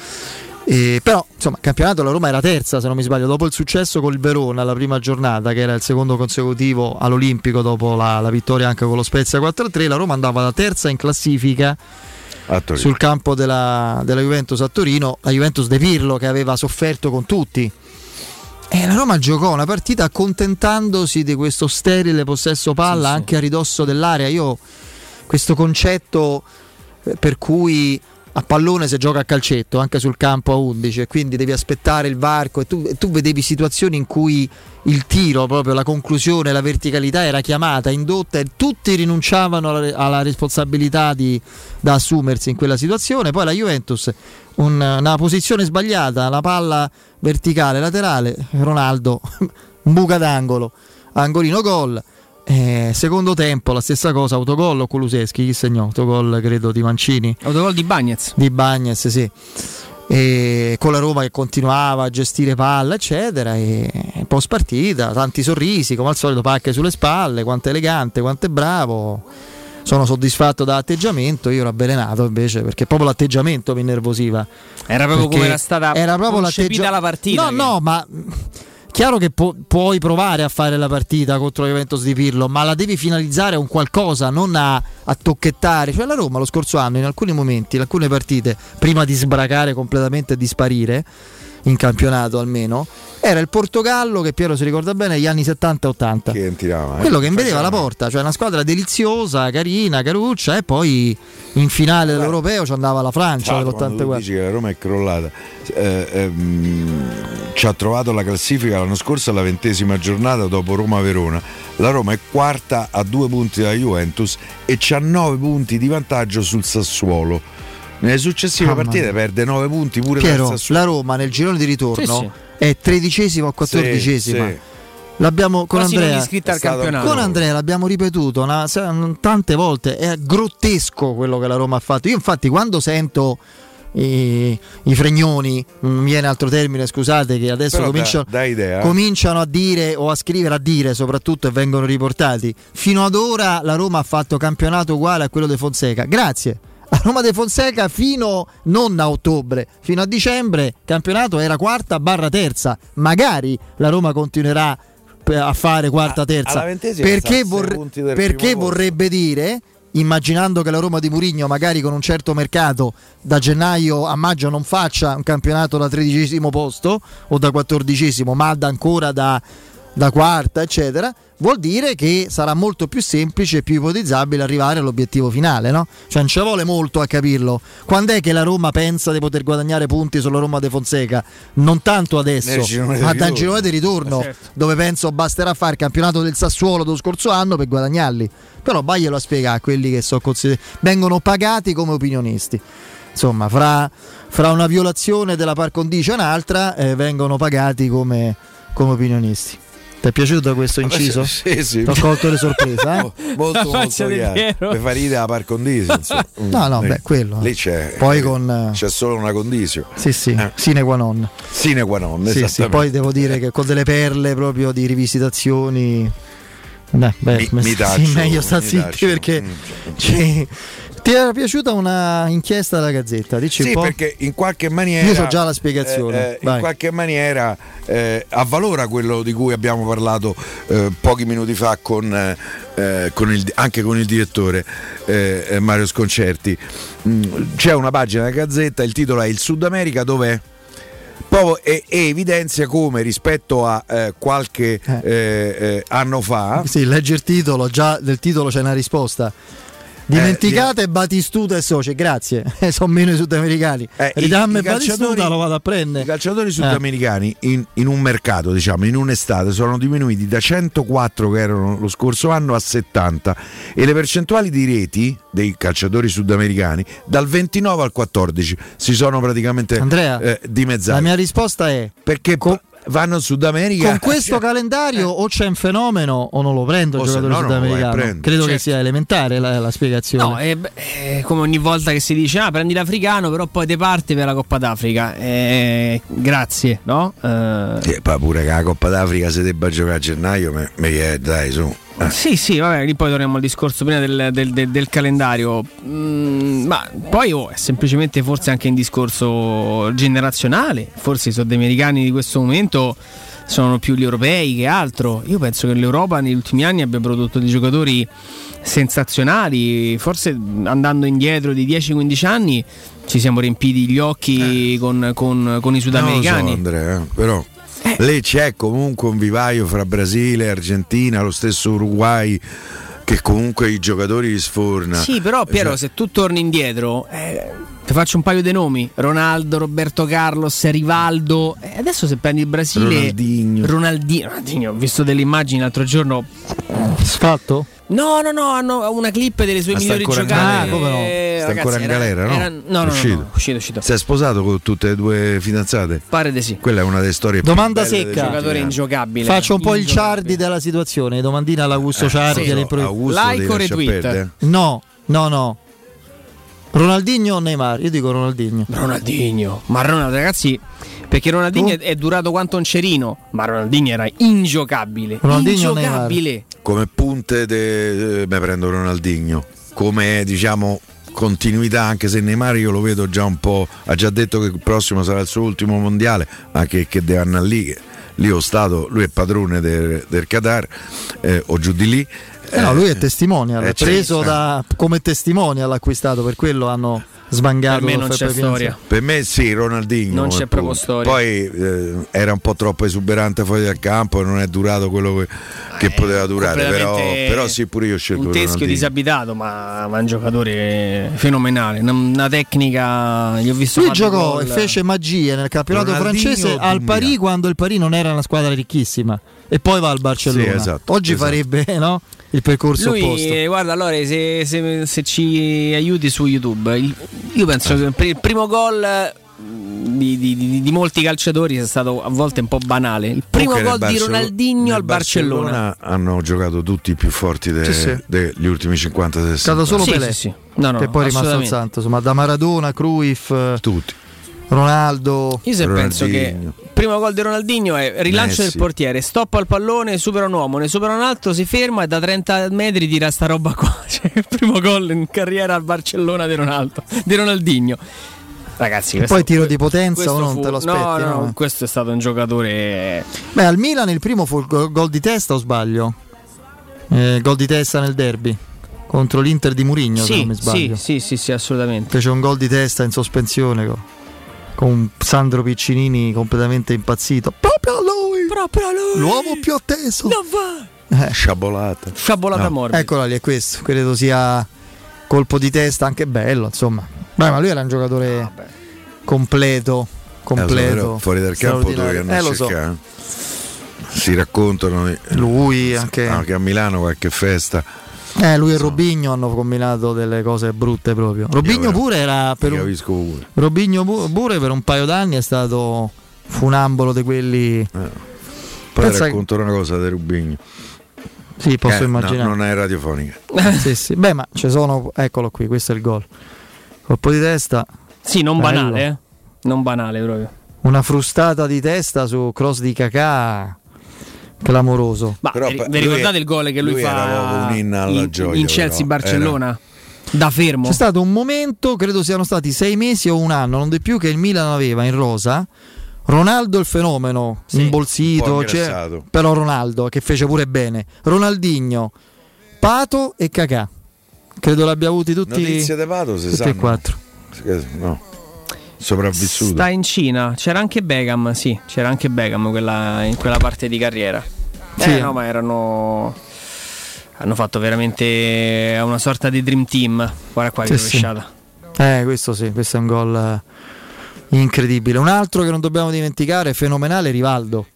E, però, insomma, campionato la Roma era terza, se non mi sbaglio, dopo il successo col Verona la prima giornata, che era il secondo consecutivo all'Olimpico dopo la, la vittoria anche con lo Spezia 4-3, la Roma andava da terza in classifica. Sul campo della, della Juventus a Torino, la Juventus De Pirlo che aveva sofferto con tutti. E la Roma giocò una partita accontentandosi di questo sterile possesso palla anche a ridosso dell'area. Io questo concetto eh, per cui a pallone si gioca a calcetto anche sul campo a 11 e quindi devi aspettare il varco e tu, e tu vedevi situazioni in cui il tiro, proprio la conclusione, la verticalità era chiamata, indotta e tutti rinunciavano alla, alla responsabilità di- da assumersi in quella situazione. Poi la Juventus, un- una posizione sbagliata, la palla verticale, laterale, Ronaldo, (laughs) buca d'angolo, angolino gol. Eh, secondo tempo la stessa cosa, autogol o Kuluseschi, chi segnò? Autogol credo di Mancini. Autogol di Bagnez. Di Bagnez, sì. E con la Roma che continuava a gestire palla, eccetera. E post partita, tanti sorrisi, come al solito, pacche sulle spalle, quanto è elegante, quanto è bravo. Sono soddisfatto dall'atteggiamento, io ero avvelenato invece perché proprio l'atteggiamento mi innervosiva. Era proprio Perché come era stata era proprio la partita. No, che- no, ma chiaro che pu- puoi provare a fare la partita contro la Juventus di Pirlo, ma la devi finalizzare a un qualcosa, non a, a tocchettare. Cioè la Roma lo scorso anno in alcuni momenti, in alcune partite, prima di sbracare completamente e di sparire, in campionato almeno, era il Portogallo che Piero si ricorda bene negli anni 70 e 80. Che tirava, eh. Quello che invedeva la porta, cioè una squadra deliziosa, carina, caruccia e poi in finale dell'Europeo ci andava la Francia Tra l'altro, quando tu dell'84. dici che la Roma è crollata eh, ehm, ci ha trovato la classifica l'anno scorso alla ventesima giornata dopo Roma-Verona la Roma è quarta a due punti dalla Juventus e c'ha nove punti di vantaggio sul Sassuolo nelle successive Mamma partite mia. perde nove punti pure Piero, la Roma nel girone di ritorno Sì, sì. è tredicesima o quattordicesima. Sì, sì. L'abbiamo con Quasi Andrea, iscritta al È stato campionato. con Andrea l'abbiamo ripetuto una- tante volte. È grottesco quello che la Roma ha fatto. Io, infatti, quando sento i, i fregnoni, non mi viene altro termine, scusate, che adesso cominciano, idea, eh. cominciano a dire o a scrivere a dire soprattutto e vengono riportati. Fino ad ora la Roma ha fatto campionato uguale a quello di Fonseca. Grazie. Roma de Fonseca fino non a ottobre, fino a dicembre, campionato era quarta barra terza. Magari la Roma continuerà a fare quarta terza. Perché, vorre- perché vorrebbe dire, immaginando che la Roma di Murigno magari con un certo mercato da gennaio a maggio non faccia un campionato da tredicesimo posto o da quattordicesimo, ma da ancora da, da quarta, eccetera, vuol dire che sarà molto più semplice e più ipotizzabile arrivare all'obiettivo finale, no? Cioè non ci vuole molto a capirlo. Quando è che la Roma pensa di poter guadagnare punti sulla Roma de Fonseca? Non tanto adesso, ma dal girone di ritorno, Eh, certo. dove penso basterà fare il campionato del Sassuolo dello scorso anno per guadagnarli. Però vaglielo a spiegare a quelli che so consider- vengono pagati come opinionisti. Insomma, fra, fra una violazione della par condicio e un'altra eh, vengono pagati come, come opinionisti. Ti è piaciuto questo inciso? Sì, sì. Ti ho colto le sorprese, eh? (laughs) molto La molto chiaro per far ridere la par condicio. (laughs) No, no, beh, quello. lì c'è Poi con, eh, c'è solo una condicio Sì, sì, sine qua non. sine qua non Sì, sì, poi devo dire che con delle perle proprio di rivisitazioni. Beh, beh, Mi- mi sì, taccio, meglio sta zitti perché Mm. ci- ti era piaciuta una inchiesta della Gazzetta? Dici Sì, perché in qualche maniera. Io so già la spiegazione, eh, eh, in qualche maniera eh, avvalora quello di cui abbiamo parlato eh, pochi minuti fa con, eh, eh, con il- anche con il direttore Mario Sconcerti. Mm, c'è una pagina della Gazzetta, il titolo è Il Sud America dov'è? E, evidenzia come rispetto a eh, qualche eh, eh, anno fa Sì, leggi il titolo, già del titolo c'è una risposta. Dimenticate Batistuta e Soce, grazie. (laughs) Sono meno i sudamericani. Eh, i Batistuta, lo vado a prendere. I calciatori Eh. sudamericani in, in un mercato, diciamo, in un'estate sono diminuiti da 104 che erano lo scorso anno a 70 e le percentuali di reti dei calciatori sudamericani dal 29 al 14 si sono praticamente Andrea, eh, dimezzate. La mia risposta è perché con, vanno in Sud America con questo (laughs) calendario o c'è un fenomeno o non lo prendo il O giocatore no sudamericano. Credo che Certo. sia elementare la, la spiegazione. No, è, è come ogni volta che si dice, ah, prendi l'africano, però poi te parte per la Coppa d'Africa. Eh, grazie, no? Eh, Sì, poi pure che la Coppa d'Africa se debba giocare a gennaio, me, me che- dai su. Eh. Sì, sì, vabbè, lì poi torniamo al discorso prima del, del- del- del calendario. Mm, ma poi oh, è semplicemente forse anche un discorso generazionale. Forse i sudamericani di questo momento sono più gli europei che altro. Io penso che l'Europa negli ultimi anni abbia prodotto dei giocatori sensazionali. Forse andando indietro di 10-15 anni ci siamo riempiti gli occhi con, con- con i sudamericani. Lo so, Andrea, eh, lì c'è comunque un vivaio fra Brasile, Argentina, lo stesso Uruguay che comunque i giocatori li sforna. Sì, però Piero, Cioè, se tu torni indietro, eh, ti faccio un paio di nomi: Ronaldo, Roberto Carlos, Rivaldo. Eh, adesso se prendi il Brasile, Ronaldinho. Ronaldinho, Ronaldinho, ho visto delle immagini l'altro giorno. Sfatto? No, no, no, hanno una clip delle sue Ma migliori giocate. Ah, come no? Eh, Sta ragazzi, ancora in era- galera, no? era- no, no, no, Uscito. no, uscito, uscito. Si è sposato con tutte e due fidanzate? Pare di sì. Quella è una delle storie Domanda secca. Giocatore ingiocabile. Faccio un po' il. Ciardi della situazione. Domandina all'Augusto Ciardi. sì. Augusto Like o retweet? No, no, no. Ronaldinho o Neymar? Io dico Ronaldinho. Ronaldinho. Ma Ronaldo, ragazzi, perché Ronaldinho è, è durato quanto un cerino, ma Ronaldinho era ingiocabile. Ronaldinho ingiocabile. Come punte, de... eh, beh, prendo Ronaldinho. Come diciamo continuità, anche se Neymar io lo vedo già un po'. Ha già detto che il prossimo sarà il suo ultimo mondiale, ma che, che deve andare lì. Lì ho stato, lui è padrone del, del Qatar eh, o giù di lì. Eh no, lui è testimonial, eh, preso da, come testimonial acquistato, per quello hanno sbangato. Per me non c'è storia. Per me sì, Ronaldinho. Non c'è proprio punto. storia. Poi eh, era un po' troppo esuberante fuori dal campo e non è durato quello che, che poteva durare. Però, però sì, pure io ho scelto Un teschio Ronaldinho. disabitato, ma, ma è un giocatore fenomenale. Una, tecnica. Gli ho visto Lui giocò gol. e fece magie nel campionato Ronaldinho francese al. Parì quando il Parì non era una squadra ricchissima e poi va al Barcellona. Sì, esatto, Oggi esatto. farebbe no, il percorso Lui, opposto. eh, guarda, allora se, se- se ci aiuti su YouTube, il- io penso che per il primo gol eh, di, di- di- di molti calciatori sia stato a volte un po' banale. Il primo gol nel di Ronaldinho al Barcellona. Barcellona hanno giocato tutti i più forti de- Sì, sì. degli ultimi 50-60 Stato solo Sì, Pelé, sì, sì. No, no, che poi è rimasto al assolutamente. santo. Insomma, da Maradona, Cruyff, eh, Tutti. Ronaldo. Io se penso che il primo gol di Ronaldinho è rilancio Messi. del portiere, stoppa il pallone, supera un uomo, ne supera un altro, si ferma e da 30 metri tira sta roba qua. (laughs) Cioè, il primo gol in carriera al Barcellona di Ronaldo, di Ronaldinho. Ragazzi, questo- poi tiro di potenza o non fu- te lo aspetti? No, no, no? questo è stato un giocatore Beh, al Milan il primo fu il go- gol di testa o sbaglio? Eh, gol di testa nel derby contro l'Inter di Murigno, se sì, non mi sì, sbaglio. sì, sì, sì, assolutamente. Fece un gol di testa in sospensione con, Sandro Piccinini completamente impazzito. Proprio a lui! Proprio a lui! L'uomo più atteso! Non va! Eh, Sciabolata. Sciabolata No. morbida. Eccola lì, è questo. Credo sia colpo di testa anche bello, insomma. Beh, ma lui era un giocatore completo. Eh, lo so, Completo. però fuori dal campo dove hanno Eh, lo so. cercato. Si raccontano eh, Lui anche. anche a Milano qualche festa. Eh, lui e Robigno hanno combinato delle cose brutte proprio. Robigno pure era per un, pure. Robigno pu- pure per un paio d'anni è stato funambolo di quelli. Poi Pensa- racconto una cosa di Rubigno. Sì, posso Eh, no, immaginare. non è radiofonica. (laughs) sì, sì. Beh, ma ci sono. Eccolo qui, questo è il gol. Colpo di testa. Sì, non Bello. banale, eh. Non banale proprio. Una frustata di testa su cross di Kakà. Clamoroso. Ma Però vi- ricordate è- il gol che lui, lui fa era un inno alla in, gioia, in però. Chelsea-Barcellona? Da fermo. C'è stato un momento, credo siano stati sei mesi o un anno, non di più, che il Milan aveva in rosa Ronaldo il fenomeno, Sì. imbolsito, cioè- però Ronaldo che fece pure bene. Ronaldinho, Pato e Kakà. Credo l'abbia avuti tutti, Notizie di Pato si tutti e quattro. No. Sopravvissuto. Sta in Cina. C'era anche Begam, sì, c'era anche Begam quella- in quella parte di carriera. Sì. Eh, no, ma erano. Hanno fatto veramente una sorta di dream team. Guarda qua che Sì, sì. rovesciata. Eh, questo sì, questo è un gol eh, incredibile. Un altro che non dobbiamo dimenticare, fenomenale, Rivaldo.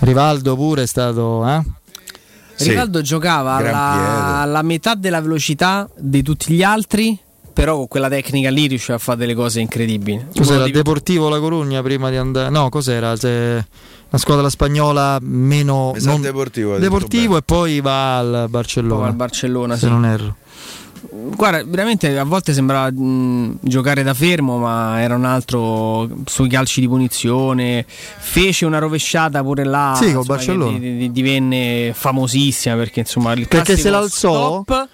Rivaldo pure è stato... Eh? Sì. Rivaldo giocava alla, alla metà della velocità di tutti gli altri, però con quella tecnica lì riusciva a fare delle cose incredibili. Cos'era? Di- Deportivo La Corugna prima di andare... No, cos'era? Se... Una squadra spagnola meno... Non- Deportivo, Deportivo e poi va al Barcellona. Poi al Barcellona, se sì. non erro. Guarda, veramente a volte sembrava mh, giocare da fermo, ma era un altro sui calci di punizione. Fece una rovesciata pure là. Sì, col insomma, Barcellona. che di- di- divenne famosissima perché insomma il Perché se l'alzò stop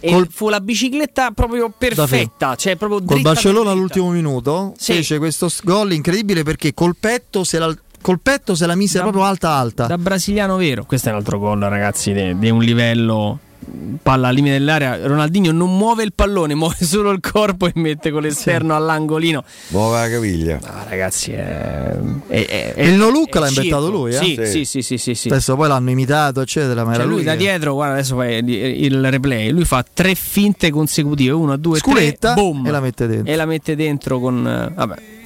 e col- fu la bicicletta proprio perfetta, cioè proprio Col Barcellona all'ultimo minuto Sì. fece questo gol incredibile perché col petto se la, col petto se la mise Da- proprio alta alta. Da brasiliano vero. Questo è un altro gol, ragazzi, di un livello palla al limite dell'area. Ronaldinho non muove il pallone, (laughs) muove solo il corpo e mette con l'esterno all'angolino. Muova la caviglia. Ah, ragazzi, è, è, è- E il no look è l'ha circo. inventato lui, eh? Sì, Sì. sì, sì, sì, sì, sì. Adesso poi l'hanno imitato, eccetera. Ma Cioè, era lui, da dietro, guarda, adesso fai il, replay. Lui fa tre finte consecutive: una, due, Sculetta tre, boom, e la mette dentro. E la mette dentro con. eh,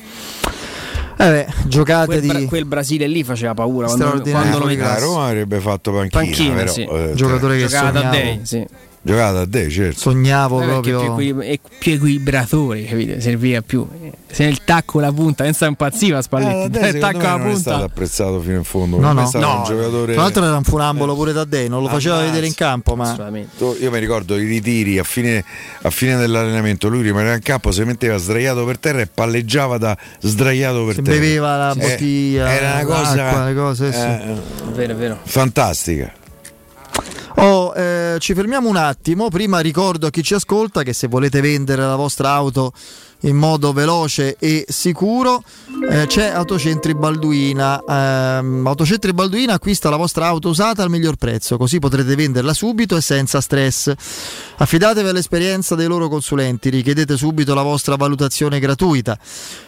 Vabbè, giocate quel, di Bra- quel Brasile lì faceva paura quando, quando lo Eh, vedi. a Roma avrebbe fatto panchina, Panchina, però, sì. eh, giocatore che Giocava da sognavo, Day, sì. Giocata a te, certo. sognavo Eh, perché proprio. più, equi- e- più equilibratore, capito? Serviva più. Se il tacco la punta, senza impazziva Eh, Spalletti. Day, il tacco me alla non è stato punta. apprezzato fino in fondo. No, no. No, un giocatore. Tra l'altro era un funambolo pure da Day, non lo faceva Ammazza. vedere in campo, ma Io mi ricordo i ritiri a fine, a fine dell'allenamento, lui rimaneva in campo, si metteva sdraiato per terra e palleggiava da sdraiato per si terra. beveva la Eh, bottiglia, era una cosa l'acqua, le cose, sì. eh, È vero, è vero. fantastica. Eh, eh, ci fermiamo un attimo. Prima ricordo a chi ci ascolta che se volete vendere la vostra auto in modo veloce e sicuro eh, c'è Autocentri Balduina. Ehm, Autocentri Balduina acquista la vostra auto usata al miglior prezzo, così potrete venderla subito e senza stress. Affidatevi all'esperienza dei loro consulenti, richiedete subito la vostra valutazione gratuita.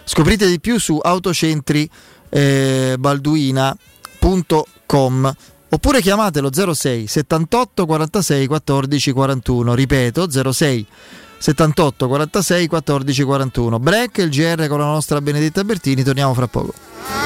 Scoprite di più su autocentribalduina.com oppure chiamatelo 06 78 46 14 41. Ripeto 06 78 46 14 41. Break il GR con la nostra Benedetta Bertini, torniamo fra poco.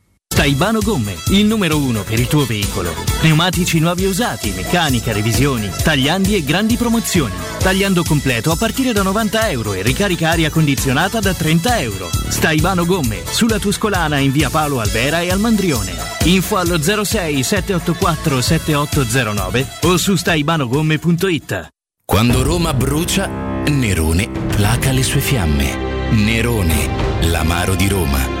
Staibano Gomme, il numero uno per il tuo veicolo. Pneumatici nuovi e usati, meccanica, revisioni, tagliandi e grandi promozioni. Tagliando completo a partire da 90 euro e ricarica aria condizionata da 30 euro. Staibano Gomme, sulla Tuscolana in via Paolo Albera e al Mandrione. Info allo 06 784 7809 o su staibanogomme.it. Quando Roma brucia, Nerone placa le sue fiamme. Nerone, l'amaro di Roma.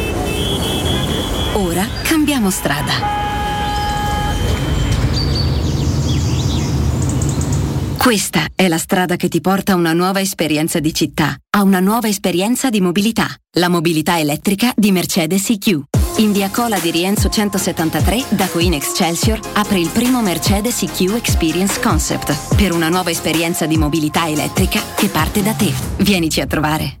Cambiamo strada. Questa è la strada che ti porta a una nuova esperienza di città, a una nuova esperienza di mobilità, la mobilità elettrica di Mercedes EQ. In via Cola di Rienzo 173, da Queen Excelsior, apre il primo Mercedes EQ Experience Concept, per una nuova esperienza di mobilità elettrica che parte da te. Vienici a trovare.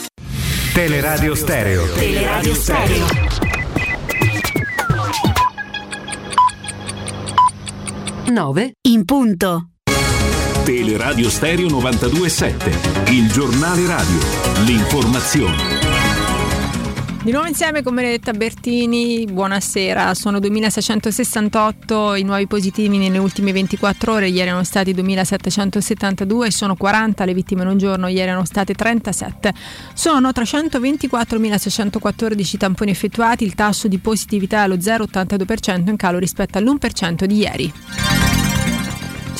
Teleradio Stereo. Teleradio Stereo. 9 in punto. Teleradio Stereo 927. Il giornale radio. L'informazione. Di nuovo insieme con Benedetta Bertini, buonasera. Sono 2668 i nuovi positivi nelle ultime 24 ore, ieri erano stati 2772, sono 40 le vittime in un giorno, ieri erano state 37. Sono 324.614 tamponi effettuati, il tasso di positività è allo 0,82% in calo rispetto all'1% di ieri.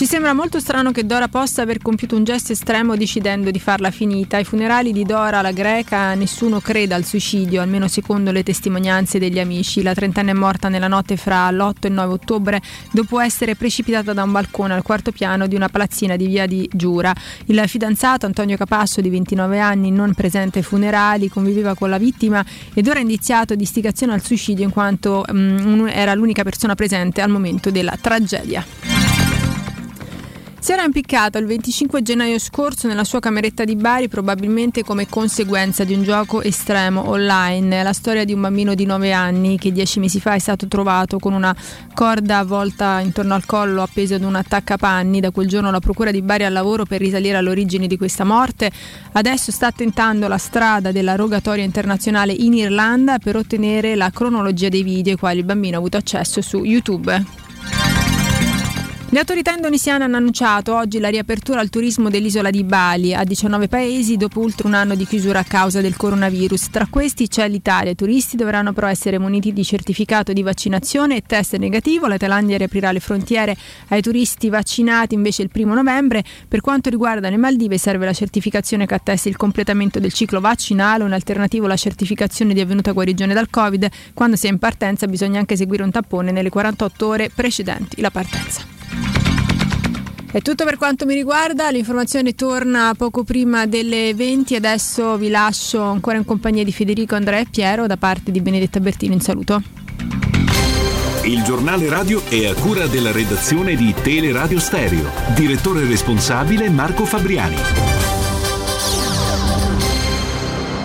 Ci sembra molto strano che Dora possa aver compiuto un gesto estremo decidendo di farla finita. Ai funerali di Dora, la greca, nessuno creda al suicidio, almeno secondo le testimonianze degli amici. La trentenne è morta nella notte fra l'8 e il 9 ottobre dopo essere precipitata da un balcone al quarto piano di una palazzina di via di Giura. Il fidanzato Antonio Capasso, di 29 anni, non presente ai funerali, conviveva con la vittima ed ora è indiziato di istigazione al suicidio in quanto mm, era l'unica persona presente al momento della tragedia. Si era impiccato il 25 gennaio scorso nella sua cameretta di Bari, probabilmente come conseguenza di un gioco estremo online. La storia di un bambino di 9 anni che 10 mesi fa è stato trovato con una corda avvolta intorno al collo appeso ad un attaccapanni. Da quel giorno la procura di Bari è al lavoro per risalire all'origine di questa morte. Adesso sta tentando la strada della rogatoria internazionale in Irlanda per ottenere la cronologia dei video ai quali il bambino ha avuto accesso su YouTube. Le autorità indonesiane hanno annunciato oggi la riapertura al turismo dell'isola di Bali a 19 paesi dopo oltre un anno di chiusura a causa del coronavirus. Tra questi c'è l'Italia. I turisti dovranno però essere muniti di certificato di vaccinazione e test negativo. La Thailandia riaprirà le frontiere ai turisti vaccinati invece il primo novembre. Per quanto riguarda le Maldive serve la certificazione che attesti il completamento del ciclo vaccinale. Un alternativo la certificazione di avvenuta guarigione dal Covid. Quando si è in partenza bisogna anche seguire un tampone nelle 48 ore precedenti la partenza. È tutto per quanto mi riguarda, l'informazione torna poco prima delle 20, adesso vi lascio ancora in compagnia di Federico, Andrea e Piero da parte di Benedetta Bertini, un saluto. Il giornale radio è a cura della redazione di Teleradio Stereo. Direttore responsabile Marco Fabriani.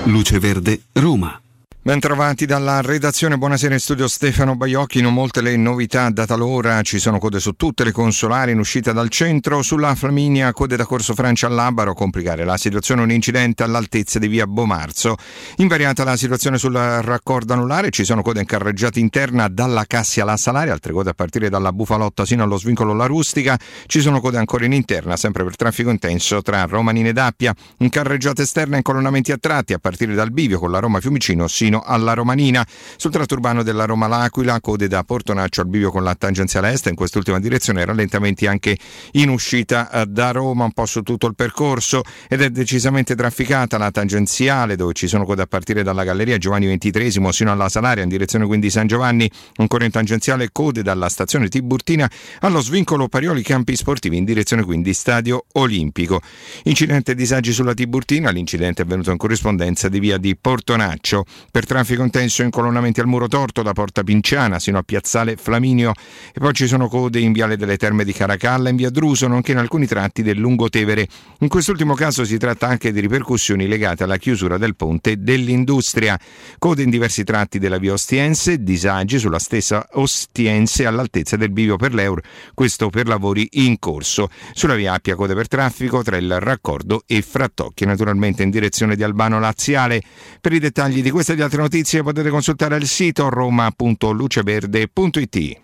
Luce Verde, Roma. Bentrovati dalla redazione, buonasera in studio Stefano Baiocchi, non molte le novità data l'ora, ci sono code su tutte le consolari in uscita dal centro, sulla Flaminia code da Corso Francia all'Abaro, complicare la situazione un incidente all'altezza di via Bomarzo, invariata la situazione sul raccordo anulare, ci sono code in carreggiata interna dalla Cassia alla Salaria, altre code a partire dalla Bufalotta sino allo svincolo La Rustica, ci sono code ancora in interna, sempre per traffico intenso tra Romanine ed Appia, in carreggiata esterna in colonnamenti a tratti a partire dal bivio con la Roma Fiumicino sino alla Romanina. Sul tratto urbano della Roma L'Aquila, code da Portonaccio al bivio con la tangenziale est, in quest'ultima direzione rallentamenti anche in uscita eh, da Roma, un po' su tutto il percorso ed è decisamente trafficata la tangenziale dove ci sono code a partire dalla Galleria Giovanni XXIII sino alla Salaria in direzione quindi San Giovanni, ancora in tangenziale code dalla stazione Tiburtina allo svincolo Parioli Campi Sportivi in direzione quindi Stadio Olimpico. Incidente e disagi sulla Tiburtina, l'incidente è avvenuto in corrispondenza di via di Portonaccio. Per traffico intenso in colonnamenti al muro torto da Porta Pinciana sino a Piazzale Flaminio e poi ci sono code in Viale delle Terme di Caracalla in Via Druso nonché in alcuni tratti del Lungotevere. In quest'ultimo caso si tratta anche di ripercussioni legate alla chiusura del ponte dell'industria. Code in diversi tratti della via Ostiense, disagi sulla stessa Ostiense all'altezza del bivio per l'Eur, questo per lavori in corso. Sulla via Appia code per traffico tra il raccordo e Frattocchia, naturalmente in direzione di Albano Laziale. Per i dettagli di queste e di altre notizie potete consultare il sito roma.luceverde.it.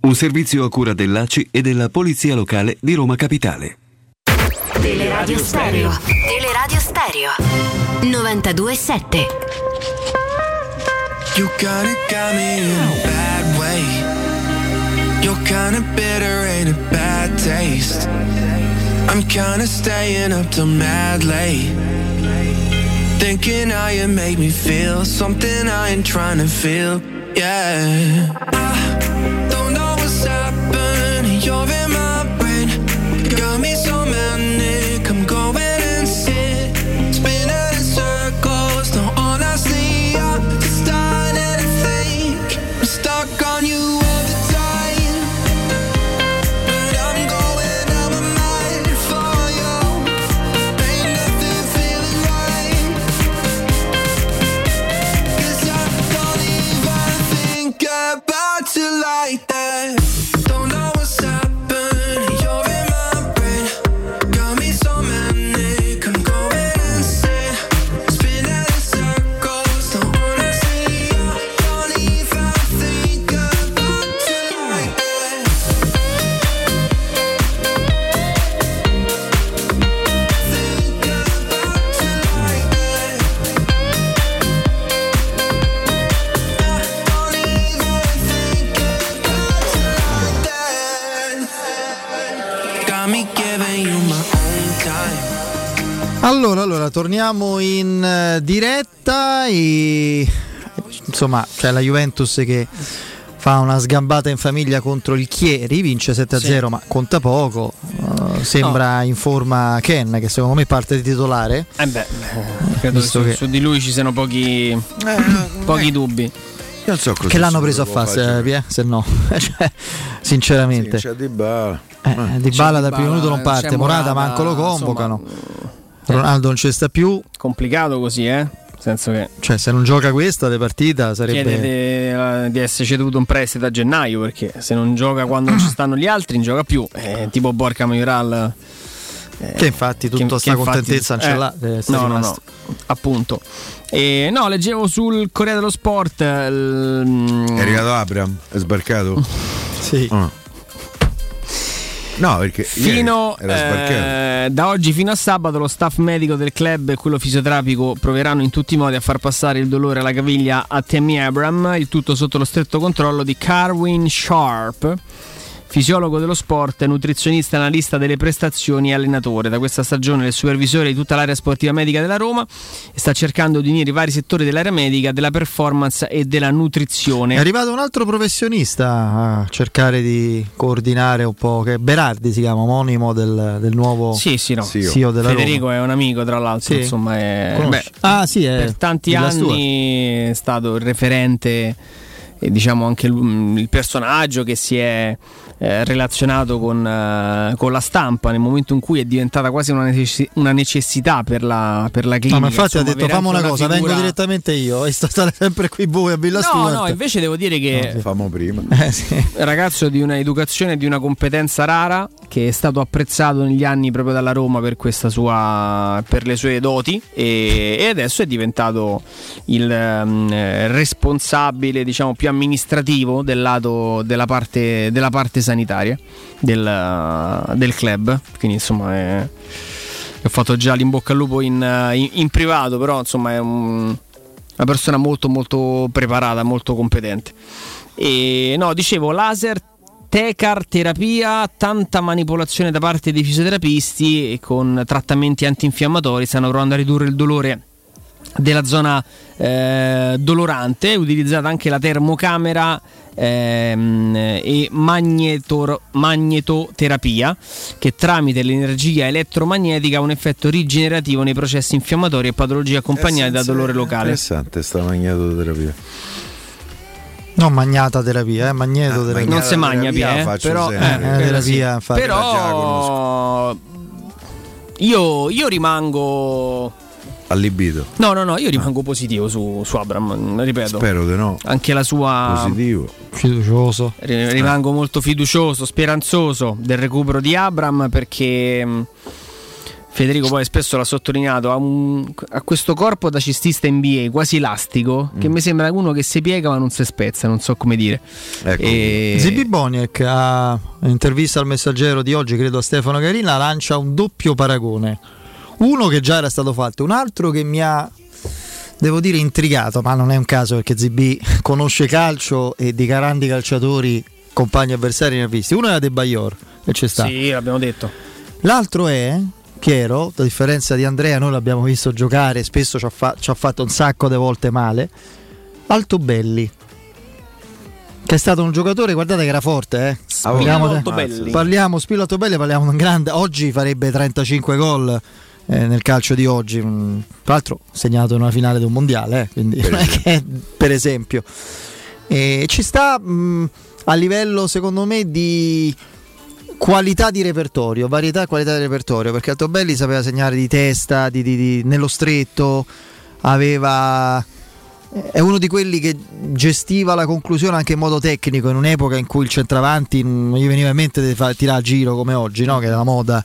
Un servizio a cura dell'ACI e della Polizia Locale di Roma Capitale. Teleradio Stereo. Teleradio Stereo. 92.7. You kinda got me in a bad way. You're kinda bitter, ain't a bad taste. I'm kinda staying up till mad late. Thinking how you make me feel something I ain't trying to feel. Yeah. I don't know what's happening. You're in my brain. Got me so manic. Allora, allora, torniamo in eh, diretta e insomma c'è la Juventus che fa una sgambata in famiglia contro il Chieri, vince 7-0 Sì. ma conta poco, eh, sembra in forma Ken che secondo me parte di titolare. Eh beh, credo che Visto su, che- su di lui ci siano pochi, pochi dubbi. Non so Che l'hanno preso a fase, eh, se no, (laughs) Cioè, sinceramente. C'è Di Bala. Eh, Di Bala dal primo minuto non parte, Morata Morata, manco lo convocano. insomma, Ronaldo non ci sta più. Complicato così, eh? Nel senso che Cioè, se non gioca questa di partita sarebbe. chiede di, di essere ceduto un prestito a gennaio perché se non gioca quando non ci stanno gli altri, non gioca più. Eh, tipo Borca Majoral. eh, Che infatti tutta che- sta che infatti- contentezza non ce eh, l'ha, no, no, no, appunto. E, no, leggevo sul Corriere dello Sport. il- È arrivato Abram? È sbarcato? (laughs) sì. No, perché Fino eh, da oggi fino a sabato lo staff medico del club e quello fisioterapico proveranno in tutti i modi a far passare il dolore alla caviglia a Tammy Abram, il tutto sotto lo stretto controllo di Carwin Sharp, fisiologo dello sport, nutrizionista, analista delle prestazioni e allenatore. Da questa stagione è il supervisore di tutta l'area sportiva medica della Roma e sta cercando di unire i vari settori dell'area medica, della performance e della nutrizione. È arrivato un altro professionista a cercare di coordinare un po', che Berardi si chiama, omonimo del, del nuovo Sì, sì, no. CEO della Federico Roma. è un amico, tra l'altro. Sì. Insomma, è, beh, Ah, sì, è per tanti anni è stato il referente e diciamo anche l- il personaggio che si è eh, relazionato con, eh, con la stampa nel momento in cui è diventata quasi una, necessi- una necessità per la, per la clinica. No, ma infatti insomma, ha detto anche una cosa, figura- vengo direttamente io e sto stare sempre qui voi a Villa No, Stuart. no, invece devo dire che Famo prima. Eh, sì. (laughs) ragazzo di una educazione e di una competenza rara che è stato apprezzato negli anni proprio dalla Roma per sua per le sue doti e, e adesso è diventato il eh, responsabile diciamo più amministrativo del lato della parte, della parte sanitaria del, del club. Quindi insomma è, ho fatto già l'in bocca al lupo in, in- in privato però insomma è un- una persona molto molto preparata molto competente. E no, dicevo laser, tecar, terapia, tanta manipolazione da parte dei fisioterapisti e con trattamenti antinfiammatori stanno provando a ridurre il dolore della zona eh, dolorante, utilizzata anche la termocamera ehm, e magnetor- magnetoterapia che tramite l'energia elettromagnetica ha un effetto rigenerativo nei processi infiammatori e patologie accompagnate da dolore locale. Interessante sta magnetoterapia. Non magnata terapia, eh, magneto terapia. non si magna più, eh, però. Eh, eh, terapia, sì. infatti. però io, io rimango Allibito. no no no io rimango positivo su, su Abram ripeto Spero di no. anche la sua Positivo. Fiducioso. ri- rimango molto fiducioso speranzoso del recupero di Abram perché mh, Federico poi spesso l'ha sottolineato ha, un- ha questo corpo da cestista NBA quasi elastico che mi sembra uno che si piega ma non si spezza non so come dire Ecco. E- Zibi Boniek a intervista al messaggero di oggi, credo a Stefano Carina, lancia un doppio paragone. Uno che già era stato fatto, un altro che mi ha, devo dire, intrigato, ma non è un caso perché Zibi conosce calcio e di grandi calciatori, compagni avversari ne ha visti. Uno era De Bayor, e c'è sta. sì l'abbiamo detto L'altro è Piero, a differenza di Andrea, noi l'abbiamo visto giocare, spesso ci ha, fa- ci ha fatto un sacco di volte male. Altobelli, che è stato un giocatore, guardate che era forte, eh. Parliamo, Altobelli. parliamo Spillo Altobelli, parliamo di un grande, oggi farebbe 35 gol eh, nel calcio di oggi, mm, tra l'altro segnato in una finale di un mondiale, eh, quindi Per (laughs) non è che- per esempio. E ci sta mh, a livello secondo me di qualità di repertorio, varietà e qualità di repertorio, perché Altobelli sapeva segnare di testa, di- di- di- nello stretto, aveva è uno di quelli che gestiva la conclusione anche in modo tecnico in un'epoca in cui il centravanti non gli veniva in mente di fare tirare a giro come oggi, no? che è la moda.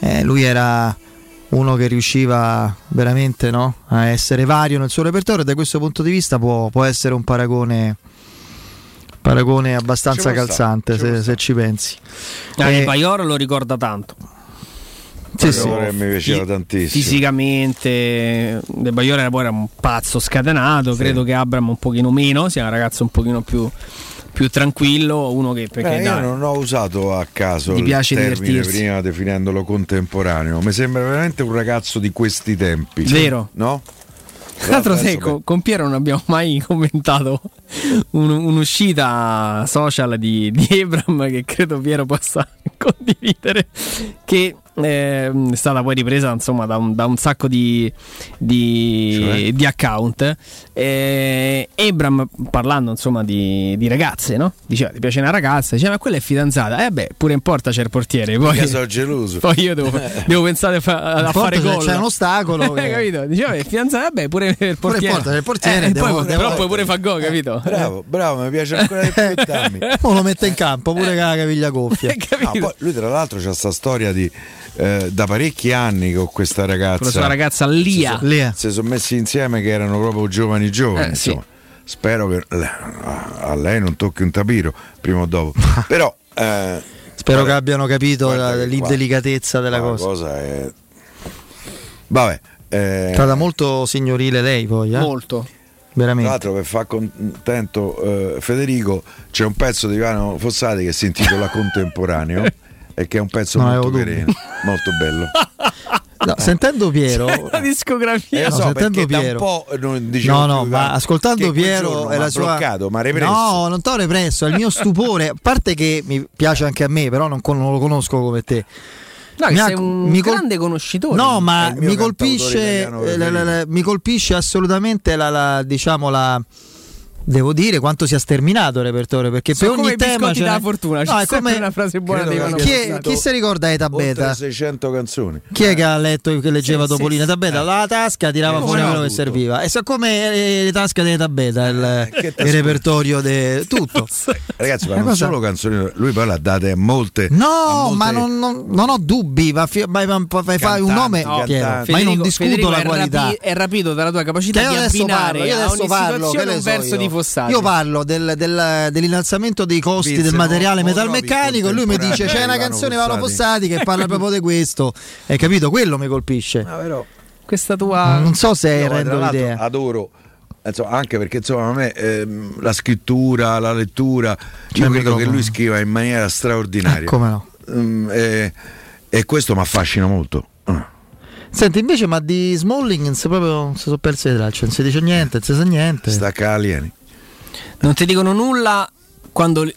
Eh, lui era uno che riusciva veramente no? a essere vario nel suo repertorio e da questo punto di vista può, può essere un paragone, paragone abbastanza calzante stare, se, se ci pensi. Ah, Eh, il Paior lo ricorda tanto. Sì, sì. Che mi piaceva tantissimo. Fisicamente, De Bayor era poi era un pazzo scatenato. Credo che Abram un pochino meno, sia un ragazzo un pochino più, più tranquillo. Uno che perché Eh, io dai, non ho usato a caso il piace termine divertirsi. prima definendolo contemporaneo. Mi sembra veramente un ragazzo di questi tempi. Vero. No? Tra l'altro, sai, con, con Piero non abbiamo mai commentato (laughs) un- un'uscita social di, di Ebram che credo Piero possa (laughs) condividere. Che ehm, è stata poi ripresa insomma da un, da un sacco di, di, Cioè? di account. Eh, Ebram parlando insomma di, di ragazze, no? Diceva ti piace una ragazza, diceva ma quella è fidanzata. Eh beh, pure in porta c'è il portiere. Poi, Mica sono geloso. (laughs) poi io devo, (laughs) devo pensare a, a fare gol. c'è un ostacolo che- (laughs) Eh, capito? Diceva è fidanzata, vabbè, pure il portiere. in porta c'è il portiere, Eh, devo- poi- devo- però poi pure fa gol, capito? Bravo, bravo, mi piace ancora di più Tammy. o lo mette in campo pure con la caviglia gonfia. No, poi lui tra l'altro c'ha sta storia di eh, da parecchi anni con questa ragazza. Con la sua ragazza Lia. Si, so- si sono messi insieme che erano proprio giovani giovani. Eh, sì. insomma. Spero che a lei non tocchi un tapiro prima o dopo. (laughs) Però eh, Spero che abbiano capito la- che qua- l'indelicatezza della la cosa. è. Vabbè. eh, È stata molto signorile lei poi, eh? Molto. Tra Veramente. l'altro per far contento eh, Federico c'è un pezzo di Ivano Fossati che si intitola (laughs) Contemporaneo e che è un pezzo Non molto carino, molto bello. (laughs) No, sentendo Piero, La discografia. Eh, No, so, sentendo da un Piero. po' non dicevo no, no, più, ma ascoltando Piero m'ha la sua bloccato, ma represso. No, non t'ho represso, è il mio (laughs) stupore. A parte che mi piace anche a me, però non, con- non lo conosco come te. No, Mi ha- sei un mi col- grande conoscitore. No, È ma mi colpisce, la- la- la- mi colpisce assolutamente la, la- diciamo la. Devo dire quanto sia sterminato il repertorio perché per ogni tema della n'è- fortuna, c'è No, è come- una frase buona di chi, chi si ricorda Eta Beta? 600 canzoni. Chi è che ha letto che leggeva Sì, Topolino? sì, Eta Beta, la tasca tirava Eh, fuori no, quello che serviva. E so come le, le tasche di Eta Beta, il, che il repertorio de (laughs) tutto. Ragazzi, ma Una non cosa- solo canzoni, lui poi l'ha date a molte. a No, molte- ma non, non- non ho dubbi, ma fi- ma- ma- fai, fai un nome, Piero, cantanti. ma io non Federico- discuto Federico la è qualità. rapi- è rapito dalla tua capacità Che di io adesso abbinare parlo, io a adesso ogni parlo, situazione ne un so verso io. di Fossati. Io parlo del- del- dell'innalzamento dei costi Vince, del materiale no, metalmeccanico e lui mi dice c'è una canzone Ivano Fossati. Fossati che parla proprio di questo. Hai capito? Quello mi colpisce. Questa tua Non so se tra rendo l'idea. adoro insomma, anche perché insomma a me ehm, la scrittura, la lettura, io credo che microfono. lui scriva in maniera straordinaria. Eh, come no. Mm, e, e questo mi affascina molto. Ah. Senti, invece, ma di Smalling proprio non si sono perse le tracce, non si dice niente, non si sa niente. Stacca alieni. Non ti dicono nulla quando i,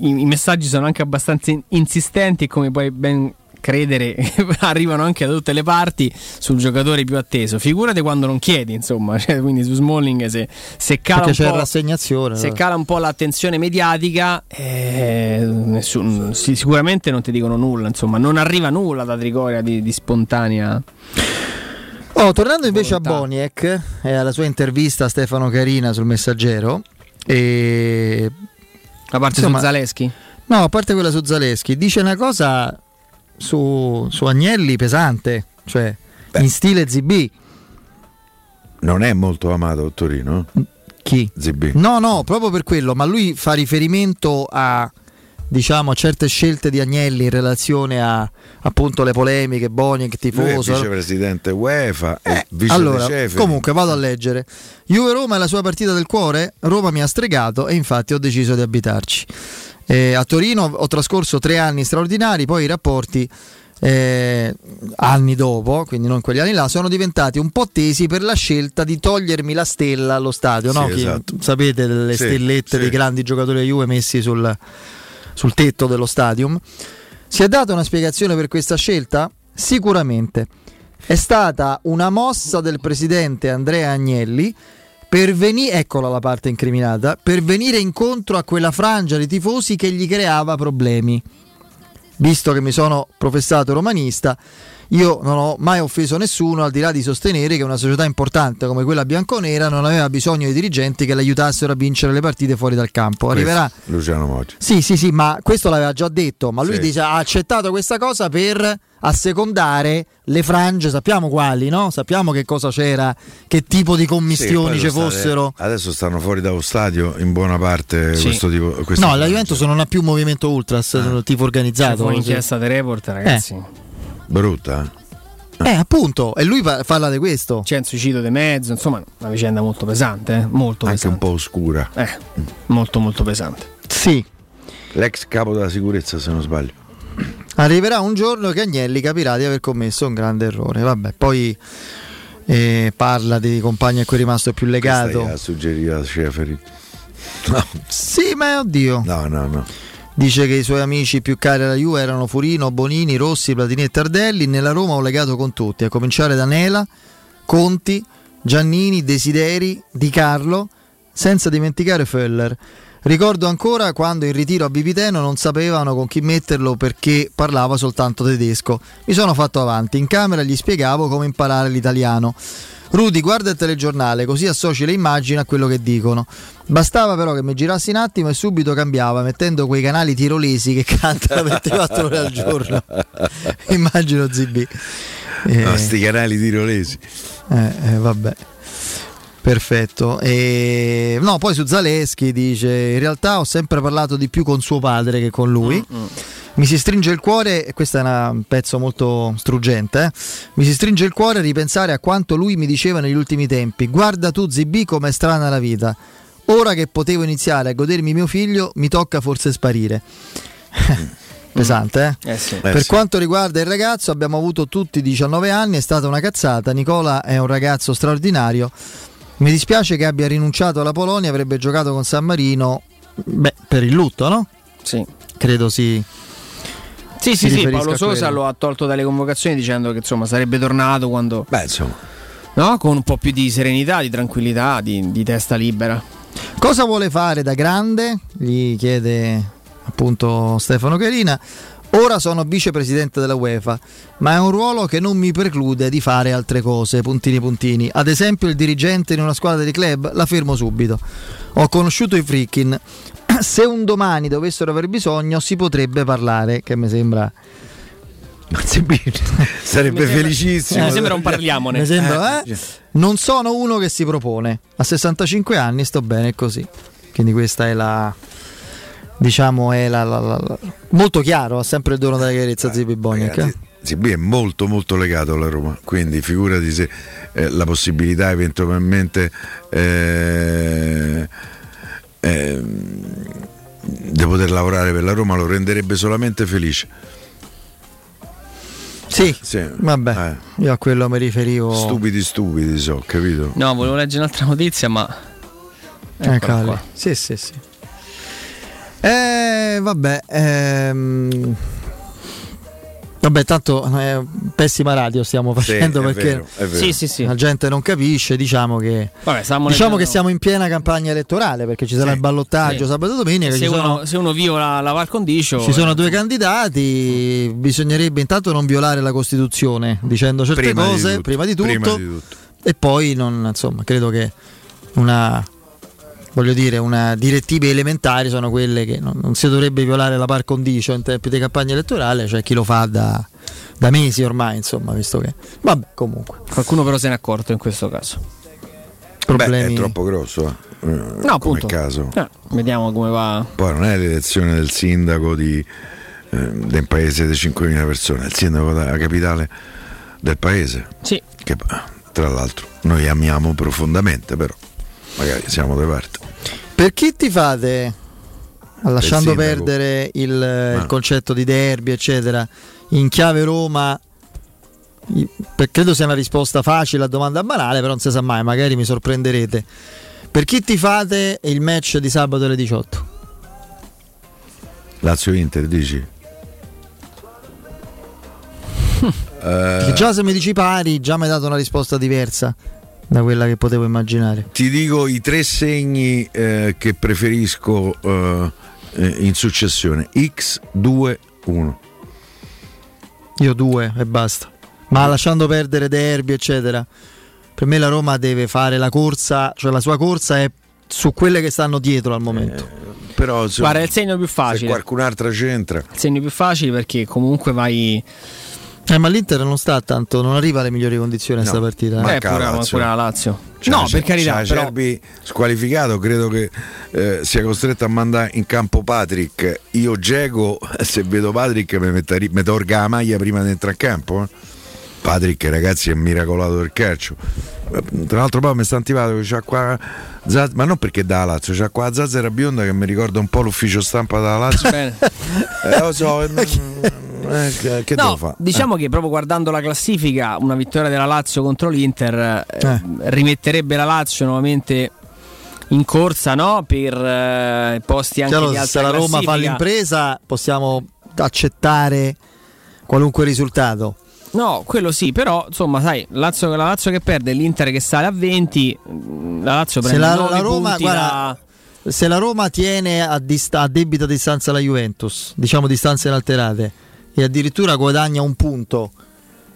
i messaggi sono anche abbastanza in- insistenti e come puoi ben credere (laughs) arrivano anche da tutte le parti sul giocatore più atteso figurati quando non chiedi insomma (laughs) cioè, quindi su Smalling se, se cala se cala un po' l'attenzione mediatica eh, nessun- sì, sicuramente non ti dicono nulla insomma non arriva nulla da Trigoria di, di spontanea Oh, tornando invece Volontà. a Boniek e alla sua intervista a Stefano Carina sul Messaggero, e... a parte Insomma, su Zaleschi no, a parte quella su Zaleschi, dice una cosa su, su Agnelli pesante, cioè in stile ZB. Non è molto amato a Torino? Chi? ZB. No, no, proprio per quello, ma lui fa riferimento a diciamo a certe scelte di Agnelli in relazione a appunto le polemiche, Boniek, Lui tifoso. vicepresidente UEFA e vice Eh, Allora, comunque vado a leggere. Juve Roma è la sua partita del cuore. Roma mi ha stregato e infatti ho deciso di abitarci. Eh, a Torino ho trascorso tre anni straordinari, poi i rapporti eh, anni dopo, quindi non quegli anni là, sono diventati un po' tesi per la scelta di togliermi la stella allo stadio. Sì, no? Esatto. sapete le Sì, stellette sì. dei grandi giocatori della Juve messi sul, sul tetto dello stadium. Si è data una spiegazione per questa scelta? Sicuramente. È stata una mossa del presidente Andrea Agnelli per venire, eccola la parte incriminata, per venire incontro a quella frangia di tifosi che gli creava problemi. Visto che mi sono professato romanista, io non ho mai offeso nessuno al di là di sostenere che una società importante come quella bianconera non aveva bisogno di dirigenti che l'aiutassero a vincere le partite fuori dal campo. Arriverà Luciano Moggi. sì, sì, sì, ma questo l'aveva già detto, ma lui Sì. dice, ha accettato questa cosa per assecondare le frange, sappiamo quali, no? Sappiamo che cosa c'era, che tipo di Sì, commistioni poi ci sono state- fossero. adesso stanno fuori dallo stadio in buona parte Sì. questo tipo. No, la frange. Juventus non ha più movimento ultras, Ah. tipo organizzato. Fu sì. un'inchiesta di report, ragazzi. Brutta. Eh, appunto, e lui pa- parla di questo. C'è un suicidio di mezzo, insomma, una vicenda molto pesante, eh, molto Anche pesante. un po' oscura. Eh, molto molto pesante. Sì. L'ex capo della sicurezza, se non sbaglio. Arriverà un giorno che Agnelli capirà di aver commesso un grande errore. Vabbè, poi eh, parla di compagni a cui è rimasto più legato. Questa gli ha suggerito a Schäferi. Sì, ma oddio. No, no, no. Dice che i suoi amici più cari alla Juve erano Furino, Bonini, Rossi, Platini e Tardelli. Nella Roma ho legato con tutti, a cominciare da Nela, Conti, Giannini, Desideri, Di Carlo, senza dimenticare Föller. Ricordo ancora quando in ritiro a Bibiteno non sapevano con chi metterlo perché parlava soltanto tedesco. Mi sono fatto avanti, in camera gli spiegavo come imparare l'italiano. Rudy, guarda il telegiornale, così associ le immagini a quello che dicono. Bastava però che mi girassi un attimo e subito cambiava, mettendo quei canali tirolesi che (laughs) cantano 24 ore al giorno. (laughs) Immagino ZB. Eh, No, sti canali tirolesi. eh, eh, vabbè. Perfetto. E... No, poi su Zaleschi dice: In realtà ho sempre parlato di più con suo padre che con lui. Mi si stringe il cuore, e questo è una- un pezzo molto struggente. eh. Mi si stringe il cuore a ripensare a quanto lui mi diceva negli ultimi tempi. Guarda tu, ZB, com'è strana la vita. Ora che potevo iniziare a godermi mio figlio, mi tocca forse sparire. (laughs) Pesante, eh? Eh sì. per quanto riguarda il ragazzo, abbiamo avuto tutti 19 anni, è stata una cazzata. Nicola è un ragazzo straordinario. Mi dispiace che abbia rinunciato alla Polonia, avrebbe giocato con San Marino. Beh, per il lutto, no? Sì. Credo si. Sì, si sì, sì, Paolo Sosa lo ha tolto dalle convocazioni dicendo che insomma sarebbe tornato quando... Beh, insomma. No, con un po' più di serenità, di tranquillità, di, di testa libera. Cosa vuole fare da grande? Gli chiede appunto Stefano Carina. Ora sono vicepresidente della UEFA, ma è un ruolo che non mi preclude di fare altre cose, puntini puntini. Ad esempio il dirigente in una squadra di club, la fermo subito. Ho conosciuto i Frickin. (clears throat) Se un domani dovessero aver bisogno si potrebbe parlare, che mi sembra... (laughs) Sarebbe felicissimo. Mi sembra un parliamone. Mi sembra, Eh, eh? Non sono uno che si propone. A 65 anni sto bene così. Quindi questa è la. Diciamo è la, la- la- la- molto chiaro, ha sempre il dono della chiarezza eh? Ragazzi, ZB è molto molto legato alla Roma, quindi figurati se eh, la possibilità eventualmente eh, eh, di poter lavorare per la Roma lo renderebbe solamente felice. Sì, Sì. vabbè, io a quello mi riferivo. Stupidi stupidi so, capito? No, volevo leggere un'altra notizia, ma... Eccola Eccola qua. Sì, sì, sì. Eh, vabbè. ehm, Vabbè, tanto eh, pessima radio stiamo facendo è perché vero, vero. Sì, sì, sì. la gente non capisce. Diciamo che, Vabbè, diciamo leggendo- che siamo in piena campagna elettorale perché ci sarà il ballottaggio Sì. sabato e domenica. Se ci uno, sono, se uno viola la Val Condicio... ci sono due candidati. Bisognerebbe intanto non violare la Costituzione dicendo certe Prima di cose tutto, prima di tutto, prima di tutto. e poi non, insomma, credo che una voglio dire, una direttive elementari sono quelle che non, non si dovrebbe violare la par condicio in tempi di campagna elettorale, c'è chi lo fa da, da mesi ormai, insomma, visto che vabbè, comunque. Qualcuno però se n'è accorto in questo caso. Beh, è troppo grosso. eh, No, come appunto. caso. Eh, vediamo come va. Poi non è l'elezione del sindaco di, eh, del paese di 5.000 persone, è il sindaco della capitale del paese. Sì. Che tra l'altro noi amiamo profondamente, però magari siamo da parte. Per chi ti fate? lasciando perdere il, il Ah. concetto di derby, eccetera, in chiave Roma, credo sia una risposta facile a domanda banale, però non si sa mai, magari mi sorprenderete. Per chi tifate il match di sabato alle 18? Lazio Inter, dici? (laughs) Eh, già se mi dici pari, già mi hai dato una risposta diversa da quella che potevo immaginare. ti dico i tre segni eh, che preferisco eh, eh, in successione: X, 2, 1. Io due e basta. Ma lasciando perdere derby, eccetera. Per me la Roma deve fare la corsa, cioè la sua corsa è su quelle che stanno dietro al momento. Però se, Guarda, è il segno più se facile. qualcun'altra c'entra, Il segno più facile perché comunque vai. Eh, ma l'Inter non sta tanto, non arriva alle migliori condizioni a No, questa partita. ma- eh. Eh, pure, la Lazio. pure la Lazio. Cioè, no, c'è- per carità. c'è Però, Acerbi squalificato, credo che eh, sia costretto a mandare in campo Patrick. Io Geco, se vedo Patrick mi, metteri- mi torga la maglia prima di entrare in campo. eh. Patrick, ragazzi, è miracolato del calcio. Tra l'altro, poi mi sta antipatico che c'ha qua. Zaz- ma non perché da Lazio, c'ha qua Zazzera bionda che mi ricorda un po' l'ufficio stampa della Lazio. Bene. Eh, lo so, (laughs) eh, eh, che, No, fare? diciamo che proprio guardando la classifica, una vittoria della Lazio contro l'Inter eh, rimetterebbe la Lazio nuovamente in corsa no? per eh, posti anche Chiaro, di alta se la Roma fa l'impresa possiamo accettare qualunque risultato. No, quello sì, però insomma, sai, Lazio, la Lazio che perde, l'Inter che sale a 20, mm, la Lazio Se prende la, 9 la Roma, guarda, da- se la Roma tiene a, dista- a debita distanza la Juventus, diciamo distanze inalterate, e addirittura guadagna un punto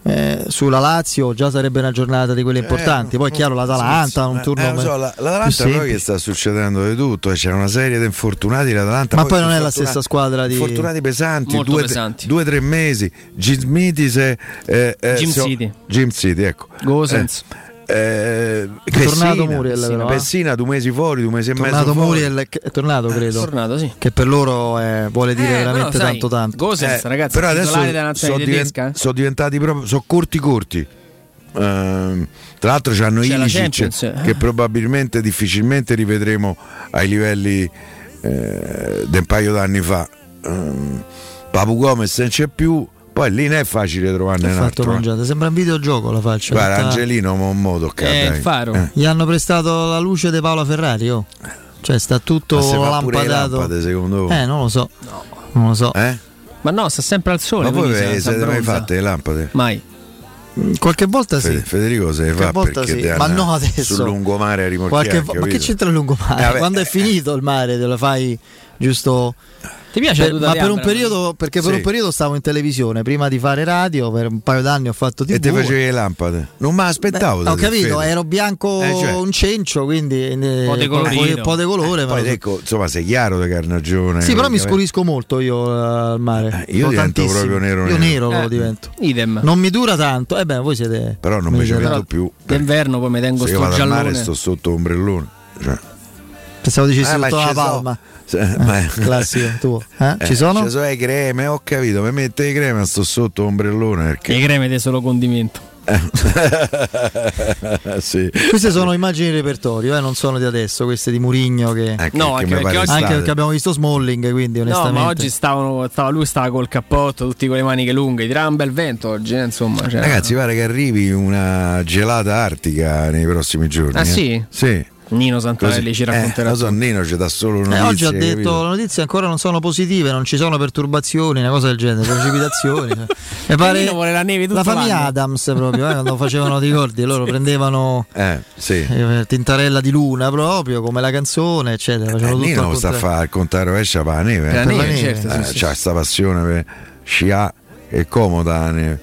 eh, sulla Lazio, già sarebbe una giornata di quelle importanti. Poi, chiaro, l'Atalanta, un turno Eh, lo so, la- l'Atalanta però semplice. che sta succedendo di tutto, eh, c'è una serie di infortunati l'Atalanta. Ma poi non è la stessa squadra di- Infortunati pesanti, Molto due, pesanti. due o tre mesi. Jim Smith se, eh, eh, Jim City. Jim City, ecco. Gosens. Eh, eh, È tornato Pessina, Muriel, Pessina, però, eh. Pessina, due mesi fuori, due mesi e mezzo tornato fuori. Muriel, è tornato credo. tornato, sì. Che per loro eh, vuole dire Eh, veramente però, sai, tanto tanto. Gosens, Eh, ragazzi, però è adesso sono, tedesca. eh. sono diventati proprio sono corti corti Ehm, tra l'altro c'hanno C'è Ilicic eh. che probabilmente difficilmente rivedremo ai livelli eh, di un paio d'anni fa Ehm, Papu Gomez non c'è più poi lì non è facile trovarne un fatto altro mangiate, sembra un videogioco la faccia. guarda tutta- Angelino mo, mo tocca Eh, dai. il faro. Eh. Gli hanno prestato la luce di Paola Ferrari, oh. Cioè sta tutto Ma se fa pure le lampadato. lampade, secondo voi? Eh, non lo so. Non lo so. Eh? Ma no, sta sempre al sole. ma voi si siete mai abbronza. fatte le lampade? Mai. Qualche volta sì. Fede- Federico se le Qualche fa volta perché sì, ma no adesso. sul lungomare a rimorchiare Qualche vo- ma che c'entra il lungomare? Eh, Quando è finito il mare te lo fai giusto Ti piace per- ma per un periodo perché per Sì. un periodo stavo in televisione prima di fare radio per un paio d'anni ho fatto TV E te facevi le lampade? Non mi aspettavo. Beh, ho da capito Fede. ero bianco Eh, cioè. un cencio quindi eh, po' de un po' di colore Poi ma- ecco, insomma, sei chiaro di carnagione. sì però mi scurisco molto io eh, al mare Eh, io Sono divento tantissimo. proprio nero, io nero. nero lo Eh, divento Idem. non mi dura tanto eh beh voi siete Però non mi ci vedo più. D'inverno poi mi tengo io sto vado al mare giallone. sto sotto ombrellone. Cioè, pensavo dicessi Eh, ma sotto la so. Eh, ma- (laughs) classico tuo eh? Eh, ci sono? Ci sono le creme, ho capito, mi mette le creme, sto sotto ombrellone perché. Le creme di solo condimento. (laughs) sì. Queste sono immagini di repertorio, eh, non sono di adesso, queste di Murigno che... Anche No, anche perché oggi- Anche perché abbiamo visto Smalling, quindi No, onestamente... ma oggi stavano, stava, lui stava col cappotto, tutti con le maniche lunghe. Tirava un bel vento oggi, eh, insomma. cioè- Ragazzi, pare che arrivi una gelata artica nei prossimi giorni. Ah, eh. sì? Sì. Nino Santarelli Così. ci racconterà. Eh, lo so, Nino ci dà solo Eh, notizie. oggi ha detto capito? le notizie ancora non sono positive, non ci sono perturbazioni, una cosa del genere, precipitazioni. cioè. (laughs) Mi pare Nino vuole la neve tutto la famiglia l'anno. Adams proprio, eh, quando facevano ti ricordi, loro (laughs) prendevano Eh, sì. eh, Tintarella di Luna proprio, come la canzone, eccetera. Eh, Nino sta a fare al contrario rovescia per la neve. Per la eh. neve, certo. Eh, sì, sì, c'ha sì. sta passione per scià e comoda la neve.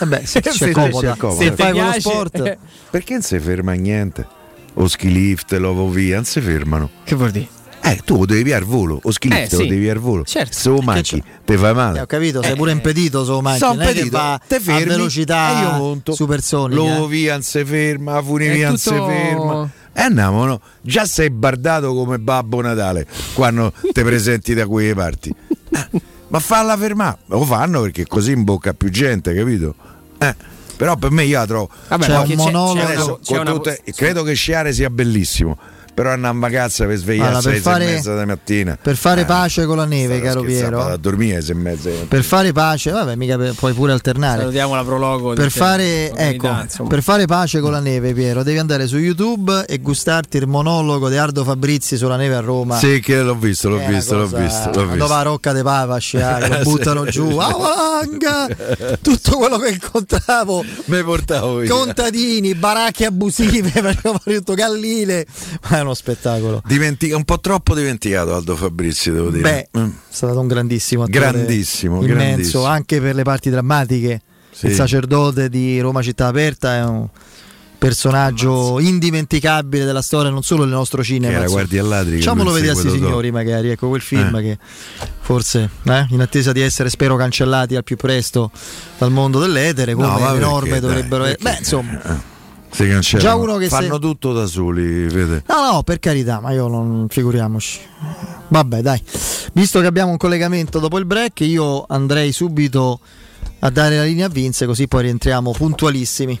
Eh beh, se Sì, sì, comoda. Se Se fai piace- sport, Perché non si ferma niente? O ski lift, l'ovo via, non si fermano. Che vuol dire? Eh, tu lo devi via al volo, o ski Eh, lift lo sì. devi via al volo. Certo. Se lo manchi, ti fai male. eh, ho capito, sei pure impedito su macchina, Sono non è che impedito, va te a fermi velocità e io monto. supersonica. L'ovo via non si ferma, la funivia non si tutto- ferma. E andiamo, no? Già sei bardato come Babbo Natale quando ti presenti da quelle parti. Eh, ma falla fermare. Lo fanno perché così imbocca più gente, capito? Eh, però per me io la trovo. Vabbè, C'è perché un monologo. c'è una- c'è con una- tutte- credo che sciare sia bellissimo. Però hanno una vacanza per svegliarsi Allora, alle sei fare- e mezza di mattina. Per fare Eh, pace con la neve, caro Piero. a dormire alle sei e mezza. Per fare pace, vabbè, mica per- puoi pure alternare. Salutiamo la prologo. Per di- fare, ecco, per fare pace con la neve, Piero, devi andare su YouTube e gustarti il monologo di Ardo Fabrizi sulla neve a Roma. Sì, che l'ho visto, l'ho È visto, l'ho visto, l'ho Dove visto. va Rocca de Pava a sciare, (laughs) lo buttano giù, (laughs) valanga! tutto quello che incontravo, Me portavo via. contadini, baracche abusive, (laughs) tutto galline, ma è uno spettacolo. Dimentica- un po' troppo dimenticato Aldo Fabrizi, devo dire. Beh, Mm. è stato un grandissimo attore, Grandissimo, immenso, grandissimo. anche per le parti drammatiche. Sì. Il sacerdote di Roma Città Aperta è un personaggio indimenticabile della storia non solo del nostro cinema. Era. Guardia al Ladri, Facciamolo vedere a questi signori magari, ecco quel film Eh. che forse eh, in attesa di essere spero cancellati al più presto dal mondo dell'etere come No, perché, norme dovrebbero perché? Beh, insomma, Si cancellano. Già uno che Fanno se- tutto da soli, vede. No, no, per carità, ma io non figuriamoci. Vabbè, dai. Visto che abbiamo un collegamento dopo il break, io andrei subito a dare la linea a Vince, così poi rientriamo puntualissimi.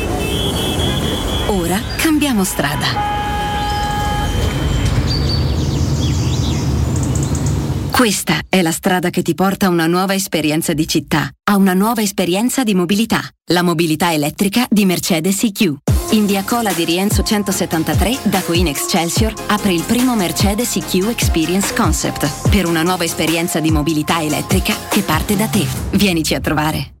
Cambiamo strada. Questa è la strada che ti porta a una nuova esperienza di città, a una nuova esperienza di mobilità, la mobilità elettrica di Mercedes EQ. In via Cola di Rienzo 173, da Queen Excelsior, apre il primo Mercedes EQ Experience Concept, per una nuova esperienza di mobilità elettrica che parte da te. Vienici a trovare.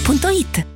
paolettimobili.it.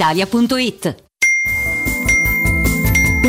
brispalitalia.it.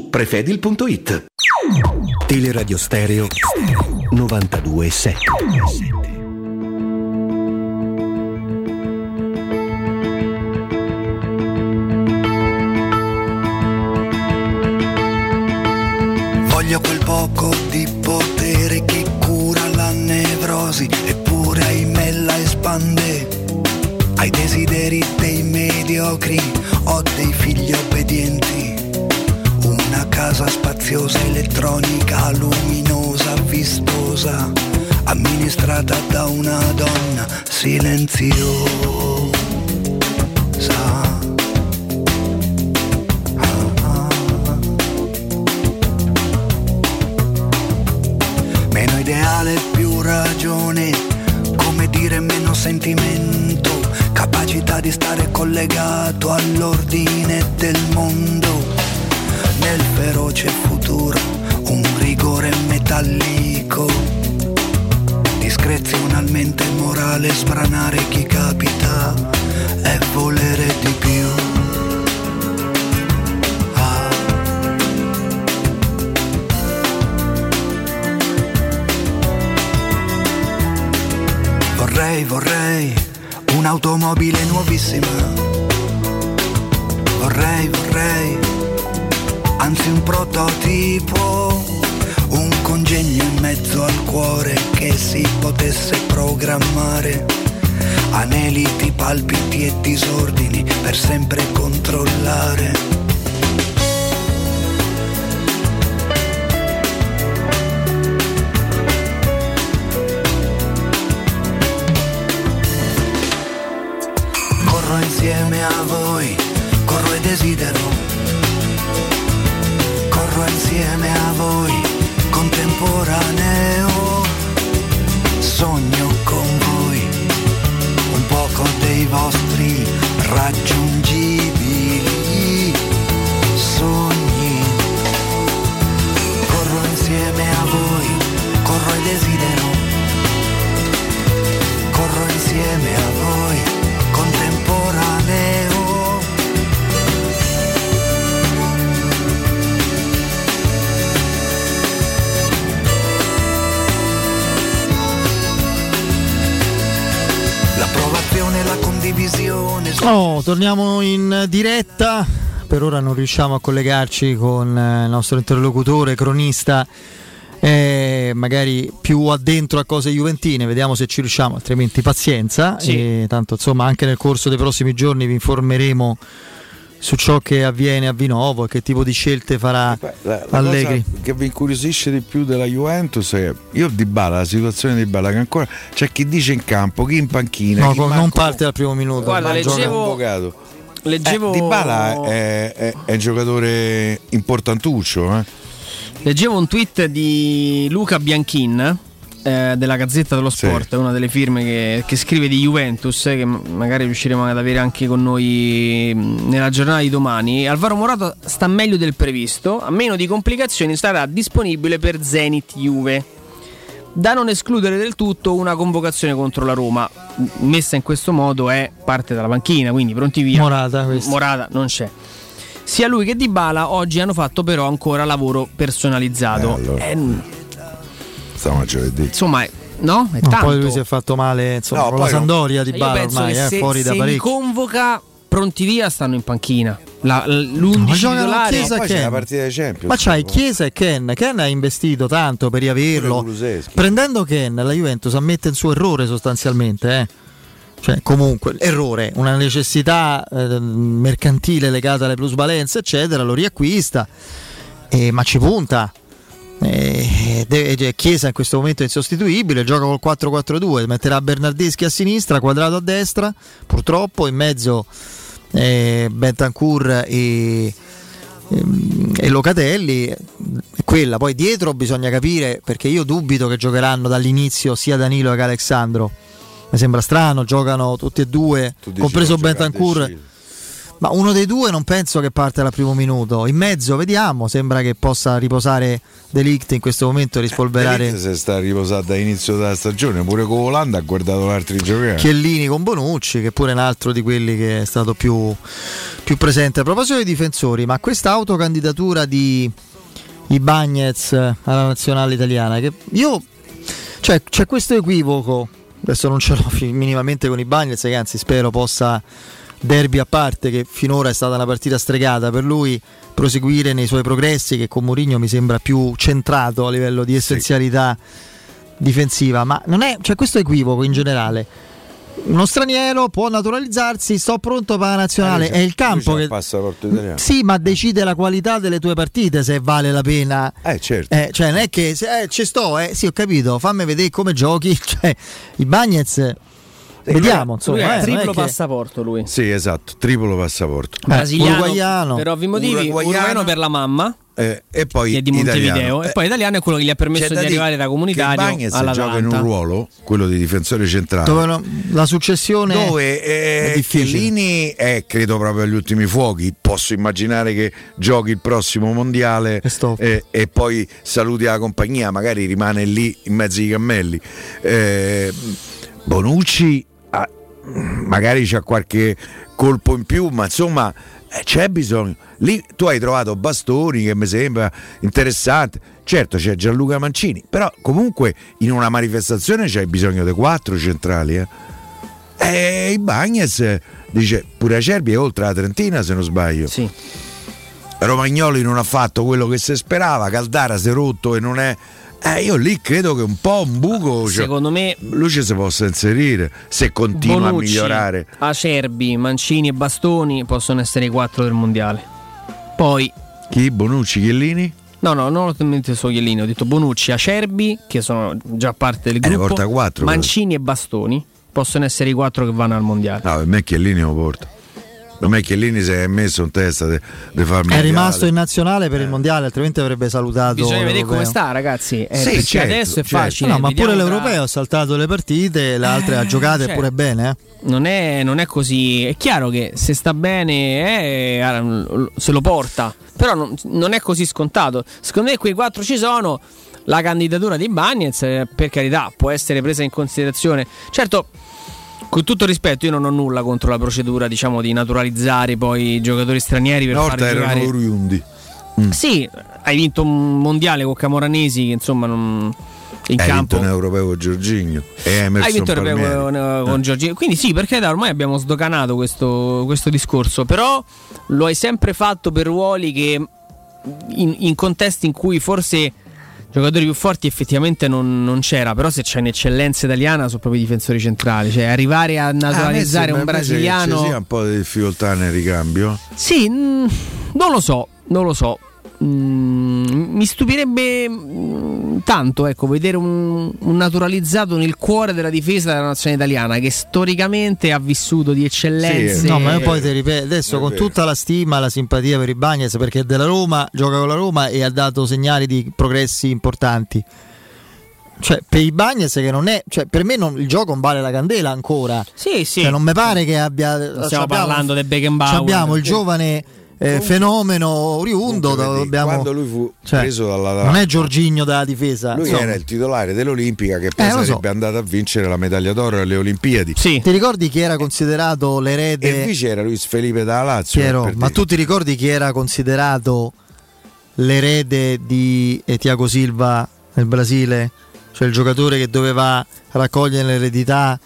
prefedil.it. Teleradio Stereo 92.7 Voglio quel poco di potere che cura la nevrosi, eppure ahimè la espande. Ai desideri dei mediocri ho dei figli obbedienti. Casa spaziosa, elettronica, luminosa, vistosa, amministrata da una donna silenziosa. Meno ideale, più ragione, come dire meno sentimento, capacità di stare collegato all'ordine del mondo. Nel feroce futuro, un rigore metallico, discrezionalmente morale, sbranare chi capita e volere di più. Ah. Vorrei, vorrei un'automobile nuovissima. Vorrei, vorrei, anzi un prototipo, un congegno in mezzo al cuore che si potesse programmare. Aneliti, palpiti e disordini per sempre controllare. Corro insieme a voi, corro e desidero. Corro insieme a voi, contemporaneo. Sogno con voi, un poco dei vostri raggiungibili sogni. Corro insieme a voi, corro e desidero. Corro insieme a voi, L'approvazione e la condivisione. Oh, torniamo in diretta. Per ora non riusciamo a collegarci con eh, il nostro interlocutore, cronista, eh, magari più addentro a cose juventine. Vediamo se ci riusciamo, altrimenti pazienza. Sì. E tanto insomma, anche nel corso dei prossimi giorni vi informeremo su ciò che avviene a Vinovo e che tipo di scelte farà La, la Allegri. cosa che vi incuriosisce di più della Juventus è io di Bala, la situazione di Bala che ancora c'è chi dice in campo, chi in panchina, No, non manco- parte dal primo minuto. Guarda, leggevo-. Leggevo- Eh, di Bala è, è- è un giocatore importantuccio, eh. Leggevo un tweet di Luca Bianchin eh, della Gazzetta dello Sport, una delle firme che, che scrive di Juventus, eh, che magari riusciremo ad avere anche con noi nella giornata di domani. Alvaro Morato sta meglio del previsto, a meno di complicazioni sarà disponibile per Zenit Juve. Da non escludere del tutto una convocazione contro la Roma, messa in questo modo è parte dalla panchina, quindi pronti via. Morata, questo. Morata non c'è. Sia lui che Dybala oggi hanno fatto però ancora lavoro personalizzato. Eh, Stiamo a giovedì. insomma, è- no? È No, tanto. poi lui si è fatto male insomma, No, con la non- Sandoria di Bala penso ormai, eh, se, fuori da se li parecchio. convoca pronti via stanno in panchina. La- l- Ma L'11 giocano titolare Chiesa e c'è Ken. la partita dei Champions. Ma c'hai Chiesa e Ken. Ken ha investito tanto per riaverlo. Prendendo Ken, la Juventus ammette il suo errore sostanzialmente. Eh. Cioè, comunque, errore, una necessità eh, mercantile legata alle plusvalenze, eccetera, lo riacquista, eh, ma ci punta. Eh, cioè, Chiesa in questo momento è insostituibile, gioca col 4-4-2, metterà Bernardeschi a sinistra, quadrato a destra, purtroppo in mezzo eh, Bentancur e, ehm, e Locatelli quella. Poi dietro bisogna capire perché io dubito che giocheranno dall'inizio sia Danilo che Alessandro. Mi sembra strano, giocano tutti e due, compreso Bentancur. Ma uno dei due non penso che parte dal primo minuto. In mezzo vediamo, sembra che possa riposare Delict in questo momento rispolverare Delict se sta riposato dall'inizio della stagione, pure con Olanda ha guardato l'altri giocare. Chiellini con Bonucci, che pure è un altro di quelli che è stato più, più presente. A proposito dei difensori, ma questa autocandidatura di Ibagnez alla nazionale italiana, che io cioè c'è questo equivoco, adesso non ce l'ho minimamente con Ibagnez, che anzi spero possa derby a parte, che finora è stata una partita stregata per lui, proseguire nei suoi progressi, che con Mourinho mi sembra più centrato a livello di essenzialità difensiva, ma non è, c'è questo equivoco in generale. Uno straniero può naturalizzarsi, sto pronto per la nazionale, è il campo che il passaporto italiano. sì, ma decide la qualità delle tue partite se vale la pena. Eh, certo. Eh, cioè, non è che se, eh, ci sto, eh, sì, ho capito, fammi vedere come giochi. (laughs) Cioè, i Bagnets, vediamo. Insomma, eh, è triplo che- passaporto lui. Sì, esatto, triplo passaporto. Brasiliano uruguaiano. per ovvi motivi, Uruguaiano. per la mamma Eh, e poi che è di Montevideo italiano. e Eh, poi italiano è quello che gli ha permesso di arrivare da che comunitario Bagnez alla gioca in un ruolo, quello di difensore centrale. dove no- la successione dove è eh, difficile. Chiellini è credo proprio agli ultimi fuochi posso immaginare che giochi il prossimo mondiale eh, e poi saluti la compagnia magari rimane lì in mezzo ai cammelli Eh, Bonucci magari c'ha qualche colpo in più ma insomma eh, c'è bisogno lì tu hai trovato Bastoni che mi sembra interessante certo c'è Gianluca Mancini però comunque in una manifestazione c'hai bisogno di quattro centrali eh. E i Bagnes dice pure Acerbi è oltre la trentina se non sbaglio. Romagnoli non ha fatto quello che si sperava, Caldara si è rotto e non è. Eh, io lì credo che un po' un buco. cioè, secondo me lui ci si possa inserire se continua Bonucci, a migliorare. Acerbi, Mancini e Bastoni possono essere i quattro del mondiale. Poi Chi? Bonucci, Chiellini? No, no, non ho detto solo Chiellini, ho detto Bonucci, Acerbi, che sono già parte del Eh, ne gruppo. porta quattro, Mancini e Bastoni possono essere i quattro che vanno al mondiale. No, per me Chiellini lo porta. Per me Chiellini si è messo in testa di farmi. è rimasto in nazionale per il mondiale, altrimenti avrebbe salutato. Bisogna vedere come sta, ragazzi. Eh, Sì, perché certo, adesso è certo. facile. No, ma pure l'europeo ha saltato le partite, le altre ha giocate cioè, pure bene. eh. Non è, non è così. È chiaro che se sta bene eh, se lo porta, però non, non è così scontato. Secondo me quei quattro ci sono. La candidatura di Bagnez, eh, per carità, può essere presa in considerazione. Certo, con tutto rispetto, io non ho nulla contro la procedura, diciamo, di naturalizzare poi i giocatori stranieri per Una far erano giocare. oriundi. Sì, hai vinto un mondiale con Camoranesi, che insomma non. In Hai campo vinto un europeo con Giorginio e Emerson hai vinto il europeo Palmieri. con, eh, con Giorgino. Quindi sì, perché da ormai abbiamo sdoganato questo, questo discorso. Però lo hai sempre fatto per ruoli che in, in contesti in cui forse giocatori più forti effettivamente non, non c'era. Però se c'è un'eccellenza italiana sono proprio i difensori centrali. Cioè arrivare a Ah, naturalizzare sembra un brasiliano. Ci sia un po' di difficoltà nel ricambio. Sì, mm, non lo so, non lo so. Mm, mi stupirebbe mm, tanto ecco, vedere un, un naturalizzato nel cuore della difesa della nazione italiana che storicamente ha vissuto di eccellenze. No, ma io poi ti ripeto, adesso con tutta la stima, la simpatia per i Bagnets, perché è della Roma, gioca con la Roma e ha dato segnali di progressi importanti. Cioè, per i Bagnets che non è, cioè, per me non- il gioco non vale la candela ancora. Sì, sì. Cioè, non mi pare che abbia. Stiamo parlando del Beckenbauer. Abbiamo il giovane eh, fenomeno oriundo. Vedi, dobbiamo- Quando lui fu cioè, preso dalla non è Giorgigno della difesa. Lui insomma. era il titolare dell'Olimpica che poi Eh, lo so. sarebbe andato a vincere la medaglia d'oro alle Olimpiadi. Ti ricordi chi era considerato l'erede? E invece era Luis Felipe da Lazio. Piero, per ma dire. tu ti ricordi chi era considerato l'erede di eh, Thiago Silva nel Brasile? Cioè il giocatore che doveva raccogliere l'eredità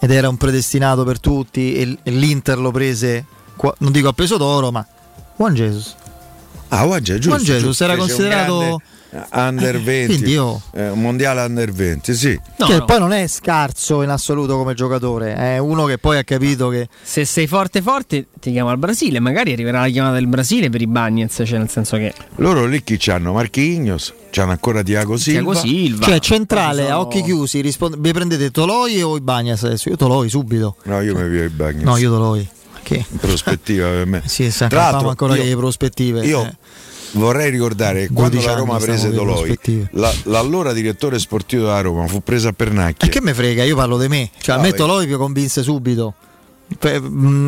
ed era un predestinato per tutti e, l'Inter lo prese, non dico a peso d'oro, ma Juan Jesus. Ah, Juange, giusto. Juan Jesus era considerato... eh, Under 20, quindi io- eh, un mondiale under 20, sì. che poi non è scarso in assoluto come giocatore, è uno che poi ha capito che... Se sei forte forte ti chiama al Brasile, magari arriverà la chiamata del Brasile per i Bagnets, cioè nel senso che Loro lì chi c'hanno? Marchignos, c'hanno ancora Tiago Silva. Cioè centrale, sono- a occhi chiusi, risponde- vi prendete Toloi o Ibagnez adesso? Io Toloi subito. No, io mi via i bagni. No, io Toloi. Che prospettiva per me. sì, l'altro, ancora io- le prospettive. Io eh. vorrei ricordare che 12 quando la Roma prese prospettive. la- l'allora direttore sportivo della Roma fu preso a pernacchie. E che me frega, io parlo di me. Cioè, a me vedi. Toloi mi convinse subito.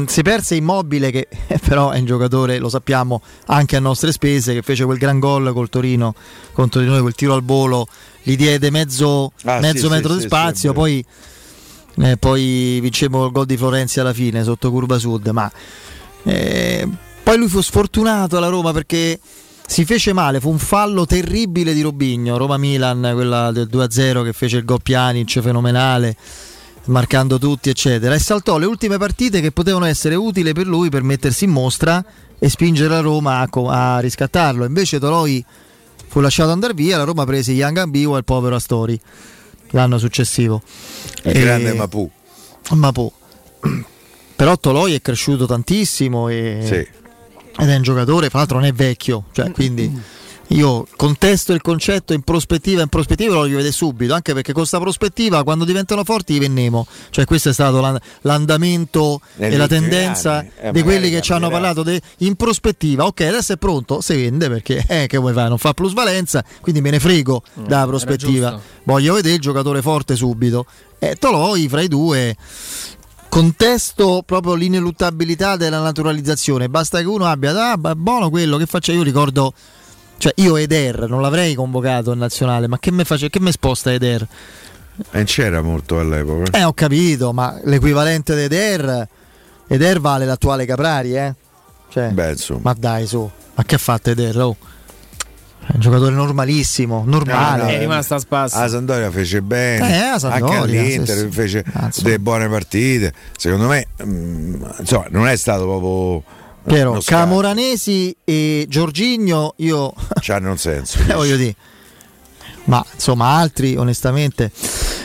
Si perse immobile che (laughs) però è un giocatore, lo sappiamo, anche a nostre spese, che fece quel gran gol col Torino contro di noi, quel tiro al volo, gli diede mezzo, Ah, mezzo sì, metro sì, di spazio, poi, eh, poi vincemmo il gol di Florenzi alla fine sotto curva sud, ma eh, poi lui fu sfortunato alla Roma perché si fece male, fu un fallo terribile di Robigno, Roma-Milan, quella del 2-0 che fece il gol Pjanic fenomenale, marcando tutti eccetera, e saltò le ultime partite che potevano essere utili per lui per mettersi in mostra e spingere la Roma a, a riscattarlo. Invece Toloi fu lasciato andare via, la Roma prese Young Ambiwa e il povero Astori l'anno successivo. Il E- grande Mapu. Mapu. (clears throat) Però Toloi è cresciuto tantissimo e- Sì. ed è un giocatore, fra l'altro non è vecchio, cioè, quindi io contesto il concetto in prospettiva, in prospettiva lo voglio vedere subito, anche perché con questa prospettiva quando diventano forti divennemo, cioè questo è stato l'an- l'andamento Negli e la tendenza. Eh, di quelli che ci hanno parlato de- in prospettiva, ok adesso è pronto, si vende perché eh, che vuoi fare, non fa plusvalenza, quindi me ne frego dalla prospettiva, voglio vedere il giocatore forte subito. E Toloi fra i due contesto proprio l'ineluttabilità della naturalizzazione. Basta che uno abbia, ah, buono quello che faccio. Io ricordo, cioè io Eder non l'avrei convocato in nazionale, ma che me, face, che me sposta Eder? E non c'era molto all'epoca. Eh, ho capito, ma l'equivalente di Eder, Eder vale l'attuale Caprari, eh? Cioè, Beh, insomma. ma dai, su, ma che ha fatto Eder? Oh. È un giocatore normalissimo, normale. No, no, È rimasta a spasso. La Sampdoria fece bene, Eh, la Sampdoria, anche all'Inter sì, sì. fece Ah, insomma. delle buone partite. Secondo me, mm, insomma, non è stato proprio. Scarto. Camoranesi e Giorginio, io (laughs) C'hanno un senso. (laughs) Eh, voglio dire. Ma insomma, altri onestamente.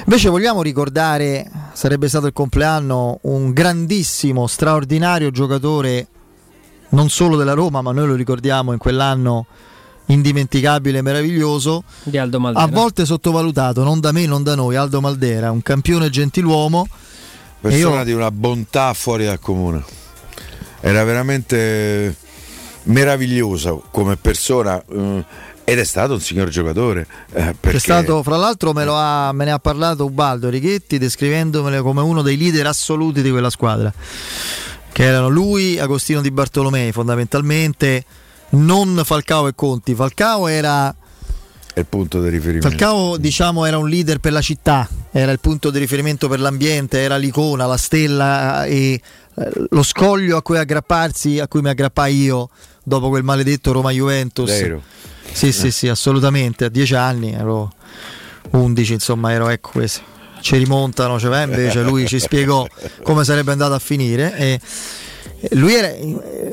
Invece vogliamo ricordare, sarebbe stato il compleanno, un grandissimo, straordinario giocatore, non solo della Roma, ma noi lo ricordiamo in quell'anno indimenticabile, meraviglioso, Di Aldo Maldera. a volte sottovalutato, non da me, non da noi, Aldo Maldera, un campione gentiluomo. E Persona io- di una bontà fuori dal comune. Era veramente meravigliosa come persona eh, ed è stato un signor giocatore. eh, perché stato, fra l'altro, me, lo ha- me ne ha parlato Ubaldo Righetti descrivendomelo come uno dei leader assoluti di quella squadra. Che erano lui, Agostino Di Bartolomei, fondamentalmente, non Falcao e Conti. Falcao era. il punto di riferimento. Falcao, diciamo, era un leader per la città, era il punto di riferimento per l'ambiente, era l'icona, la stella e eh, lo scoglio a cui aggrapparsi, a cui mi aggrappai io dopo quel maledetto Roma Juventus. Vero. Sì, sì, sì, assolutamente. A dieci anni ero 11, insomma, ero ecco questo. Ci rimontano, cioè, invece lui ci spiegò come sarebbe andato a finire. E lui era,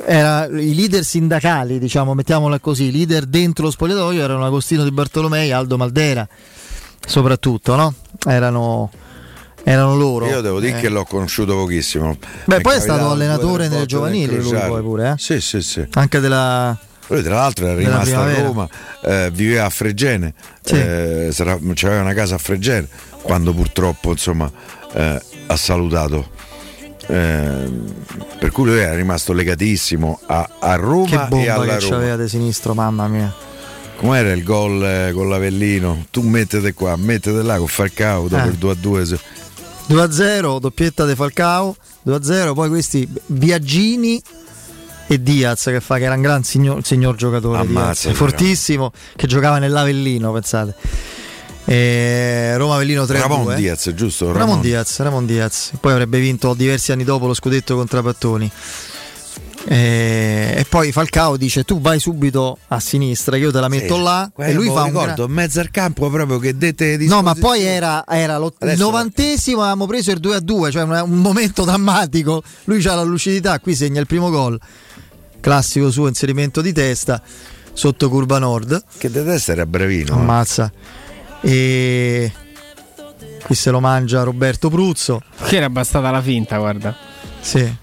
era i leader sindacali, diciamo, mettiamola così, i leader dentro lo spogliatoio erano Agostino Di Bartolomei, Aldo Maldera, soprattutto, no? Erano, erano loro. Io devo dire Eh. che l'ho conosciuto pochissimo. Beh, poi è stato allenatore nelle giovanili, lui poi pure, eh? Sì, sì, sì. Anche della. Lui tra l'altro era rimasto a. Roma, eh, viveva a Fregene, Sì. eh, c'aveva una casa a Fregene quando purtroppo insomma eh, ha salutato. Eh, per cui lui era rimasto legatissimo a, a Che Roma e bomba alla che Roma. c'aveva di sinistro, mamma mia. Com'era il gol eh, con l'Avellino? Tu mettete qua, mettete là con Falcao dopo Eh. il 2 a 2. 2-0, doppietta di Falcao, 2-0, poi questi Biagini e Diaz che fa che era un gran signor, signor giocatore, Ammazza, Diaz, fortissimo, che giocava nell'Avellino, pensate. E Roma Avellino 3 Ramon Diaz, giusto? Ramon, Ramon. Diaz, Ramon Diaz. Poi avrebbe vinto diversi anni dopo lo scudetto contro Pattoni. E, e poi Falcao dice tu vai subito a sinistra, io te la metto Sì. là e lui lo fa un ricordo, gran- in mezzo al campo proprio che dette di No, ma poi era, era lo- il novantesimo, avevamo preso il 2 a 2, cioè un, un momento (laughs) drammatico. Lui ha la lucidità, qui segna il primo gol. Classico suo inserimento di testa sotto curva nord. Che era brevino. eh. Ammazza. E qui se lo mangia Roberto Pruzzo. Che era bastata la finta, guarda. Sì.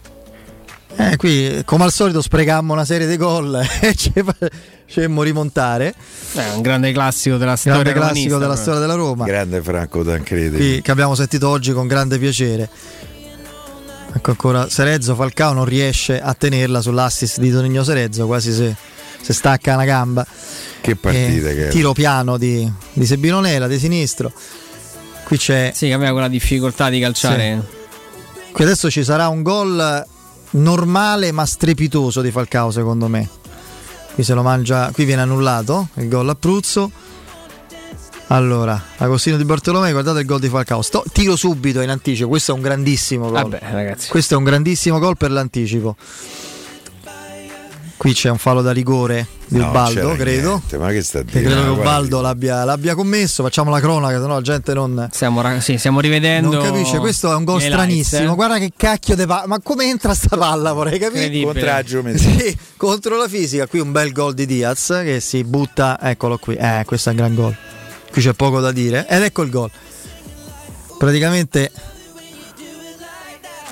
Eh, qui come al solito sprecammo una serie di gol (laughs) e ci facemmo rimontare. È un grande classico della storia Grande classico della storia della Roma. Grande Franco Tancredi. qui, che abbiamo sentito oggi con grande piacere. Ecco ancora Serezzo Falcao non riesce a tenerla sull'assist di Tonigno Serezzo, quasi se, se stacca una gamba. Che partita Eh, che. Tiro piano di, di Sebino Nela, di sinistro. Qui c'è. Sì, che aveva quella difficoltà di calciare. Qui adesso ci sarà un gol normale ma strepitoso di Falcao secondo me. Qui se lo mangia, qui viene annullato il gol a Pruzzo. Allora, Agostino di Bartolomei, guardate il gol di Falcao. Sto- tiro subito in anticipo, questo è un grandissimo gol. Vabbè, ragazzi. Questo è un grandissimo gol per l'anticipo. Qui c'è un fallo da rigore di No, Ubaldo, credo. niente, ma che sta dire? credo che guarda, Ubaldo l'abbia, l'abbia commesso. Facciamo la cronaca, sennò la gente non. Stiamo, ra- sì, stiamo rivedendo. Non capisce, questo è un gol stranissimo. eh. Guarda che cacchio di palla. Ma come entra sta palla? Vorrei capire. Geometria. (laughs) Sì, contro la fisica. Qui un bel gol di Diaz che si butta. Eccolo qui. Eh, questo è un gran gol. Qui c'è poco da dire. Ed ecco il gol. Praticamente.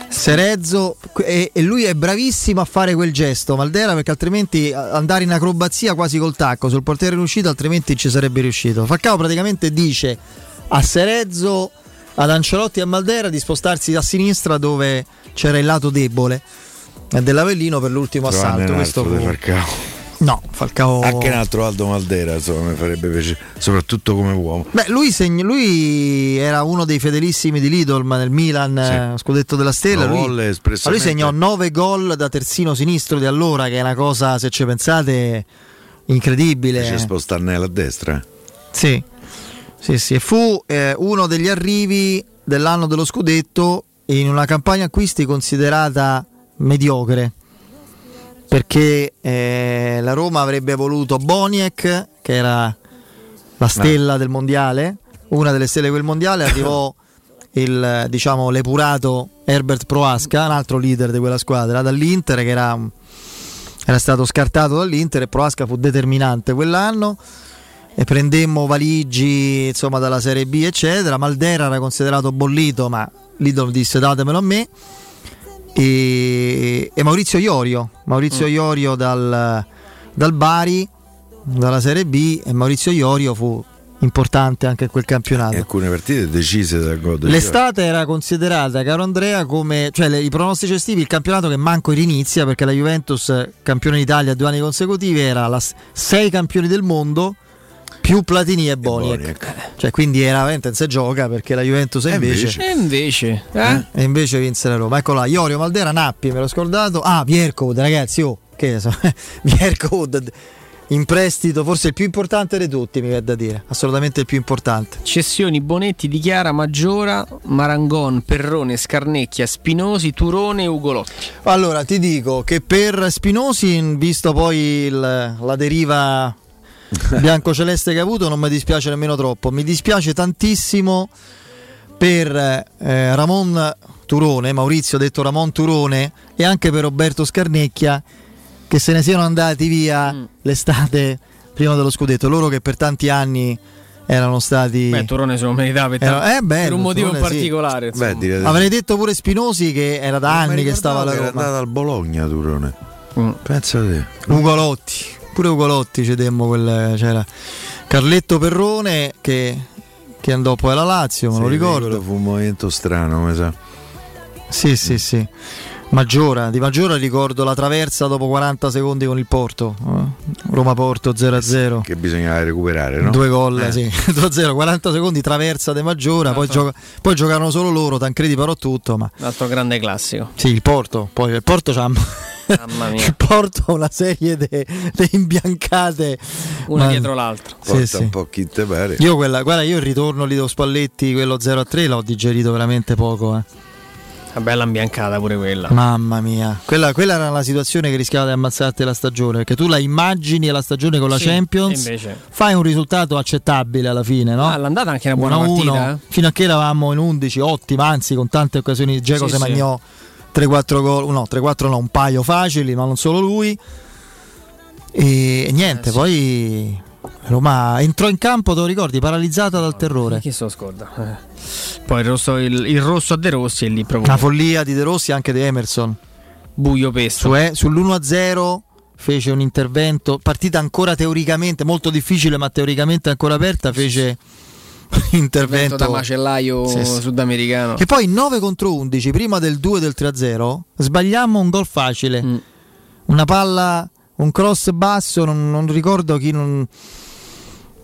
Serezzo e, e lui è bravissimo a fare quel gesto Maldera perché altrimenti andare in acrobazia quasi col tacco sul portiere riuscito altrimenti ci sarebbe riuscito Falcao praticamente dice a Serezzo ad Ancelotti e a Maldera di spostarsi a sinistra dove c'era il lato debole dell'Avellino per l'ultimo Trovane assalto questo fu-. No Falcao Anche un altro Aldo Maldera, insomma, mi farebbe piacere, soprattutto come uomo. Beh, lui, segn- lui era uno dei fedelissimi di Lidl ma nel Milan, eh, scudetto della Stella. Lo Lui, volle ma lui espressamente. segnò 9 gol da terzino sinistro di allora, che è una cosa, se ci pensate, incredibile. C'è Spostarnella a destra. Sì, sì, sì. E fu eh, uno degli arrivi dell'anno dello scudetto in una campagna acquisti considerata mediocre. Perché eh, la Roma avrebbe voluto Boniek, che era la stella del mondiale, una delle stelle di quel mondiale, arrivò (coughs) il diciamo l'epurato Herbert Proasca, un altro leader di quella squadra, dall'Inter che era, era stato scartato dall'Inter e Proasca fu determinante quell'anno. E prendemmo Valigi insomma dalla Serie B eccetera. Maldera era considerato bollito ma Lidl disse datemelo a me e, e Maurizio Iorio Maurizio Mm. Iorio dal, dal Bari dalla Serie B e Maurizio Iorio fu importante anche in quel campionato Alcune partite decise dal gol L'estate era considerata, caro Andrea, come cioè le- i pronostici estivi, il campionato che manco rinizia perché la Juventus, campione d'Italia due anni consecutivi, era la sei campioni del mondo più Platini e Boniek. Cioè, quindi era veramente si gioca perché la Juventus E invece, E invece, eh? e invece vinse la Roma. Ecco là, Iorio Maldera, Nappi, me l'ho scordato. Ah, Viercov, ragazzi, oh, che ne so, (laughs) Viercov in prestito, forse il più importante di tutti, mi viene da dire, assolutamente il più importante. Cessioni Bonetti di Chiara, Maggiora, Marangon, Perrone, Scarnecchia, Spinosi, Turone e Ugolotti. Allora, ti dico che per Spinosi, visto poi il- la deriva (laughs) bianco-celeste che ha avuto, non mi dispiace nemmeno troppo. Mi dispiace tantissimo per eh, Ramon Turone, Maurizio detto Ramon Turone, e anche per Roberto Scarnecchia, che se ne siano andati via l'estate prima dello scudetto. Loro che per tanti anni erano stati... Beh, Turone se lo meritava per, Era- eh, bello, per un motivo in Turone sì. particolare. insomma. Avrei detto pure Spinosi che era da anni che stava alla Era Roma. andato al Bologna, Turone. Pensa a te. Ugolotti, pure Ugolotti cedemmo quel, c'era Carletto Perrone che, che andò poi alla Lazio, me lo Sì, ricordo. quello fu un momento strano, mi sa. Sì, sì, sì. Maggiora, di Maggiora ricordo la traversa dopo 40 secondi con il Porto. eh. Roma-Porto 0-0. Che bisognava recuperare, no? Due gol, Eh. sì, (laughs) 2-0, 40 secondi traversa De Maggiora, poi, gioca- poi giocarono solo loro, Tancredi parò tutto, ma L'altro grande classico. sì, il Porto, poi il Porto c'ha Mamma mia. (laughs) Porto una serie di imbiancate Una ma- dietro l'altra. Sì, Porta sì. un po' chi te pare. Io quella, guarda, io il ritorno lì dello Spalletti, quello 0-3, l'ho digerito veramente poco, eh. Una bella imbiancata pure quella. Mamma mia, quella, quella era la situazione che rischiava di ammazzarti la stagione, perché tu la immagini la stagione con la Sì, Champions, invece- fai un risultato accettabile alla fine, no? Ah, l'andata anche una buona 1-1, partita, eh. Fino a che eravamo in 11, ottima, anzi con tante occasioni Geco Sì, se sì. Magnò 3-4 gol, no, 3-4 no, un paio facili, ma non solo lui. E, e niente, poi Roma entrò in campo, te lo ricordi, paralizzata dal terrore. Chi se lo scorda? Eh. Poi il rosso, il, il rosso a De Rossi e lì proprio. Una follia di De Rossi e anche di Emerson. Buio pesto. Eh, sull'1-0 fece un intervento, partita ancora teoricamente molto difficile, ma teoricamente ancora aperta, fece (laughs) intervento da macellaio Sì, sì. sudamericano. Che poi 9 contro 11, prima del 2 del 3-0, sbagliammo un gol facile. Mm. Una palla, un cross basso, non, non ricordo chi non,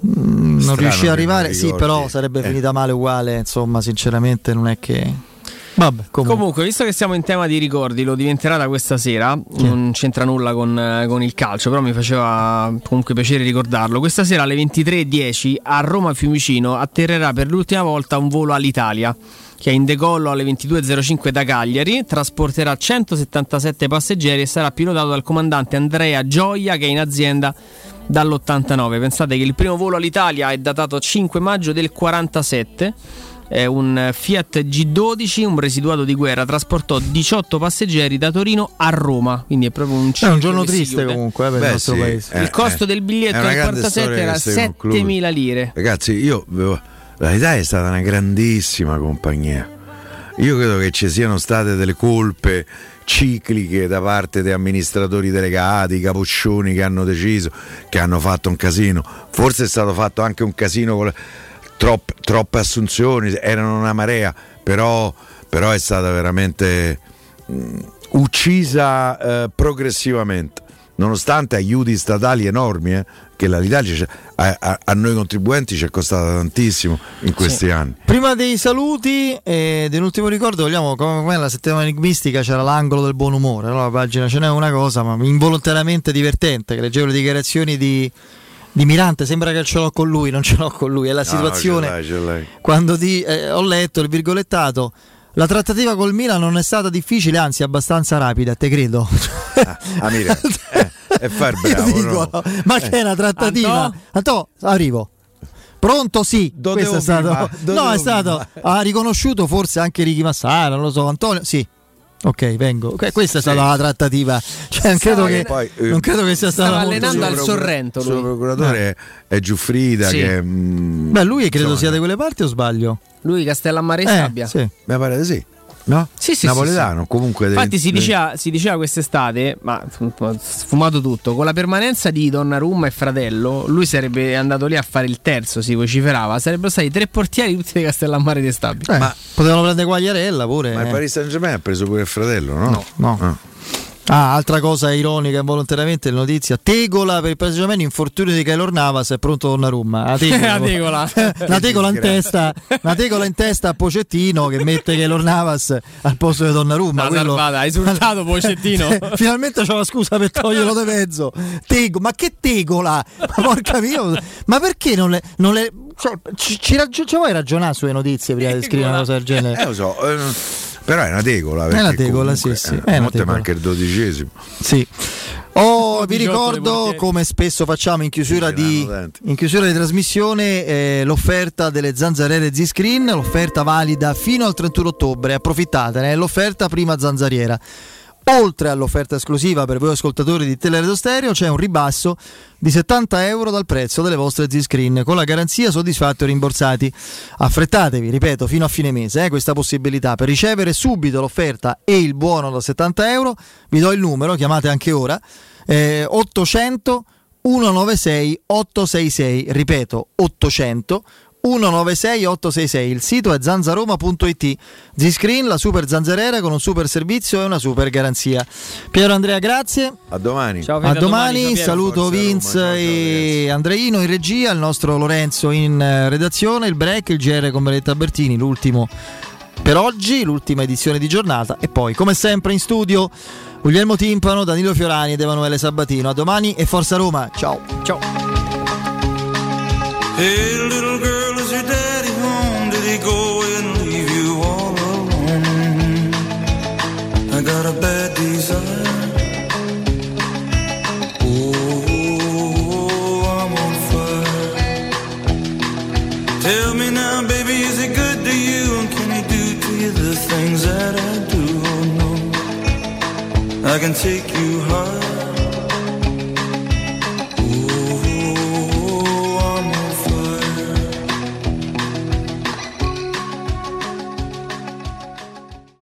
mm, non riuscì che a arrivare. Sì, però sarebbe Eh. finita male uguale. Insomma, sinceramente, non è che. Vabbè, comunque. Comunque, visto che siamo in tema di ricordi, lo diventerà da questa sera. Non c'entra nulla con, eh, con il calcio, però mi faceva comunque piacere ricordarlo. Questa sera alle 23.10 a Roma Fiumicino atterrerà per l'ultima volta un volo all'Italia che è in decollo alle 22.05 da Cagliari. Trasporterà 177 passeggeri e sarà pilotato dal comandante Andrea Gioia, che è in azienda dall'89. Pensate che il primo volo all'Italia è datato 5 maggio del 47. È un Fiat G12, un residuato di guerra, trasportò 18 passeggeri da Torino a Roma. Quindi è proprio un È un giorno triste comunque eh, per Beh, il nostro sì, paese. eh, Il costo eh. del biglietto del grande 47 storia era che si conclude. 7.000 lire. Ragazzi, io l'Italia è stata una grandissima compagnia. Io credo che ci siano state delle colpe cicliche da parte dei amministratori delegati, capoccioni che hanno deciso, che hanno fatto un casino. Forse è stato fatto anche un casino con le- tropp- troppe assunzioni, erano una marea, però, però è stata veramente mh, uccisa eh, progressivamente. Nonostante aiuti statali enormi, eh, che l'Italia a, a- a noi contribuenti ci è costata tantissimo in questi Sì. anni. Prima dei saluti e dell'ultimo ricordo, vogliamo come la settimana enigmistica c'era l'angolo del buon umore. Allora, la pagina ce n'è una cosa, ma involontariamente divertente. Che leggevo le dichiarazioni di, di Mirante. Sembra che ce l'ho con lui, non ce l'ho con lui. È la No, situazione ce l'hai, ce l'hai. quando di- eh, ho letto il virgolettato. La trattativa col Milan non è stata difficile, anzi abbastanza rapida, te credo. Ah, mira, (laughs) eh, e far bravo. Dico, no? Ma Eh. che è una trattativa? Antò? Antò, arrivo. Pronto? Sì, Dove questo è stato. (laughs) No, è stato. Ha riconosciuto forse anche Ricky Massara, non lo so. Antonio, sì. Ok, vengo. Questa è stata la trattativa. Cioè, non credo, che, Poi, eh, non credo che sia stata stava molto- allenando al Sorrento, Il suo lui. procuratore è- è Giuffrida Sì. che mm, Beh, lui credo insomma, sia di quelle parti o sbaglio? Lui Castellammare e Eh, Sabbia. sì. Mi pare di sì. No? Sì, sì, Napoletano, comunque. deve- Infatti si diceva, si diceva quest'estate, ma sfumato tutto, con la permanenza di Donnarumma e Fratello, lui sarebbe andato lì a fare il terzo, si vociferava, sarebbero stati tre portieri tutti di Castellammare di Stabia. Eh, Ma- potevano prendere Quagliarella pure. Ma il eh. Paris Saint Germain ha preso pure il fratello, no? No. Ah. Ah, altra cosa ironica involontariamente, la notizia. Tegola per il Paris Saint-Germain, infortunio di Keylor Navas, è pronto Donnarumma. La (laughs) tegola, La tegola. (laughs) una tegola in testa, una tegola in testa a Pocettino che mette Keylor Navas al posto di Donnarumma. Una quello- salvata, hai esultato Pocettino. (laughs) Finalmente c'ho la scusa per toglierlo di mezzo. Tego, ma che tegola? Ma porca mia, ma perché non le. Non le cioè, ci, ci, raggi- ci vuoi ragionare sulle notizie prima di scrivere una cosa del genere? Eh, lo so, eh, però è una tegola. È perché una tegola, sì, sì, eh, è una tegola. manca il dodicesimo. Sì. Oh, vi 18 dei ricordo, come spesso facciamo in chiusura, di, in chiusura di trasmissione, eh, l'offerta delle zanzariere Z-Screen, l'offerta valida fino al 31 ottobre. Approfittatene, è l'offerta prima zanzariera. Oltre all'offerta esclusiva per voi ascoltatori di Teleradio Stereo c'è un ribasso di 70 euro dal prezzo delle vostre Z-Screen con la garanzia soddisfatti o rimborsati. Affrettatevi, ripeto, fino a fine mese eh, questa possibilità. Per ricevere subito l'offerta e il buono da 70 euro vi do il numero, chiamate anche ora, eh, 800 196 866, ripeto 800 196 866 il sito è zanzaroma.it Z-Screen, la super zanzariera con un super servizio e una super garanzia Piero Andrea grazie A domani. Ciao, a domani, ciao, Piero. saluto Forza Roma, Vince ciao, ciao, e Andreino in regia, il nostro Lorenzo in eh, redazione, il break, il GR con Benedetta Bertini, l'ultimo per oggi, l'ultima edizione di giornata e poi come sempre in studio Guglielmo Timpano, Danilo Fiorani ed Emanuele Sabatino. A domani e Forza Roma, ciao! Ciao. Hey, got a bad desire. Oh, I'm on fire. Tell me now, baby, is he good to you? And can he do to you the things that I do? Oh, no. I can take you high.